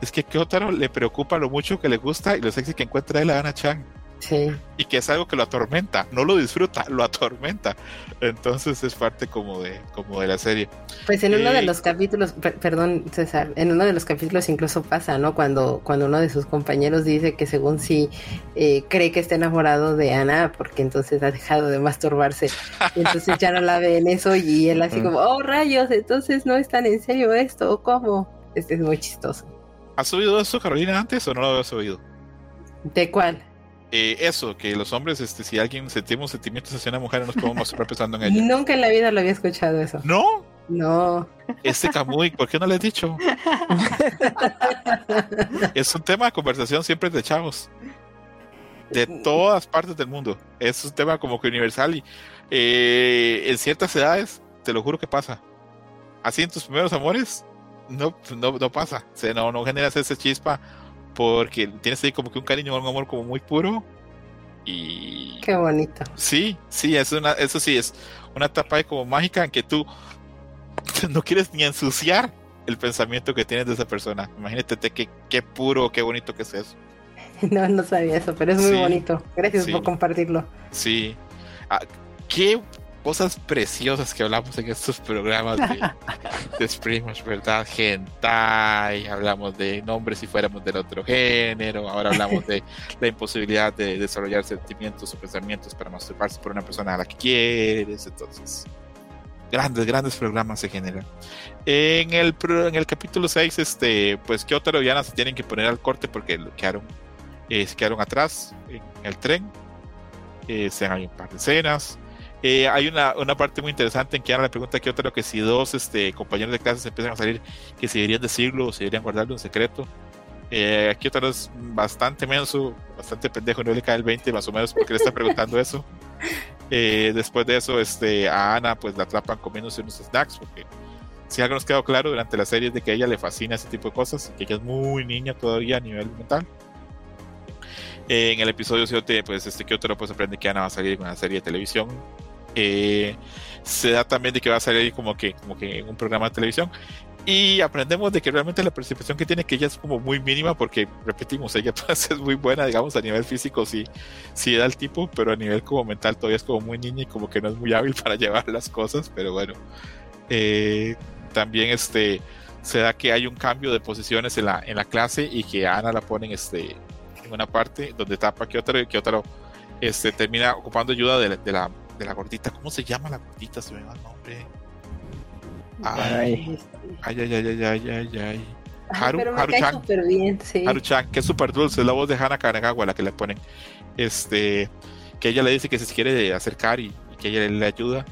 Speaker 2: es que a Kyotaro le preocupa lo mucho que le gusta y lo sexy que encuentra de la Ana Chan.
Speaker 4: Sí.
Speaker 2: Y que es algo que lo atormenta, no lo disfruta, lo atormenta. Entonces es parte como de, como de la serie.
Speaker 4: Pues en uno de los capítulos, per perdón César, en uno de los capítulos incluso pasa, ¿no? Cuando, cuando uno de sus compañeros dice que según sí eh, cree que está enamorado de Ana, porque entonces ha dejado de masturbarse. Y entonces ya no la ve en eso y él así como, oh rayos, entonces no es tan en serio esto, ¿o cómo? Este es muy chistoso.
Speaker 2: ¿Has oído eso, Carolina, antes o no lo habías oído?
Speaker 4: ¿De cuál?
Speaker 2: Eh, eso, que los hombres, este, si alguien sentimos sentimientos hacia una mujer, nos podemos <laughs> masturbar pensando en ella.
Speaker 4: Nunca en la vida lo había escuchado eso.
Speaker 2: ¿No?
Speaker 4: No.
Speaker 2: Este Camuy, ¿por qué no le he dicho? <laughs> es un tema de conversación siempre de chavos. De todas partes del mundo. Es un tema como que universal y eh, en ciertas edades, te lo juro que pasa. Así en tus primeros amores, no, no, no pasa. O sea, no, no generas esa chispa porque tienes ahí como que un cariño, un amor como muy puro. Y.
Speaker 4: Qué bonito.
Speaker 2: Sí, sí, es una, eso sí, es una etapa ahí como mágica en que tú <laughs> no quieres ni ensuciar el pensamiento que tienes de esa persona. Imagínate qué, qué puro, qué bonito que es eso. <laughs>
Speaker 4: No, no sabía eso, pero es muy sí, bonito. Gracias sí, por compartirlo.
Speaker 2: Sí. Ah, qué cosas preciosas que hablamos en estos programas de, <laughs> de ¿verdad? Hentai, hablamos de nombres si fuéramos del otro género, ahora hablamos de la imposibilidad de desarrollar sentimientos o pensamientos para masturbarse por una persona a la que quieres, entonces grandes, grandes programas se generan. En el, en el capítulo 6, este, pues Kyotaro y Ana se tienen que poner al corte porque quedaron, eh, se quedaron atrás en el tren. Eh, se han un par de escenas. Eh, hay una, una, parte muy interesante en que Ana le pregunta a Kyotaro que si dos este, compañeros de clase empiezan a salir, que si deberían decirlo o si deberían guardarlo en secreto. Eh, Kyotaro es bastante menso, bastante pendejo, no le cae el 20 más o menos porque le está preguntando eso. <laughs> Eh, después de eso, este, a Ana pues la atrapan comiéndose unos snacks porque si algo nos quedó claro durante la serie es de que a ella le fascina ese tipo de cosas, que ella es muy niña todavía a nivel mental. Eh, en el episodio 7, pues este Kyotaro pues aprende que Ana va a salir en una serie de televisión. Eh, se da también de que va a salir como que, como que en un programa de televisión. Y aprendemos de que realmente la percepción que tiene que ella es como muy mínima porque, repetimos, ella <laughs> pues, es muy buena, digamos, a nivel físico sí, sí da el tipo, pero a nivel como mental todavía es como muy niña y como que no es muy hábil <laughs> para llevar las cosas, pero bueno. Eh, también este, se da que hay un cambio de posiciones en la, en la clase y que Ana la ponen este, en una parte donde tapa a Kyotaro y Kyotaro este, termina ocupando ayuda de de la, de la gordita. ¿Cómo se llama la gordita? Se me va el nombre. Ay, ay, ay, ay, ay, ay, ay, ay.
Speaker 4: Haru, pero me Haru Chan. Bien, sí.
Speaker 2: Haru Chan, que es súper dulce, es la voz de Hana Kanagawa la que le ponen. Este, que ella le dice que se quiere acercar y, y que ella le ayuda.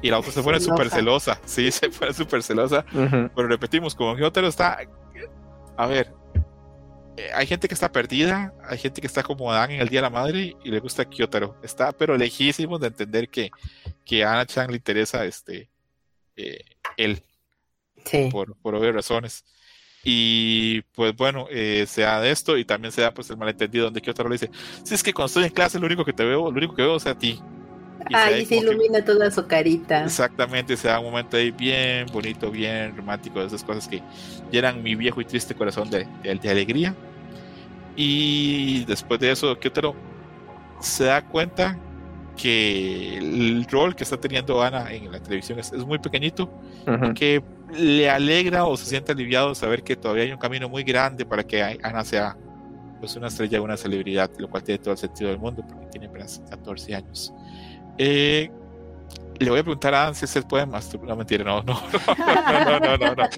Speaker 2: Y la otra se pone súper celosa, sí, <laughs> se pone súper celosa. Uh -huh. Pero repetimos, como Gyotaro está. A ver, hay gente que está perdida, hay gente que está como Dan en el Día de la Madre y le gusta Kyotaro. Está, pero lejísimo de entender que, que a Ana Chan le interesa este eh, él.
Speaker 4: Sí.
Speaker 2: Por, por obvias razones. Y pues bueno, eh, se da de esto y también se da pues el malentendido donde Kyotaro le dice, si es que cuando estoy en clase lo único que te veo, lo único que veo es a ti.
Speaker 4: Y Ay, se, se ilumina que... toda su carita.
Speaker 2: Exactamente, se da un momento ahí bien bonito, bien romántico, de esas cosas que llenan mi viejo y triste corazón de, de, de alegría. Y después de eso, Kyotaro se da cuenta que el rol que está teniendo Ana en la televisión es, es muy pequeñito, uh -huh. que le alegra o se siente aliviado saber que todavía hay un camino muy grande para que Ana sea pues, una estrella, una celebridad, lo cual tiene todo el sentido del mundo porque tiene apenas 14 años. Eh, le voy a preguntar a Ana si se puede masturbar. No, mentira, no, no, <laughs> no, no, no, no, no.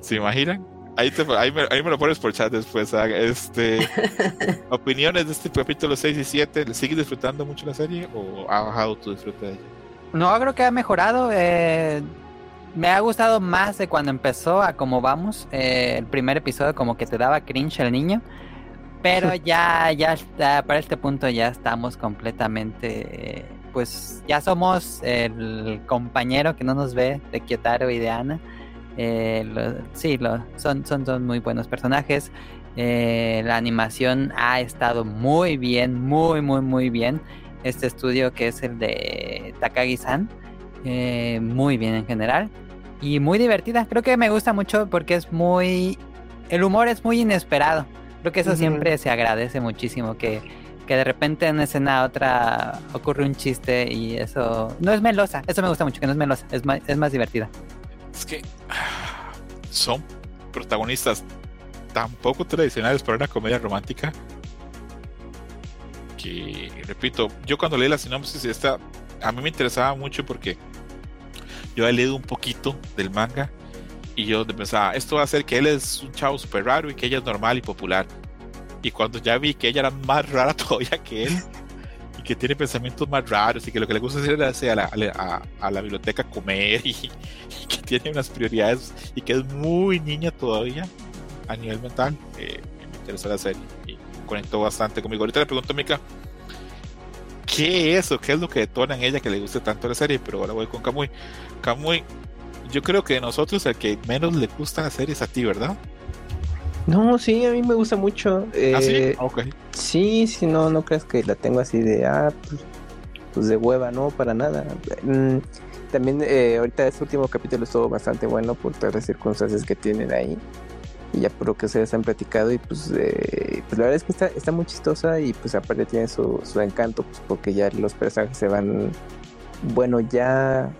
Speaker 2: ¿Se imaginan? Ahí, te, ahí, me, ahí, me, lo pones por chat después. Este, <laughs> opiniones de este capítulo 6 y 7. ¿Le sigues disfrutando mucho la serie o ha bajado tu disfrute de ella?
Speaker 5: No, creo que ha mejorado. eh, me ha gustado más de cuando empezó a como vamos. eh, el primer episodio como que te daba cringe el niño. Pero <laughs> ya, ya está, para este punto ya estamos completamente, eh, pues ya somos el compañero que no nos ve de Kyotaro y de Ana. Eh, lo- sí, lo, son, son, son muy buenos personajes. Eh, la animación ha estado muy bien, muy, muy, muy bien. Este estudio que es el de Takagi-san, eh, muy bien en general. Y muy divertida. Creo que me gusta mucho porque es muy... El humor es muy inesperado. Creo que eso siempre se agradece muchísimo. Que, que de repente en escena otra ocurre un chiste y eso... No es melosa. Eso me gusta mucho, que no es melosa. Es más, es más divertida.
Speaker 2: Es que ah, son protagonistas tan poco tradicionales para una comedia romántica que, repito, yo cuando leí la sinopsis esta, a mí me interesaba mucho porque yo he leído un poquito del manga y yo pensaba, esto va a hacer que él es un chavo súper raro y que ella es normal y popular. Y cuando ya vi que ella era más rara <laughs> todavía que él y que tiene pensamientos más raros y que lo que le gusta hacer es a la, a a- biblioteca comer y, que tiene unas prioridades y que es muy niña todavía a nivel mental, eh, me interesó la serie y conectó bastante conmigo. Ahorita le pregunto a Mika, ¿qué es o qué es lo que detona en ella que le guste tanto la serie? Pero ahora voy con Kamui. Kamui, yo creo que de nosotros el que menos le gusta la serie es a ti, ¿verdad?
Speaker 3: No, sí, a mí me gusta mucho.
Speaker 2: ¿Ah, sí?
Speaker 3: Eh,
Speaker 2: Ok.
Speaker 3: Sí, sí, no, no creas que la tengo así de, ah, pues, pues de hueva, no, para nada. Mm, también eh, ahorita este último capítulo estuvo bastante bueno por todas las circunstancias que tienen ahí. Y ya por lo que ustedes han platicado y pues, eh, pues la verdad es que está, está muy chistosa y pues aparte tiene su, su encanto, pues porque ya los personajes se van, bueno, ya,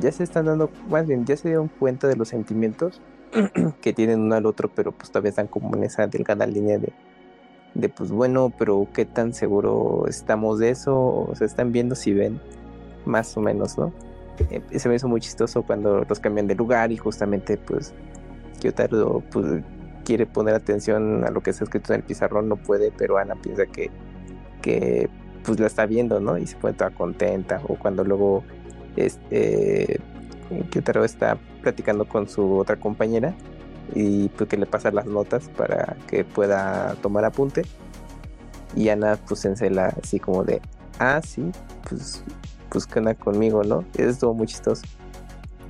Speaker 3: ya se están dando, más bien, ya se dieron cuenta de los sentimientos <clears throat> que tienen uno al otro, pero pues todavía están como en esa delgada línea de de pues bueno, pero qué tan seguro estamos de eso, o se están viendo si ven, más o menos, ¿no? Eh, se me hizo muy chistoso cuando los cambian de lugar y justamente pues Kyotaro pues quiere poner atención a lo que está escrito en el pizarrón, no puede, pero Ana piensa que, que pues la está viendo, ¿no? Y se pone toda contenta, o cuando luego este Kyotaro está platicando con su otra compañera y pues que le pasa las notas para que pueda tomar apunte. Y Ana pues se encela así como de ah sí pues pues que onda conmigo no eso estuvo muy chistoso.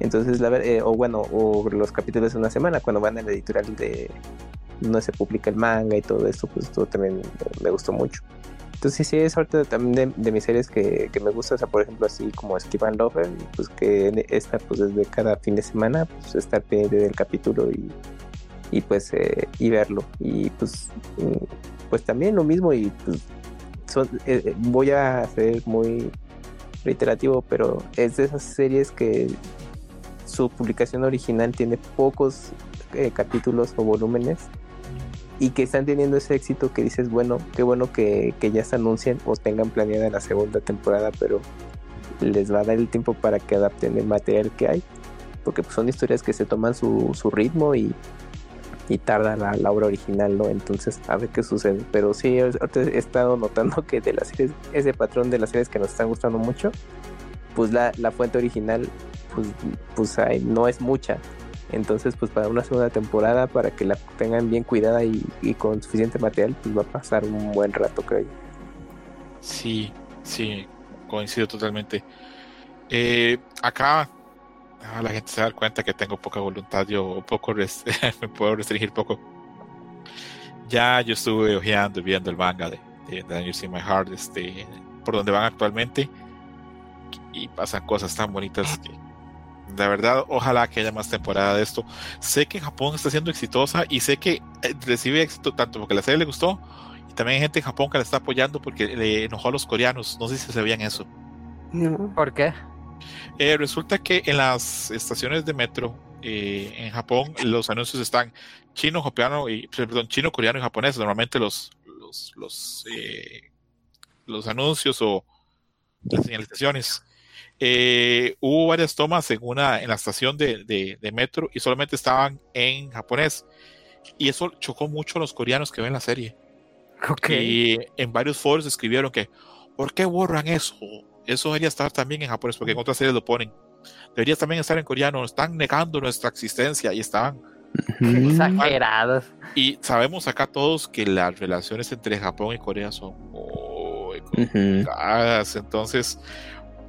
Speaker 3: Entonces la eh, o bueno o los capítulos de una semana cuando van a la editorial de donde se publica el manga y todo esto pues todo también me gustó mucho entonces sí es parte también de, mis series que, que me gusta o sea por ejemplo así como Skip and Lover pues que esta pues desde cada fin de semana pues estar pendiente del capítulo y y pues eh, y verlo. Y pues mm, pues también lo mismo y pues son, eh, eh, voy a ser muy reiterativo pero es de esas series que su publicación original tiene pocos eh, capítulos o volúmenes y que están teniendo ese éxito que dices bueno qué bueno que, que ya se anuncien o tengan planeada la segunda temporada pero les va a dar el tiempo para que adapten el material que hay porque pues, son historias que se toman su, su ritmo y y tarda la, la, obra original, ¿no? Entonces, a ver qué sucede. Pero sí, he estado notando que de las series, ese patrón de las series que nos están gustando mucho, pues la, la fuente original, pues, pues hay, no es mucha. Entonces, pues para una segunda temporada, para que la tengan bien cuidada y, con suficiente material, pues va a pasar un buen rato, creo yo.
Speaker 2: Sí, sí, coincido totalmente. Eh, acá Ah, la gente se da cuenta que tengo poca voluntad, yo poco <laughs> me puedo restringir poco. Ya yo estuve ojeando y viendo el manga de, de, Daniel in My Heart, este, por donde van actualmente, y pasan cosas tan bonitas que, de verdad, ojalá que haya más temporada de esto. Sé que en Japón está siendo exitosa y sé que eh, recibe éxito tanto porque la serie le gustó, y también hay gente en Japón que la está apoyando porque le enojó a los coreanos. No sé si sabían eso.
Speaker 5: ¿Por qué?
Speaker 2: Eh, resulta que en las estaciones de metro eh, en Japón los anuncios están chino, coreano y perdón, chino, coreano y japonés. Normalmente los los los, eh, los anuncios o las señalizaciones. Eh, hubo varias tomas en una en la estación de, de, de, metro y solamente estaban en japonés y eso chocó mucho a los coreanos que ven la serie.
Speaker 5: Okay.
Speaker 2: Y en varios foros escribieron que ¿por qué borran eso? eso debería estar también en japonés, porque en otras series lo ponen. Debería también estar en coreano. Están negando nuestra existencia y estaban.
Speaker 5: Exagerados.
Speaker 2: Y sabemos acá todos que las relaciones entre Japón y Corea son muy complicadas. Entonces,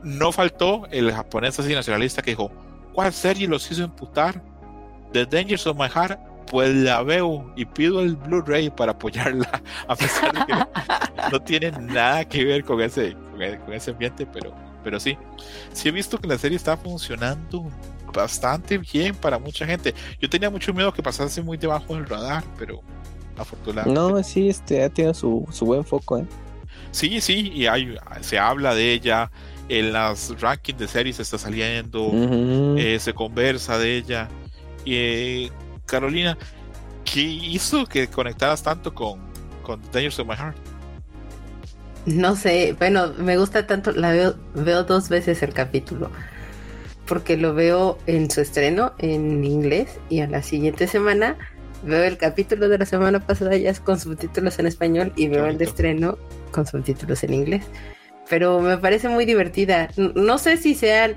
Speaker 2: no faltó el japonés así nacionalista que dijo: ¿Cuál serie los hizo imputar? The Dangers of My Heart pues la veo y pido el Blu-ray para apoyarla, <laughs> a pesar de que no tiene nada que ver con ese, con ese ambiente, pero, pero sí, sí he visto que la serie está funcionando bastante bien para mucha gente. Yo tenía mucho miedo que pasase muy debajo del radar, pero afortunadamente.
Speaker 3: No, sí, este ha tenido su, su buen foco, ¿eh?
Speaker 2: Sí, sí, y hay, se habla de ella, en las rankings de series está saliendo, eh, se conversa de ella. Y eh, Carolina, ¿qué hizo que conectaras tanto con, con Dangers of My Heart?
Speaker 4: No sé, bueno, me gusta tanto, la veo, veo dos veces el capítulo, porque lo veo en su estreno en inglés y a la siguiente semana veo el capítulo de la semana pasada ya con subtítulos en español y veo el de estreno con subtítulos en inglés. Pero me parece muy divertida. No sé si sean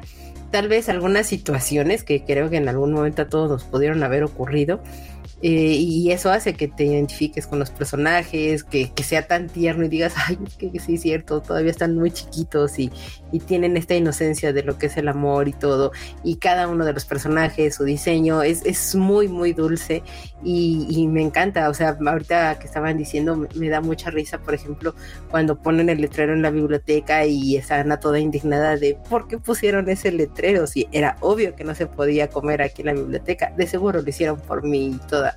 Speaker 4: tal vez algunas situaciones que creo que en algún momento a todos nos pudieron haber ocurrido eh, y eso hace que te identifiques con los personajes, que, sea tan tierno y digas, <laughs> ay, que, sí es cierto, todavía están muy chiquitos y, tienen esta inocencia de lo que es el amor y todo. Y cada uno de los personajes, su diseño es, muy, muy dulce y, me encanta. O sea, ahorita que estaban diciendo, me, da mucha risa, por ejemplo, cuando ponen el letrero en la biblioteca y está Ana toda indignada de por qué pusieron ese letrero si era obvio que no se podía comer aquí en la biblioteca. De seguro lo hicieron por mí y toda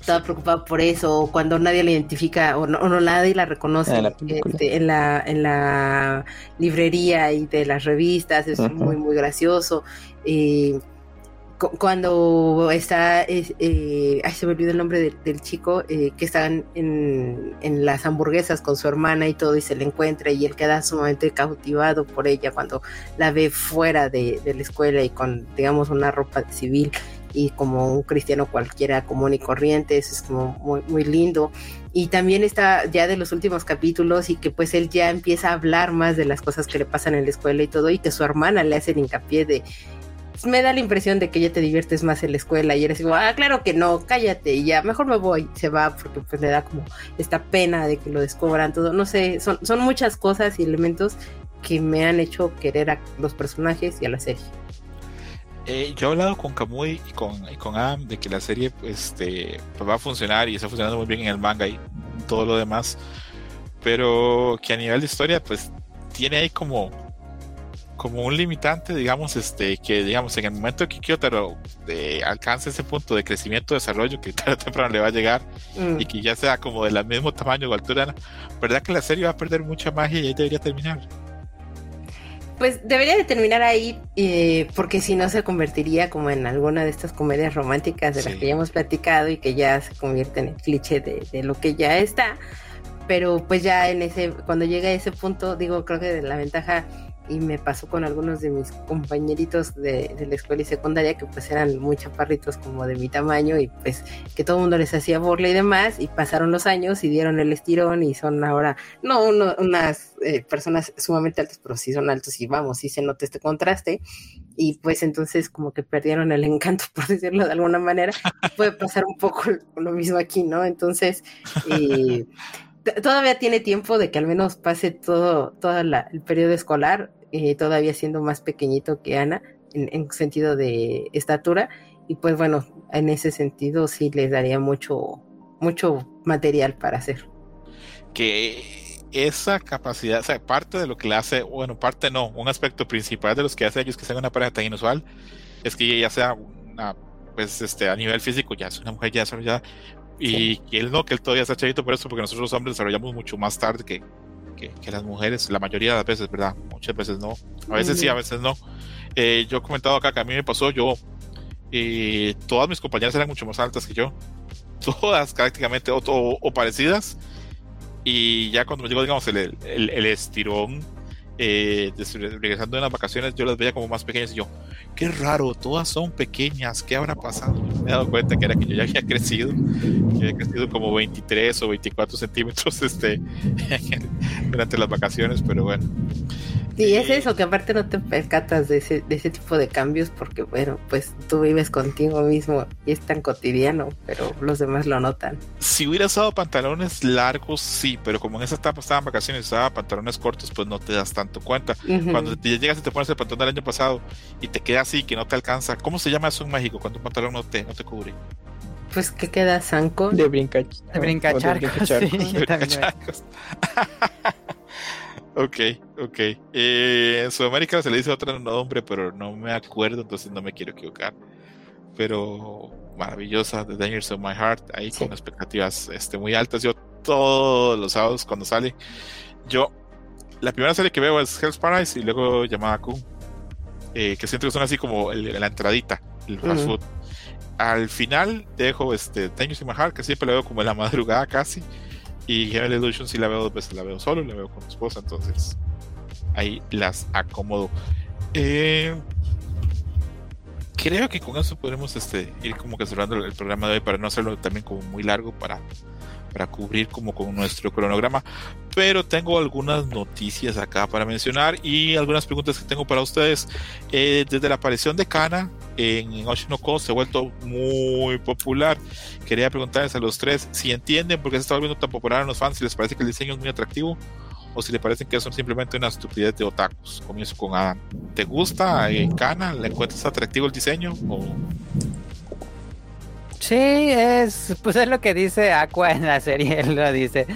Speaker 4: estaba preocupada por eso, cuando nadie la identifica o no, nadie la reconoce ah, este, en, la, en la librería y de las revistas, es muy, muy gracioso. Eh, cuando está, eh, ay, se me olvidó el nombre del chico, eh, que están en, en, las hamburguesas con su hermana y todo, y se le encuentra, y él queda sumamente cautivado por ella cuando la ve fuera de, de la escuela y con, digamos, una ropa civil y como un cristiano cualquiera común y corriente, eso es como muy, muy lindo. Y también está ya de los últimos capítulos y que pues él ya empieza a hablar más de las cosas que le pasan en la escuela y todo y que su hermana le hace el hincapié de, me da la impresión de que ya te diviertes más en la escuela y eres como, ah, claro que no, cállate y ya, mejor me voy, se va porque pues le da como esta pena de que lo descubran todo, no sé, son, son muchas cosas y elementos que me han hecho querer a los personajes y a la serie.
Speaker 2: Eh, yo he hablado con Kamui y con, con Adam de que la serie este, pues va a funcionar y está funcionando muy bien en el manga y todo lo demás, pero que a nivel de historia pues tiene ahí como como un limitante, digamos, este, que digamos en el momento que Kyotaro eh, alcance ese punto de crecimiento, desarrollo que <laughs> tarde o temprano le va a llegar mm. y que ya sea como del mismo tamaño o altura, ¿verdad que la serie va a perder mucha magia y ahí debería terminar?
Speaker 4: Pues debería de terminar ahí, eh, porque si no se convertiría como en alguna de estas comedias románticas de las que ya hemos platicado y que ya se convierte en el cliché de, de, lo que ya está. Pero pues ya en ese, cuando llega a ese punto, digo, creo que la ventaja y me pasó con algunos de mis compañeritos de, la escuela y secundaria que pues eran muy chaparritos como de mi tamaño y pues que todo el mundo les hacía burla y demás y pasaron los años y dieron el estirón y son ahora no unas eh, personas sumamente altas pero sí son altos y vamos sí se nota este contraste y pues entonces como que perdieron el encanto <laughs> por decirlo de alguna manera puede pasar un poco lo mismo aquí no entonces eh, todavía tiene tiempo de que al menos pase todo, todo el periodo escolar, eh, todavía siendo más pequeñito que Ana, en, sentido de estatura, y pues bueno, en ese sentido sí les daría mucho, mucho material para hacer.
Speaker 2: Que esa capacidad, o sea, parte de lo que le hace, bueno, parte no, un aspecto principal de los que hace ellos que sean una pareja tan inusual, es que ella sea una, pues este, a nivel físico ya es una mujer ya desarrollada, y que él no, que él todavía está chavito por eso, porque nosotros los hombres desarrollamos mucho más tarde que, que, las mujeres, la mayoría de las veces, ¿verdad? Muchas veces no. A veces sí, a veces no. Eh, yo he comentado acá que a mí me pasó, yo, eh, todas mis compañeras eran mucho más altas que yo. <laughs> Todas prácticamente, o, o, parecidas. Y ya cuando me llegó, digamos, el, el, el estirón eh, regresando de las vacaciones, yo las veía como más pequeñas y yo, qué raro, todas son pequeñas, ¿qué habrá pasado? Me he dado cuenta que era que yo ya había crecido, que había crecido como 23 o 24 centímetros <laughs> este, <laughs> durante las vacaciones, pero bueno.
Speaker 4: Y es eso, que aparte no te percatas de ese, de ese tipo de cambios porque, bueno, pues tú vives contigo mismo y es tan cotidiano, pero los demás lo notan.
Speaker 2: Si hubiera usado pantalones largos, sí, pero como en esa etapa estaba en vacaciones y usaba pantalones cortos, pues no te das tanto cuenta. Cuando te llegas y te pones el pantalón del año pasado y te queda así, que no te alcanza, ¿cómo se llama eso en México cuando un pantalón no te, no te cubre?
Speaker 4: Pues que queda zanco.
Speaker 3: De brinca,
Speaker 5: de brincacharcos. <laughs> Sí, <laughs>
Speaker 2: Ok, ok. Eh, en Sudamérica se le dice otro nombre, pero no me acuerdo, entonces no me quiero equivocar. Pero maravillosa, The Dangers of My Heart, ahí con expectativas este, muy altas. Yo todos los sábados cuando sale, yo la primera serie que veo es Hell's Paradise y luego llamada Kun, eh, que siento que son así como la entradita, el fast food. Al final dejo este Dangers of My Heart, que siempre lo veo como en la madrugada casi y Heaven Illusion sí la veo dos veces, la veo solo y la veo con mi esposa, entonces ahí las acomodo. Eh, creo que con eso podremos este, ir como que cerrando el programa de hoy para no hacerlo también como muy largo para, para cubrir como con nuestro cronograma. Pero tengo algunas noticias acá para mencionar y algunas preguntas que tengo para ustedes. Eh, desde la aparición de Kana en Oshinoko se ha vuelto muy popular. Quería preguntarles a los tres si entienden por qué se está volviendo tan popular a los fans, si les parece que el diseño es muy atractivo o si les parece que son simplemente una estupidez de otakus. Comienzo con Adam. ¿Te gusta eh, Kana? ¿Le encuentras atractivo el diseño? O...
Speaker 5: Sí, es, pues es lo que dice Aqua en la serie, <laughs> él lo dice.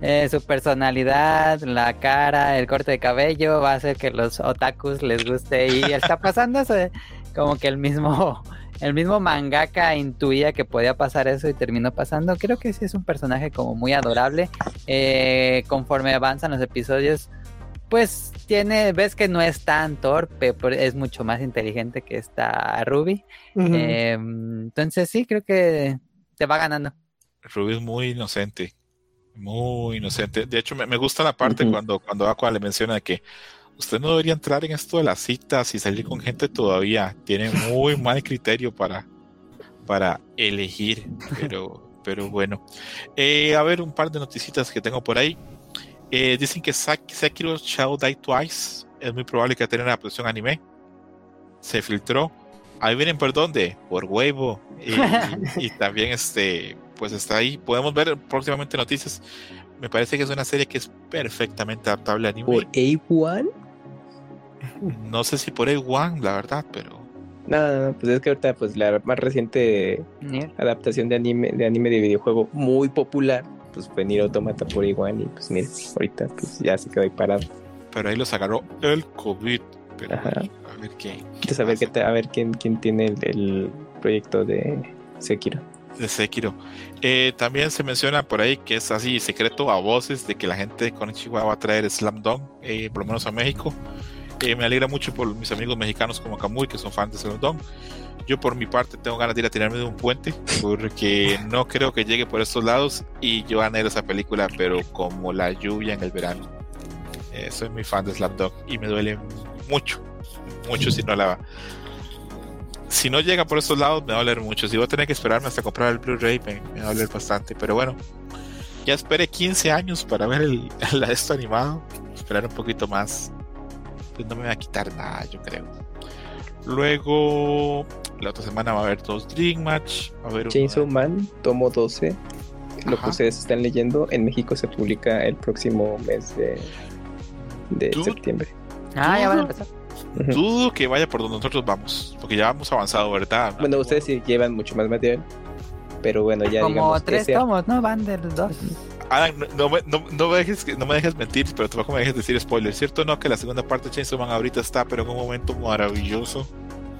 Speaker 5: Eh, su personalidad, la cara, el corte de cabello va a hacer que los otakus les guste y <laughs> está pasando eso, como que el mismo <laughs> el mismo mangaka intuía que podía pasar eso y terminó pasando. Creo que sí es un personaje como muy adorable. Eh, conforme avanzan los episodios, pues tiene, ves que no es tan torpe, es mucho más inteligente que esta Ruby. Em, entonces sí, creo que te va ganando.
Speaker 2: Ruby es muy inocente, muy inocente. De hecho, me, gusta la parte cuando, cuando Aqua le menciona que usted no debería entrar en esto de las citas y salir con gente todavía. Tiene muy <laughs> mal criterio para, para elegir, pero, pero bueno. Eh, a ver, un par de noticitas que tengo por ahí. Eh, dicen que Sekiro Shall Die Twice es muy probable que tenga una producción anime. Se filtró. Ahí vienen por dónde? Por huevo. <laughs> Y, también este, pues está ahí. Podemos ver próximamente noticias. Me parece que es una serie que es perfectamente adaptable a anime.
Speaker 3: ¿Por A1?
Speaker 2: No sé si por A1, la verdad, pero.
Speaker 3: No, no, pues es que ahorita pues la más reciente adaptación de anime, de anime de videojuego muy popular, pues fue Nier Automata por A1 y pues mira, ahorita pues ya se quedó ahí parado.
Speaker 2: Pero ahí los agarró el COVID. Pero
Speaker 3: Ajá. a ver qué. a ver, qué a ver quién, quién tiene el, proyecto de Sekiro
Speaker 2: de Sekiro. Eh, también se menciona por ahí que es así secreto a voces de que la gente con Chihuahua va a traer Slam Dunk, eh, por lo menos a México me alegra mucho por mis amigos mexicanos como Camuy, que son fans de Celadón. Yo por mi parte tengo ganas de ir a tirarme de un puente porque no creo que llegue por estos lados y yo anhelo esa película, pero como la lluvia en el verano. Eh, soy muy fan de Slapdog y me duele mucho, mucho si no la... Si no llega por estos lados me va a doler mucho. Si voy a tener que esperarme hasta comprar el Blu-ray me, va a doler bastante. Pero bueno, ya esperé 15 años para ver el, <laughs> esto animado. Esperar un poquito más pues no me va a quitar nada, yo creo. Luego, la otra semana va a haber dos Dream Match. Va a haber
Speaker 3: Chainsaw Man, tomo 12. Lo que ustedes están leyendo, en México se publica el próximo mes de, de septiembre.
Speaker 5: Ah, ya van a empezar.
Speaker 2: Dudo que vaya por donde nosotros vamos, porque ya hemos avanzado, ¿verdad?
Speaker 3: Bueno, ustedes sí llevan mucho más material, pero bueno, ya
Speaker 5: Como
Speaker 3: digamos.
Speaker 5: tres tomos, ¿no? Van del dos.
Speaker 2: Adam, no, no, no, me dejes, no me dejes mentir, pero tampoco me dejes decir spoiler. ¿Cierto no que la segunda parte de Chainsaw Man ahorita está, pero en un momento maravilloso?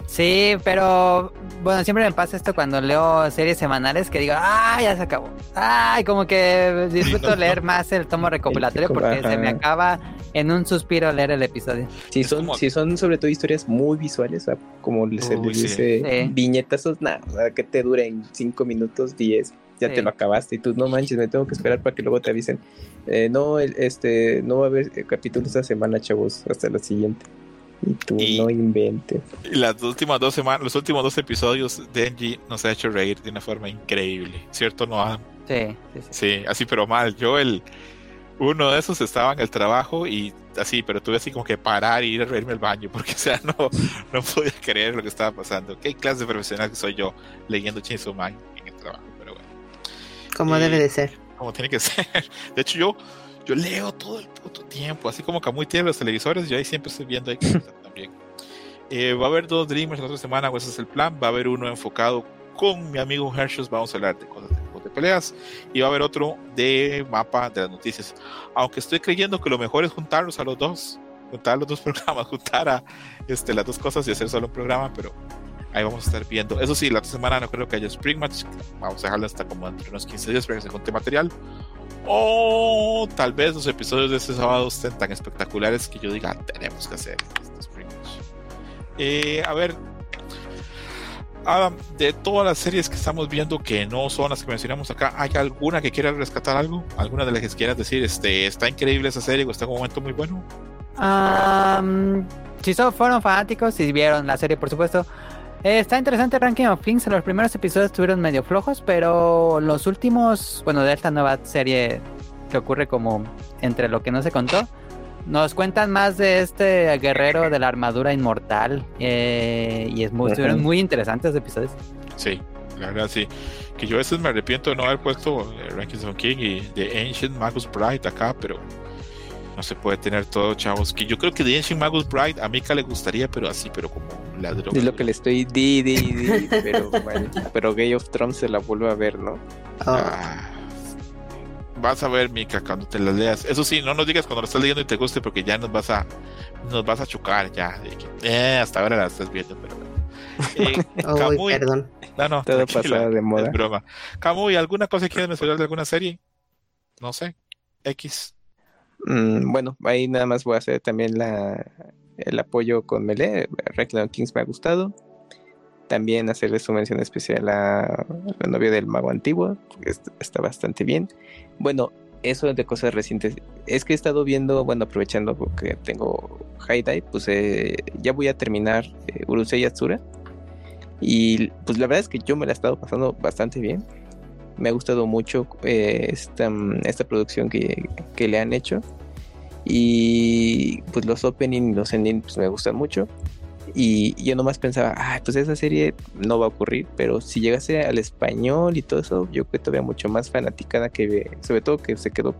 Speaker 5: Sí, pero bueno, siempre me pasa esto cuando leo series semanales que digo, ¡ah, ya se acabó! ¡Ay! Como que disfruto <laughs> leer más el tomo recopilatorio porque se me acaba en un suspiro leer el episodio.
Speaker 3: Si son, si son sobre todo historias muy visuales, como se les dice, viñetazos, nada, que te duren 5 minutos, 10 ya te lo acabaste y tú no manches, me tengo que esperar para que luego te avisen. Eh, no, este, no va a haber capítulos esta semana, chavos, hasta la siguiente. Y tú no inventes.
Speaker 2: Las últimas dos semanas, los últimos dos episodios, Denji nos ha hecho reír de una forma increíble, ¿cierto, no?
Speaker 5: Sí,
Speaker 2: sí, sí. Sí, así pero mal. Yo el Uno de esos estaba en el trabajo y así, pero tuve así como que parar y ir a verme al baño, porque <laughs> o sea, no, no podía creer lo que estaba pasando. ¿Qué clase de profesional que soy yo leyendo Chainsaw Man
Speaker 4: Como debe de ser.
Speaker 2: como tiene que <laughs> ser. De hecho, yo, yo leo todo el puto tiempo, así como Camuy tiene los televisores, yo ahí siempre estoy viendo ahí <laughs> también. Eh, va a haber dos Dreamers la otra semana, o ese es el plan. Va a haber uno enfocado con mi amigo Hershus, vamos a hablar de cosas de, de peleas, y va a haber otro de mapa de las noticias. Aunque estoy creyendo que lo mejor es juntarlos a los dos, juntar los dos <laughs> programas, juntar a este, las dos cosas y hacer solo un programa, pero ahí vamos a estar viendo. Eso sí, la otra semana no creo que haya Spring Match, vamos a dejarlo hasta como entre unos 15 días para que se junte material. O tal vez los episodios de este sábado estén tan espectaculares que yo diga, tenemos que hacer este Spring Match. Eh, a ver, Adam, de todas las series que estamos viendo que no son las que mencionamos acá, ¿hay alguna que quieras rescatar algo? ¿Alguna de las que quieras decir, este, está increíble esa serie o está en un momento muy bueno?
Speaker 5: Am, si so- fueron fanáticos y vieron la serie, por supuesto. Eh, está interesante Ranking of Kings. Los primeros episodios estuvieron medio flojos, pero los últimos, bueno, de esta nueva serie que ocurre como entre lo que no se contó, nos cuentan más de este guerrero de la armadura inmortal. eh, y es muy, estuvieron muy interesantes los episodios.
Speaker 2: Sí, la verdad sí. Que yo a veces me arrepiento de no haber puesto eh, Rankings of King y The Ancient Magus Bride acá, pero no se puede tener todo, chavos. Que yo creo que The Ancient Magus Bride a Mika le gustaría, pero así, pero como ladrón.
Speaker 3: Es lo que le estoy di, di, di, pero <laughs> bueno, pero Game of Thrones se la vuelve a ver, ¿no?
Speaker 4: Oh,
Speaker 2: Ah, vas a ver, Mika, cuando te las leas. Eso sí, no nos digas cuando lo estás leyendo y te guste, porque ya nos vas a, nos vas a chocar ya. eh, hasta ahora la estás viendo, pero bueno. <laughs> Eh,
Speaker 4: perdón.
Speaker 2: no, no,
Speaker 3: Todo pasado de moda.
Speaker 2: Es broma. Camuy, ¿alguna cosa que quieres mencionar de alguna serie? No sé. X.
Speaker 3: Mm, bueno, ahí nada más voy a hacer también la, el apoyo con Melee. Reckless Kings me ha gustado. También hacerle su mención especial a la novia del mago antiguo, que est- está bastante bien. Bueno, eso de cosas recientes. Es que he estado viendo, bueno, aprovechando porque tengo High Dive, pues eh, ya voy a terminar eh, Urusei Yatsura. Y pues la verdad es que yo me la he estado pasando bastante bien. Me ha gustado mucho eh, esta, esta producción que, que le han hecho. Y pues los opening y los ending pues me gustan mucho. Y yo nomás pensaba, ah, pues esa serie no va a ocurrir, pero si llegase al español y todo eso, yo creo que todavía mucho más fanaticada que, sobre todo que se quedó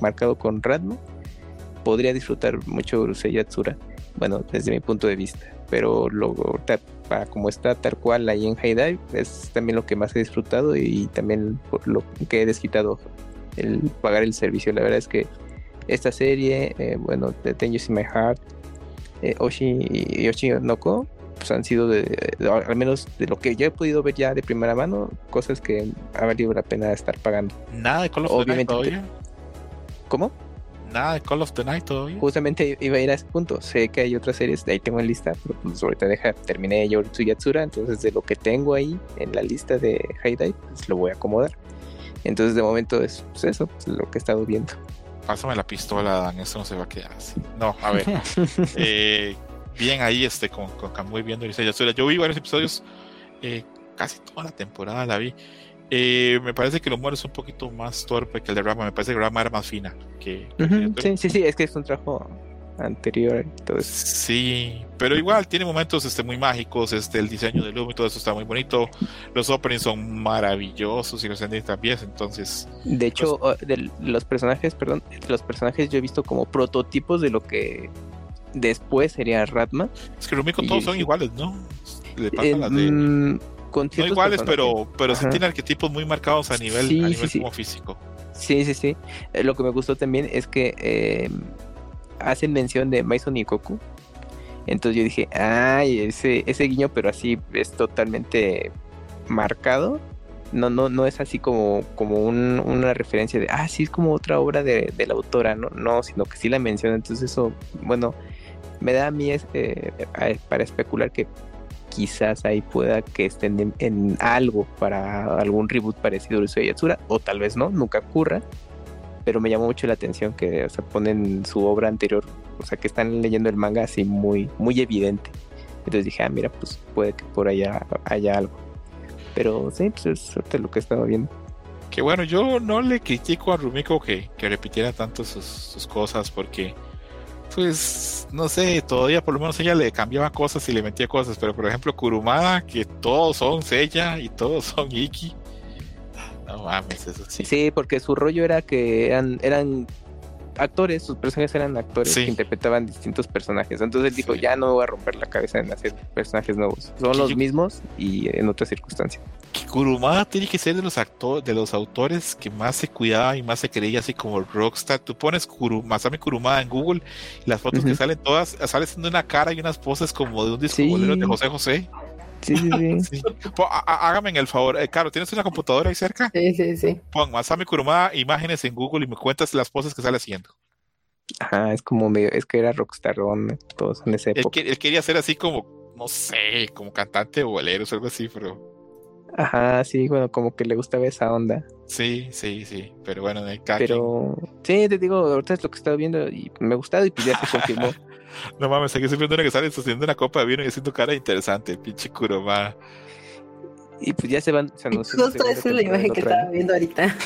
Speaker 3: marcado con Radmo, podría disfrutar mucho Urusei Yatsura, bueno, desde mi punto de vista, pero ahorita, para como está tal cual ahí en Dive, es también lo que más he disfrutado y también por lo que he desquitado el pagar el servicio, la verdad es que esta serie, eh, bueno, The Dangerous in My Heart, eh, Oshi y Yoshi Noko, pues han sido de, de- al menos de lo que yo he podido ver ya de primera mano, cosas que ha valido la pena estar pagando.
Speaker 2: Nada de Call of the Night todavía.
Speaker 3: ¿Cómo?
Speaker 2: Nada de Call of the Night todavía.
Speaker 3: Justamente iba a ir a ese punto. Sé que hay otras series, de ahí tengo en lista, pero pues ahorita deja, terminé Yoritsu Yatsura, entonces de lo que tengo ahí en la lista de High Dive, pues lo voy a acomodar. Entonces de momento es pues, eso, pues, lo que he estado viendo.
Speaker 2: Pásame la pistola, Dan. Eso no se va a quedar así. No, a ver. <laughs> eh, bien ahí este con, con Kamui viendo Yatsura. Yo vi varios episodios, eh, casi toda la temporada la vi. Eh, me parece que el humor es un poquito más torpe que el de Rama. Me parece que Rama era más fina que, que
Speaker 3: sí, sí, sí, es que es un trabajo anterior, entonces
Speaker 2: Sí, pero igual tiene momentos este, muy mágicos, este, el diseño del humo y todo eso está muy bonito, los openings son maravillosos y los endings también, entonces
Speaker 3: De hecho, uh, de los personajes, perdón, los personajes yo he visto como prototipos de lo que después sería Ratma.
Speaker 2: es que Rumiko
Speaker 3: Y-
Speaker 2: todos son
Speaker 3: sí.
Speaker 2: iguales, ¿no? Le pasa
Speaker 3: Eh,
Speaker 2: las de...
Speaker 3: con
Speaker 2: No iguales,
Speaker 3: personajes.
Speaker 2: pero, pero sí
Speaker 3: Ajá.
Speaker 2: tiene arquetipos muy marcados a nivel,
Speaker 3: Sí,
Speaker 2: a
Speaker 3: sí,
Speaker 2: nivel
Speaker 3: sí.
Speaker 2: como físico.
Speaker 3: Sí, sí, sí. Eh, lo que me gustó también es que eh, hacen mención de Maison y Goku. Entonces yo dije, ay, ese, ese guiño, pero así es totalmente marcado. No, no, no es así como, como un- una referencia de, ah, sí, es como otra obra de, de la autora, no, no, sino que sí la menciona. Entonces eso, bueno, me da a mí es, a- para especular que quizás ahí pueda que estén en, algo para algún reboot parecido a Urusei Yatsura, o tal vez no, nunca ocurra. Pero me llamó mucho la atención que o sea, ponen su obra anterior, o sea, que están leyendo el manga así muy, muy evidente. Entonces dije, ah, mira, pues puede que por allá haya algo. Pero sí, pues es lo que he estado viendo.
Speaker 2: Que bueno, yo no le critico a Rumiko que, que repitiera tanto sus, sus cosas porque pues no sé, todavía por lo menos ella le cambiaba cosas y le metía cosas, pero por ejemplo Kurumada, que todos son Sella y todos son Iki. No mames, eso sí.
Speaker 3: Sí, porque su rollo era que eran, eran actores, sus personajes eran actores
Speaker 2: Sí.
Speaker 3: que interpretaban distintos personajes. Entonces él dijo,
Speaker 2: Sí.
Speaker 3: ya no me voy a romper la cabeza en hacer personajes nuevos. Son los mismos y en otras circunstancias.
Speaker 2: Que Kurumada tiene que ser de los actores, de los autores que más se cuidaba y más se creía así como Rockstar. Tú pones Kuru, Masami Kurumada en Google y las fotos que salen todas, sale haciendo una cara y unas poses como de un disco
Speaker 3: Sí.
Speaker 2: bolero de José José.
Speaker 3: Sí, sí, sí. <laughs>
Speaker 2: Hágame el favor, eh, Caro, ¿tienes una computadora ahí cerca?
Speaker 4: Sí, sí, sí.
Speaker 2: Pon Masami Kurumada imágenes en Google y me cuentas las poses que sale haciendo.
Speaker 3: Ajá, es como medio, es que era rockstarón todos en
Speaker 2: Él,
Speaker 3: época.
Speaker 2: él quería ser así como, no sé, como cantante o boleros o algo así, pero
Speaker 3: Ajá, sí, bueno, como que le gustaba esa onda.
Speaker 2: sí, sí, sí. Pero bueno, de
Speaker 3: Pero sí, te digo, ahorita es lo que he estado viendo y me ha gustado y pues ya se confirmó. <laughs> <laughs>
Speaker 2: No mames, aquí estoy viendo una que sale sosteniendo una copa de vino y haciendo cara interesante, pinche Kurumada.
Speaker 3: Y pues ya se van, se.
Speaker 4: Justo esa es la imagen que estaba viendo ahorita.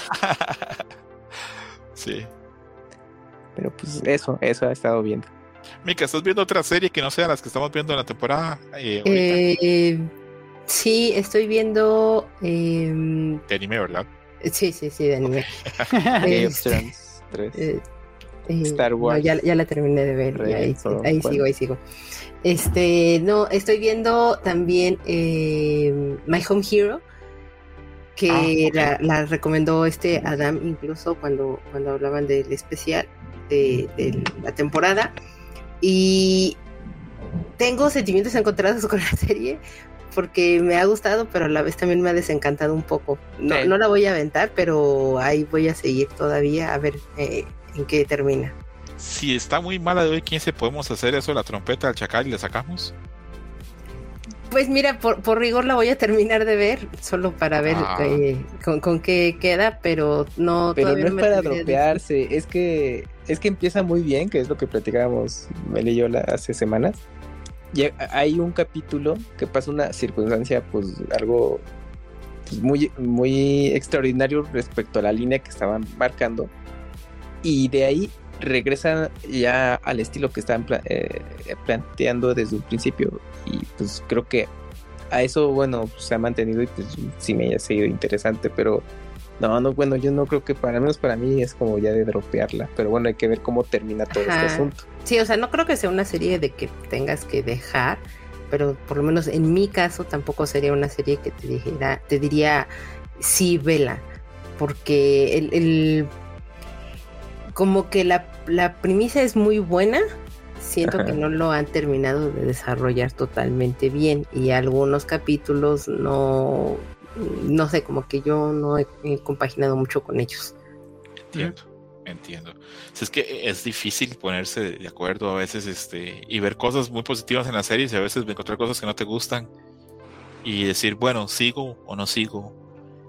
Speaker 4: <laughs>
Speaker 2: sí.
Speaker 3: Pero pues eso, eso ha estado viendo.
Speaker 2: Mika, ¿estás viendo otra serie que no sea las que estamos viendo en la temporada? eh?
Speaker 4: Eh, sí, estoy viendo. eh,
Speaker 2: de anime, ¿verdad?
Speaker 4: sí, sí, sí, de anime. <laughs>
Speaker 3: Game of Thrones 3.
Speaker 4: Eh,
Speaker 3: Star
Speaker 4: no,
Speaker 3: Wars.
Speaker 4: ya, ya la terminé de ver. ahí, sigo, ahí sigo. Este, no, estoy viendo también eh, My Home Hero, que
Speaker 2: Ah, ok.
Speaker 4: la, la recomendó este Adam incluso cuando, cuando hablaban del especial de, de la temporada. Y tengo sentimientos encontrados <laughs> con la serie porque me ha gustado, pero a la vez también me ha desencantado un poco. No,
Speaker 3: Sí.
Speaker 4: no la voy a aventar, pero ahí voy a seguir todavía a ver eh, en qué termina.
Speaker 2: Si está muy mala de hoy, ¿quién se podemos hacer eso? La trompeta al chacal y le sacamos.
Speaker 4: Pues mira, por, por rigor la voy a terminar de ver, solo para ver
Speaker 2: Ah.
Speaker 4: eh, con, con qué queda, pero no.
Speaker 3: Pero no es para dropearse, es que es que empieza muy bien, que es lo que platicábamos Mel y yo la- hace semanas. Y ha- hay un capítulo que pasa una circunstancia, pues algo pues, muy, muy extraordinario respecto a la línea que estaban marcando. Y de ahí regresan ya al estilo que estaban pla- eh, planteando desde un principio. Y pues creo que a eso, bueno, pues, se ha mantenido y pues sí me ha seguido interesante, pero no, no, bueno, yo no creo que para menos para mí es como ya de dropearla, pero bueno, hay que ver cómo termina todo
Speaker 4: Ajá.
Speaker 3: este asunto.
Speaker 4: Sí, o sea, no creo que sea una serie de que tengas que dejar, pero por lo menos en mi caso tampoco sería una serie que te dijera, te diría sí, vela, porque el, el- como que la, la premisa es muy buena. Siento
Speaker 3: Ajá.
Speaker 4: que no lo han terminado de desarrollar totalmente bien y algunos capítulos no, no sé, como que yo no he, he compaginado mucho con ellos.
Speaker 2: Entiendo, entiendo. Si es que es difícil ponerse de acuerdo a veces este, y ver cosas muy positivas en las series y a veces encontrar cosas que no te gustan y decir, bueno, sigo o no sigo.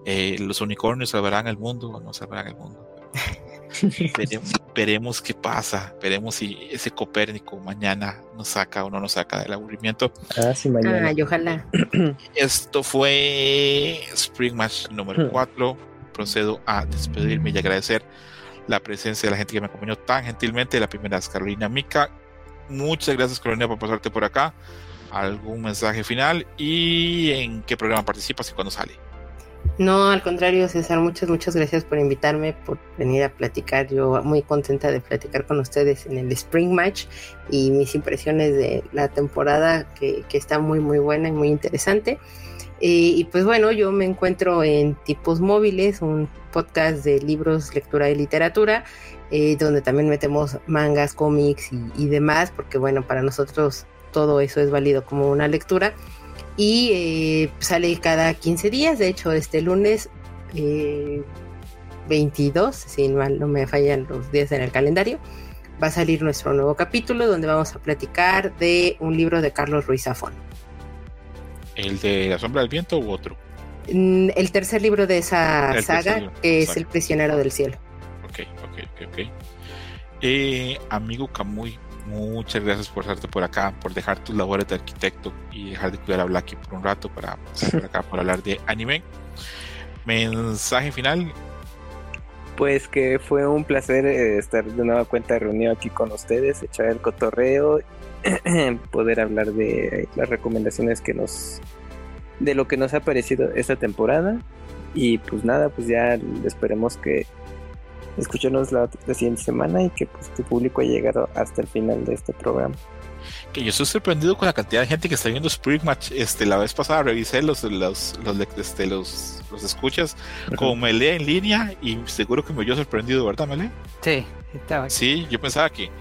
Speaker 2: Eh, los unicornios salvarán el mundo o no salvarán el mundo. <laughs> <laughs> Veremos, veremos qué pasa, veremos si ese Copérnico mañana nos saca o no nos saca del aburrimiento.
Speaker 3: Ah, sí, mañana.
Speaker 4: Ay, ojalá. <clears throat>
Speaker 2: Esto fue Spring Match número 4. Procedo a despedirme y agradecer la presencia de la gente que me acompañó tan gentilmente. La primera es Carolina Mica. Muchas gracias, Carolina, por pasarte por acá. ¿Algún mensaje final? ¿Y en qué programa participas y cuándo sale?
Speaker 4: No, al contrario, César, muchas, muchas gracias por invitarme, por venir a platicar. Yo muy contenta de platicar con ustedes en el Spring Match y mis impresiones de la temporada que, que está muy, muy buena y muy interesante. Y pues bueno, yo me encuentro en Tipos Móviles, un podcast de libros, lectura y literatura, eh, donde también metemos mangas, cómics y demás, porque bueno, para nosotros todo eso es válido como una lectura y eh, sale cada 15 días. De hecho, este lunes eh, 22, si mal no me fallan los días en el calendario, va a salir nuestro nuevo capítulo donde vamos a platicar de un libro de Carlos Ruiz Zafón.
Speaker 2: ¿El de La Sombra del Viento u otro?
Speaker 4: Mm, El tercer libro de esa
Speaker 2: El
Speaker 4: saga,
Speaker 2: libro,
Speaker 4: que es. El prisionero del cielo.
Speaker 2: Ok, ok, ok, ok. Eh, amigo Camuy, muchas gracias por estarte por acá, por dejar tus labores de arquitecto y dejar de cuidar a Blacky por un rato para estar por acá para hablar de anime. mensaje final.
Speaker 3: Pues que fue un placer eh, estar de nueva cuenta reunido aquí con ustedes, echar el cotorreo, <clears throat> poder hablar de las recomendaciones que nos, de lo que nos ha parecido esta temporada. Y pues nada, pues ya esperemos que escuchenos la, la siguiente semana y que pues tu público haya llegado hasta el final de este programa.
Speaker 2: Que yo estoy sorprendido con la cantidad de gente que está viendo Spring Match. Este, la vez pasada revisé los, los, los, este, los, los escuchas como Melee en línea y seguro que me dio sorprendido, ¿verdad, Melee?
Speaker 5: Sí, estaba aquí.
Speaker 2: Sí, yo pensaba que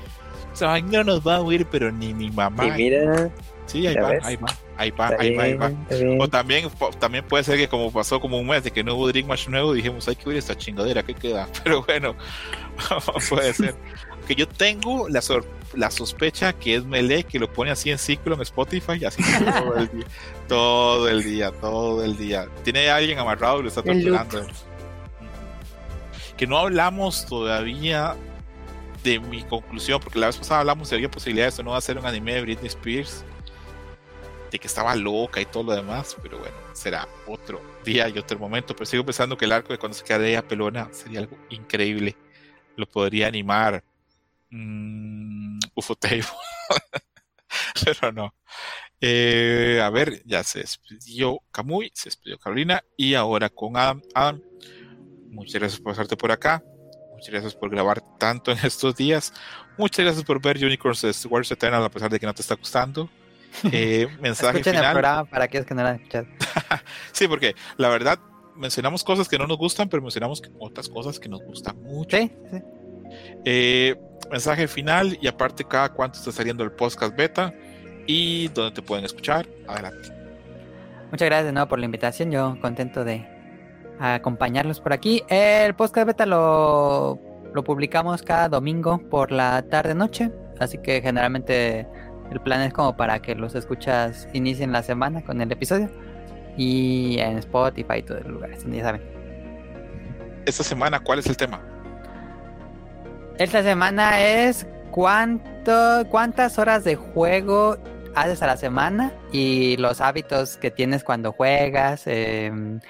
Speaker 2: o sea, no nos va a oír, pero ni mi mamá.
Speaker 3: Y mira,
Speaker 2: Sí, ahí
Speaker 3: ¿Ya
Speaker 2: va, ahí va, ahí va, ahí va, ahí va. O también, también puede ser que como pasó como un mes de que no hubo Dream Match nuevo, dijimos, hay que oír esta chingadera, ¿qué queda? <laughs> Pero bueno, <laughs> puede ser. Que yo tengo la, sor- la sospecha que es Melee que lo pone así en ciclo en Spotify, así <laughs> todo el día, todo el día, todo el día. Tiene a alguien amarrado y lo está torturando. Que no hablamos todavía de mi conclusión, porque la vez pasada hablamos si había posibilidades o no de hacer un anime de Britney Spears, de que estaba loca y todo lo demás, pero bueno, será otro día y otro momento. Pero sigo pensando que el arco de cuando se queda ella pelona sería algo increíble. Lo podría animar mm, Ufotable, <laughs> pero no. Eh, a ver, ya se despidió Kamui, se despidió Carolina y ahora con Adam. Adam, muchas gracias por pasarte por acá. Muchas gracias por grabar tanto en estos días. Muchas gracias por ver Unicorns de Wars Eternal a pesar de que no te está gustando. <laughs> Eh, mensaje
Speaker 5: Escuchen el
Speaker 2: final.
Speaker 5: programa para aquellos que no lo han escuchado. <laughs>
Speaker 2: Sí, porque la verdad mencionamos cosas que no nos gustan, pero mencionamos otras cosas que nos gustan mucho.
Speaker 5: Sí, sí.
Speaker 2: Eh, mensaje final y aparte cada cuánto está saliendo el podcast beta y dónde te pueden escuchar. Adelante.
Speaker 5: Muchas gracias de nuevo por la invitación. Yo contento de acompañarlos por aquí. El podcast beta lo, lo publicamos cada domingo por la tarde noche. Así que generalmente el plan es como para que los escuchas inicien la semana con el episodio. Y en Spotify y todos los lugares, ya saben.
Speaker 2: Esta semana, ¿cuál es el tema?
Speaker 5: Esta semana es cuánto, cuántas horas de juego haces a la semana y los hábitos que tienes cuando juegas. em,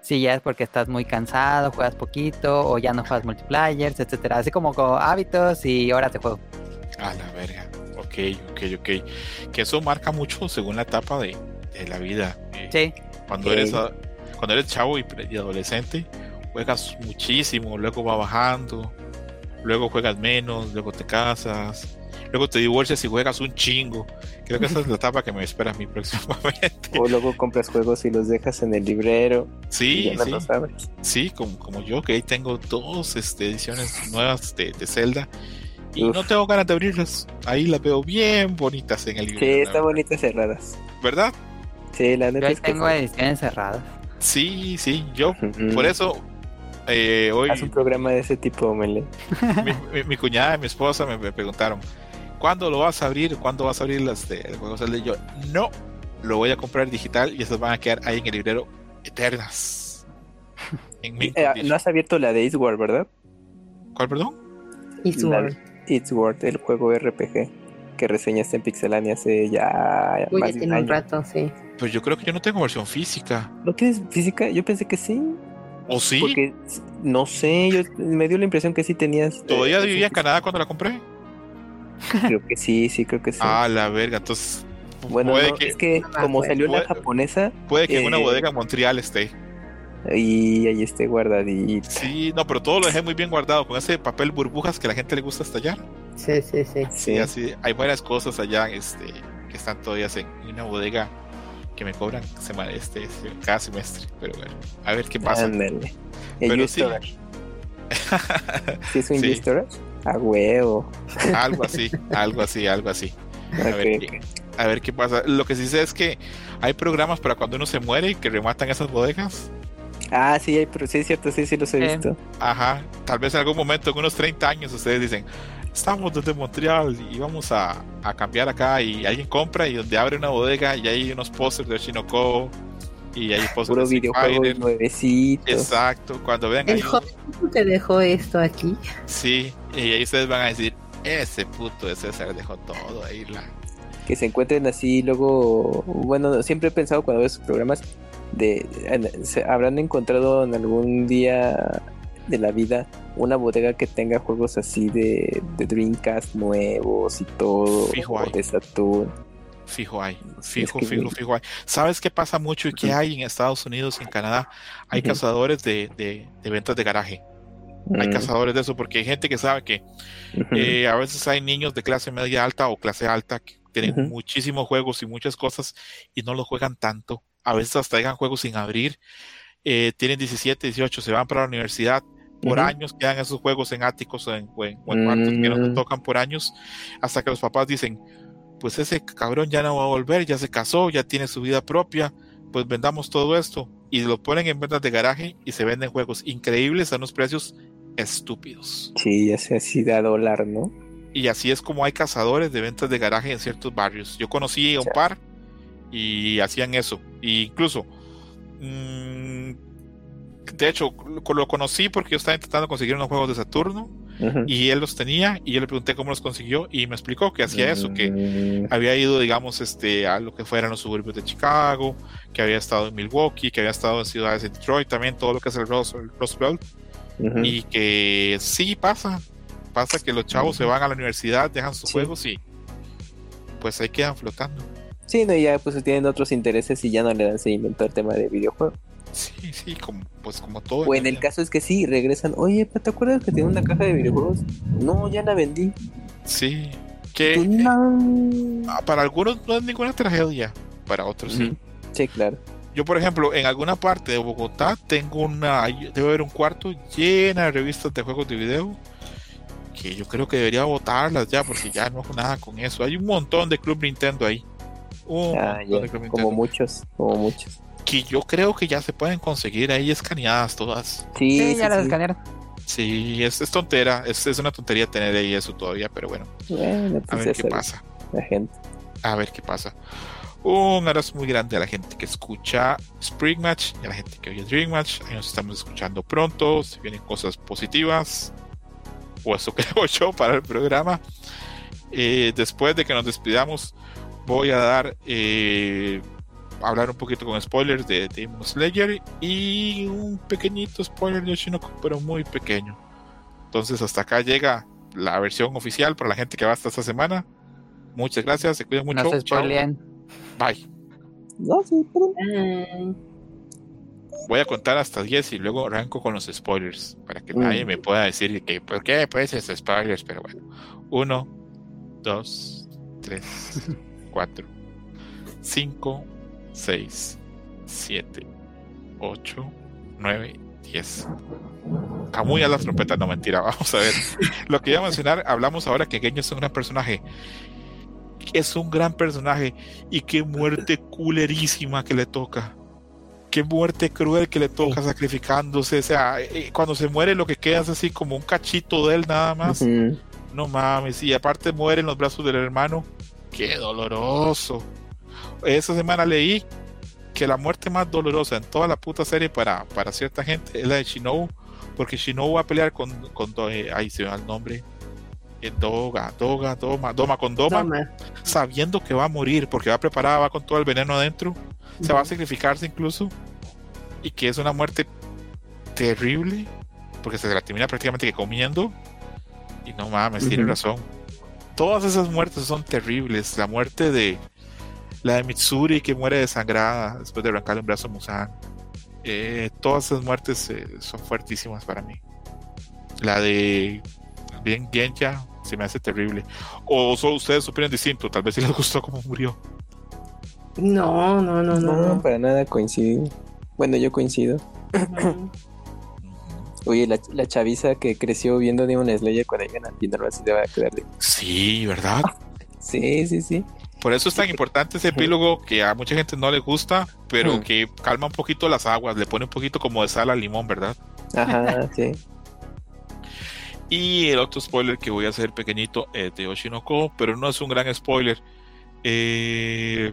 Speaker 5: si ya es porque estás muy cansado, juegas poquito o ya no juegas multiplayers, etcétera. Así como, como hábitos y horas de juego.
Speaker 2: A la verga. Ok, ok, ok. Que eso marca mucho según la etapa de, de la vida. Eh,
Speaker 5: Sí,
Speaker 2: Cuando eres a- cuando eres chavo y, y adolescente, juegas muchísimo, luego va bajando, luego juegas menos, luego te casas, luego te divorcias y juegas un chingo. Creo que esa es la <laughs> etapa que me espera a mí próximamente.
Speaker 3: O luego compras juegos y los dejas en el librero y
Speaker 2: Sí,
Speaker 3: ya no
Speaker 2: sí,
Speaker 3: los abres.
Speaker 2: sí, como, como yo, que ahí tengo dos este, ediciones nuevas de, de Zelda y
Speaker 3: Uf.
Speaker 2: no tengo ganas de abrirlas. Ahí las veo bien bonitas en el libro.
Speaker 3: Sí, están bonitas cerradas.
Speaker 2: ¿Verdad?
Speaker 3: Sí, la
Speaker 5: yo
Speaker 3: neta
Speaker 5: ahí
Speaker 3: es que
Speaker 5: tengo
Speaker 3: sí.
Speaker 5: ediciones cerradas.
Speaker 2: Sí, sí, yo. Por eso, eh, hoy
Speaker 3: Haz un programa de ese tipo, Mele.
Speaker 2: mi, mi- mi cuñada y mi esposa me, me preguntaron, ¿cuándo lo vas a abrir? ¿Cuándo vas a abrir las de el juego Zelda? Y yo, no, lo voy a comprar digital y esas van a quedar ahí en el librero eternas. En mi <laughs>
Speaker 3: Eh, no has abierto la de It's War, ¿verdad?
Speaker 2: ¿Cuál, perdón?
Speaker 4: Y su
Speaker 3: La de It's War, el juego RPG que reseñaste en Pixelania hace ya
Speaker 4: Uy,
Speaker 3: más
Speaker 4: ya
Speaker 3: de un
Speaker 4: tiene un
Speaker 3: año.
Speaker 4: rato, sí.
Speaker 2: Pues yo creo que yo no tengo versión física.
Speaker 3: ¿No tienes física? Yo pensé que sí.
Speaker 2: ¿O sí?
Speaker 3: Porque no sé, yo me dio la impresión que sí tenías.
Speaker 2: ¿Todavía
Speaker 3: eh,
Speaker 2: vivía en Canadá cuando la compré?
Speaker 3: Creo que sí, sí, creo que sí.
Speaker 2: Ah, la verga, entonces
Speaker 3: bueno,
Speaker 2: puede,
Speaker 3: no,
Speaker 2: que,
Speaker 3: es que
Speaker 4: me
Speaker 3: como salió la
Speaker 2: Puede-
Speaker 3: japonesa
Speaker 2: puede que en una
Speaker 3: eh,
Speaker 2: bodega en Montreal esté.
Speaker 3: Y ahí esté guardadita.
Speaker 2: Sí, no, pero todo lo dejé muy bien guardado con ese papel burbujas que a la gente le gusta estallar.
Speaker 4: Sí, sí, sí.
Speaker 2: Sí,
Speaker 3: Sí.
Speaker 2: así hay varias cosas allá este, que están todavía en una bodega que me cobran sema- este, este, cada semestre. Pero bueno, a ver qué pasa.
Speaker 3: Ándale.
Speaker 2: Pero sí.
Speaker 3: Storage. <laughs> ¿Sí es un
Speaker 2: Sí.
Speaker 3: A huevo.
Speaker 2: algo así, algo así, algo así. A ver, qué, a ver qué pasa. Lo que sí sé es que hay programas para cuando uno se muere y que rematan esas bodegas.
Speaker 3: Ah, sí, hay, pero sí es cierto, sí, sí los he
Speaker 5: Eh,
Speaker 3: visto.
Speaker 2: Ajá, tal vez en algún momento, en unos 30 años, ustedes dicen, estamos desde Montreal y vamos a, a cambiar acá y alguien compra y donde abre una bodega y hay unos pósters de Oshinoko y hay pósters de Street
Speaker 3: videojuego
Speaker 2: Fighter.
Speaker 3: nuevecito.
Speaker 2: Exacto, cuando vean ahí,
Speaker 4: El joven que dejó esto aquí.
Speaker 2: sí, y ahí ustedes van a decir, ese puto de César dejó todo ahí. La...
Speaker 3: Que se encuentren así, luego, bueno, siempre he pensado cuando veo esos programas, de se- habrán encontrado en algún día de la vida una bodega que tenga juegos así de, de Dreamcast nuevos y todo,
Speaker 2: Fijo hay.
Speaker 3: de Saturn.
Speaker 2: Fijo hay,
Speaker 3: es
Speaker 2: fijo,
Speaker 3: que
Speaker 2: fijo, fijo hay. ¿Sabes qué pasa mucho y qué hay en Estados Unidos y en Canadá? Hay cazadores de, de- de ventas de garaje. Hay
Speaker 3: Mm,
Speaker 2: cazadores de eso porque hay gente que sabe que eh, a veces hay niños de clase media alta o clase alta que tienen muchísimos juegos y muchas cosas y no los juegan tanto. A veces hasta dejan juegos sin abrir. Eh, tienen 17, 18, se van para la universidad. Por años quedan esos juegos en áticos o en, o en- o en cuartos que no
Speaker 3: Mm.
Speaker 2: tocan por años hasta que los papás dicen, pues ese cabrón ya no va a volver, ya se casó, ya tiene su vida propia, pues vendamos todo esto y lo ponen en ventas de garaje y se venden juegos increíbles a unos precios estúpidos.
Speaker 3: Sí, ya sé, así de a dólar, ¿no?
Speaker 2: Y así es como hay cazadores de ventas de garaje en ciertos barrios. Yo conocí a un par y hacían eso. E incluso, mm, de hecho, lo, lo conocí porque yo estaba intentando conseguir unos juegos de Saturno y él los tenía y yo le pregunté cómo los consiguió y me explicó que hacía eso, que
Speaker 3: Mm,
Speaker 2: había ido, digamos, este, a lo que fueran los suburbios de Chicago, que había estado en Milwaukee, que había estado en ciudades de Detroit también, todo lo que es el
Speaker 3: ujú.
Speaker 2: y que sí pasa, pasa que los chavos se van a la universidad, dejan sus
Speaker 3: Sí.
Speaker 2: juegos y pues ahí quedan flotando.
Speaker 3: Sí, no, ya pues tienen otros intereses y ya no le dan seguimiento al tema de videojuegos.
Speaker 2: Sí, sí, como, pues como todo.
Speaker 3: O en el caso es que sí, regresan. Oye, ¿te acuerdas que tenía una caja de videojuegos? No, ya la vendí.
Speaker 2: Sí, que
Speaker 3: Tú,
Speaker 2: eh, ah, para algunos no es ninguna tragedia, para otros sí.
Speaker 3: Sí, claro.
Speaker 2: Yo, por ejemplo, en alguna parte de Bogotá tengo una, debe haber un cuarto llena de revistas de juegos de video que yo creo que debería botarlas ya porque ya no hago nada con eso. Hay un montón de Club Nintendo ahí. Un
Speaker 3: Ah, Como muchos, como muchos.
Speaker 2: que yo creo que ya se pueden conseguir ahí escaneadas todas.
Speaker 3: Sí,
Speaker 5: Sí,
Speaker 3: sí,
Speaker 5: ya las
Speaker 3: sí.
Speaker 5: escanearon.
Speaker 2: Sí, es, es tontera, es, es una tontería tener ahí eso todavía, pero bueno,
Speaker 3: Bueno,
Speaker 2: a
Speaker 3: pues
Speaker 2: ver
Speaker 3: ya
Speaker 2: qué pasa.
Speaker 3: la gente.
Speaker 2: A ver qué pasa. Un abrazo muy grande a la gente que escucha Spring Match y a la gente que oye Dream Match. Ahí nos estamos escuchando pronto. Si vienen cosas positivas, o eso creo <laughs> yo para el programa. Eh, después de que nos despidamos, voy a dar eh, hablar un poquito con spoilers de Demon Slayer y un pequeñito spoiler de Oshinoko, pero muy pequeño. Entonces, hasta acá llega la versión oficial para la gente que va hasta esta semana. Muchas gracias, se cuidan mucho.
Speaker 5: No se
Speaker 2: Chao.
Speaker 5: spoileen.
Speaker 2: Bye.
Speaker 3: No, sí, pero...
Speaker 4: Mm,
Speaker 2: Voy a contar hasta 10 y luego arranco con los spoilers para que
Speaker 3: Mm.
Speaker 2: nadie me pueda decir que por qué pues esos spoilers, pero bueno. 1, 2, 3, 4, 5, 6, 7, 8, 9, 10. Camuy a las trompetas, no mentira, <laughs> vamos a ver. Lo que iba a mencionar, hablamos ahora que Genyo es un gran personaje. Es un gran personaje y qué muerte culerísima que le toca. Qué muerte cruel que le toca sacrificándose. O sea, eh, cuando se muere lo que queda es así como un cachito de él nada más. No mames, y aparte muere en los brazos del hermano. Qué doloroso. Esa semana leí que la muerte más dolorosa en toda la puta serie para, para cierta gente es la de Shinobu, porque Shinobu va a pelear con, con eh, ahí se me va el nombre, eh, Doga, Doga, Doma, Doma con Doma, sabiendo que va a morir, porque va preparada, va con todo el veneno adentro, se va a sacrificarse incluso, y que es una muerte terrible, porque se la termina prácticamente que comiendo, y no mames, tiene razón. Todas esas muertes son terribles. La muerte de la de Mitsuri que muere desangrada después de arrancarle un brazo a Musan. Eh, todas esas muertes eh, son fuertísimas para mí. La de bien Genya se me hace terrible. O solo ustedes opinan distinto, tal vez si les gustó cómo murió.
Speaker 4: No, no, no, no.
Speaker 3: No,
Speaker 4: no.
Speaker 3: para nada coincido. Bueno, yo coincido.
Speaker 4: Ujú.
Speaker 3: Oye, la, la chaviza que creció viendo Demon Slayer cuando llegan al final así te va a quedar de...
Speaker 2: Sí, ¿verdad?
Speaker 3: Sí, sí, sí.
Speaker 2: Por eso es tan importante ese epílogo que a mucha gente no le gusta, pero que calma un poquito las aguas, le pone un poquito como de sal al limón, ¿verdad?
Speaker 3: Ajá, sí. <laughs>
Speaker 2: Y el otro spoiler que voy a hacer pequeñito es de Oshinoko, pero no es un gran spoiler. Eh,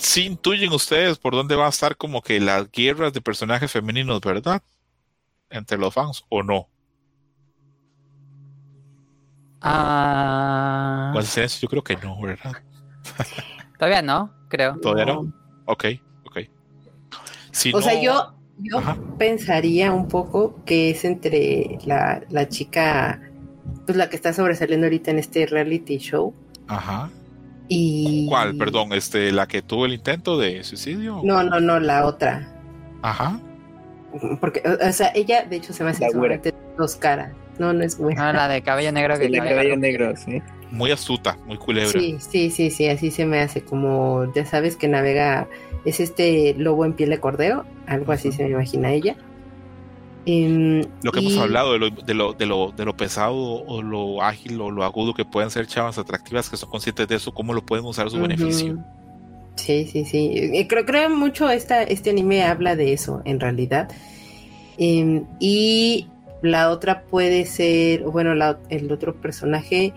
Speaker 2: sí intuyen ustedes por dónde va a estar como que las guerras de personajes femeninos, ¿verdad? Entre los fans o no.
Speaker 5: Ah,
Speaker 2: yo creo que no, ¿verdad? <laughs>
Speaker 5: Todavía no, creo.
Speaker 2: ¿Todavía no? Ok, ok. Si
Speaker 4: O sea, yo, yo
Speaker 2: Ajá.
Speaker 4: pensaría un poco que es entre la, la chica, pues la que está sobresaliendo ahorita en este reality show
Speaker 2: Ajá.
Speaker 4: Y...
Speaker 2: ¿Cuál? Perdón, este, la que tuvo el intento de suicidio.
Speaker 4: No, no, no, la otra.
Speaker 2: Ajá.
Speaker 4: Porque, o sea, ella de hecho se me hace
Speaker 3: La
Speaker 4: dos caras. No, no es güera.
Speaker 5: Ah, la de cabello negro que
Speaker 3: El de
Speaker 5: cabello
Speaker 3: negro, sí.
Speaker 2: Muy astuta, muy culebra.
Speaker 4: Sí, sí, sí, sí, así se me hace como, ya sabes que navega, es este lobo en piel de cordero, algo así se me imagina ella. Em,
Speaker 2: Lo que
Speaker 4: y-
Speaker 2: hemos hablado de lo, de, lo, de, lo, de lo pesado o lo ágil o lo agudo que pueden ser chavas atractivas que son conscientes de eso, cómo lo pueden usar a su beneficio.
Speaker 4: Sí, sí, sí. Creo, creo mucho esta, este anime habla de eso, en realidad. Em, y la otra puede ser, bueno, la- el otro personaje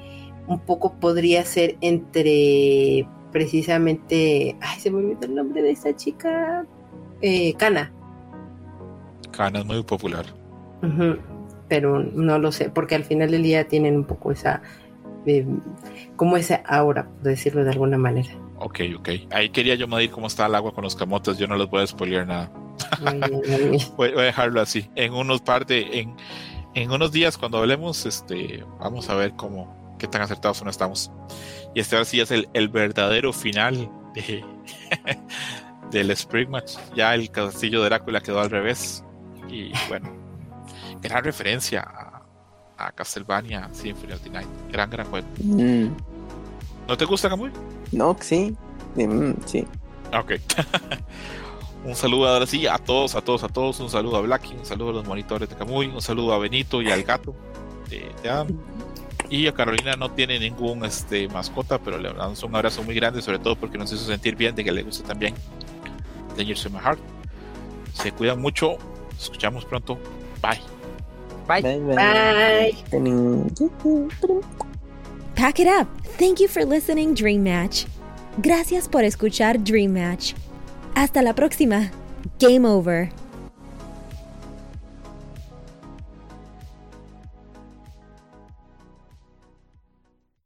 Speaker 4: un poco podría ser entre precisamente, ay, se me olvidó el nombre de esta chica, eh, Kana.
Speaker 2: Kana es muy popular.
Speaker 4: Ujú, Pero no lo sé, porque al final del día tienen un poco esa, eh, como esa aura, por decirlo de alguna manera.
Speaker 2: Ok, ok. Ahí quería yo medir cómo está el agua con los camotes. Yo no les voy a spoilear nada. <laughs>
Speaker 4: Bien.
Speaker 2: Voy, voy a dejarlo así. En unos par de, en, en unos días cuando hablemos, este, vamos a ver cómo, qué tan acertados o no estamos. Y este ahora sí es el, el verdadero final de, <laughs> del Spring Match. Ya el castillo de Drácula quedó al revés. Y bueno, gran referencia a, a Castlevania Symphony of the Night. Gran, gran juego.
Speaker 3: Mm,
Speaker 2: ¿No te gusta, Camuy?
Speaker 3: No, sí. Mm, sí.
Speaker 2: Ok. <laughs> un saludo ahora sí a todos, a todos, a todos. Un saludo a Blacky, un saludo a los monitores de Camuy, un saludo a Benito y al gato. Y a Carolina no tiene ningún este, mascota, pero le damos un abrazo muy grande, sobre todo porque nos hizo sentir bien de que le gusta también Dangerous in My Heart. Se cuidan mucho, escuchamos pronto. Bye.
Speaker 5: Bye.
Speaker 3: Bye, bye.
Speaker 4: Bye.
Speaker 1: Pack it up. Thank you for listening, Dream Match. Gracias por escuchar Dream Match. Hasta la próxima. Game over.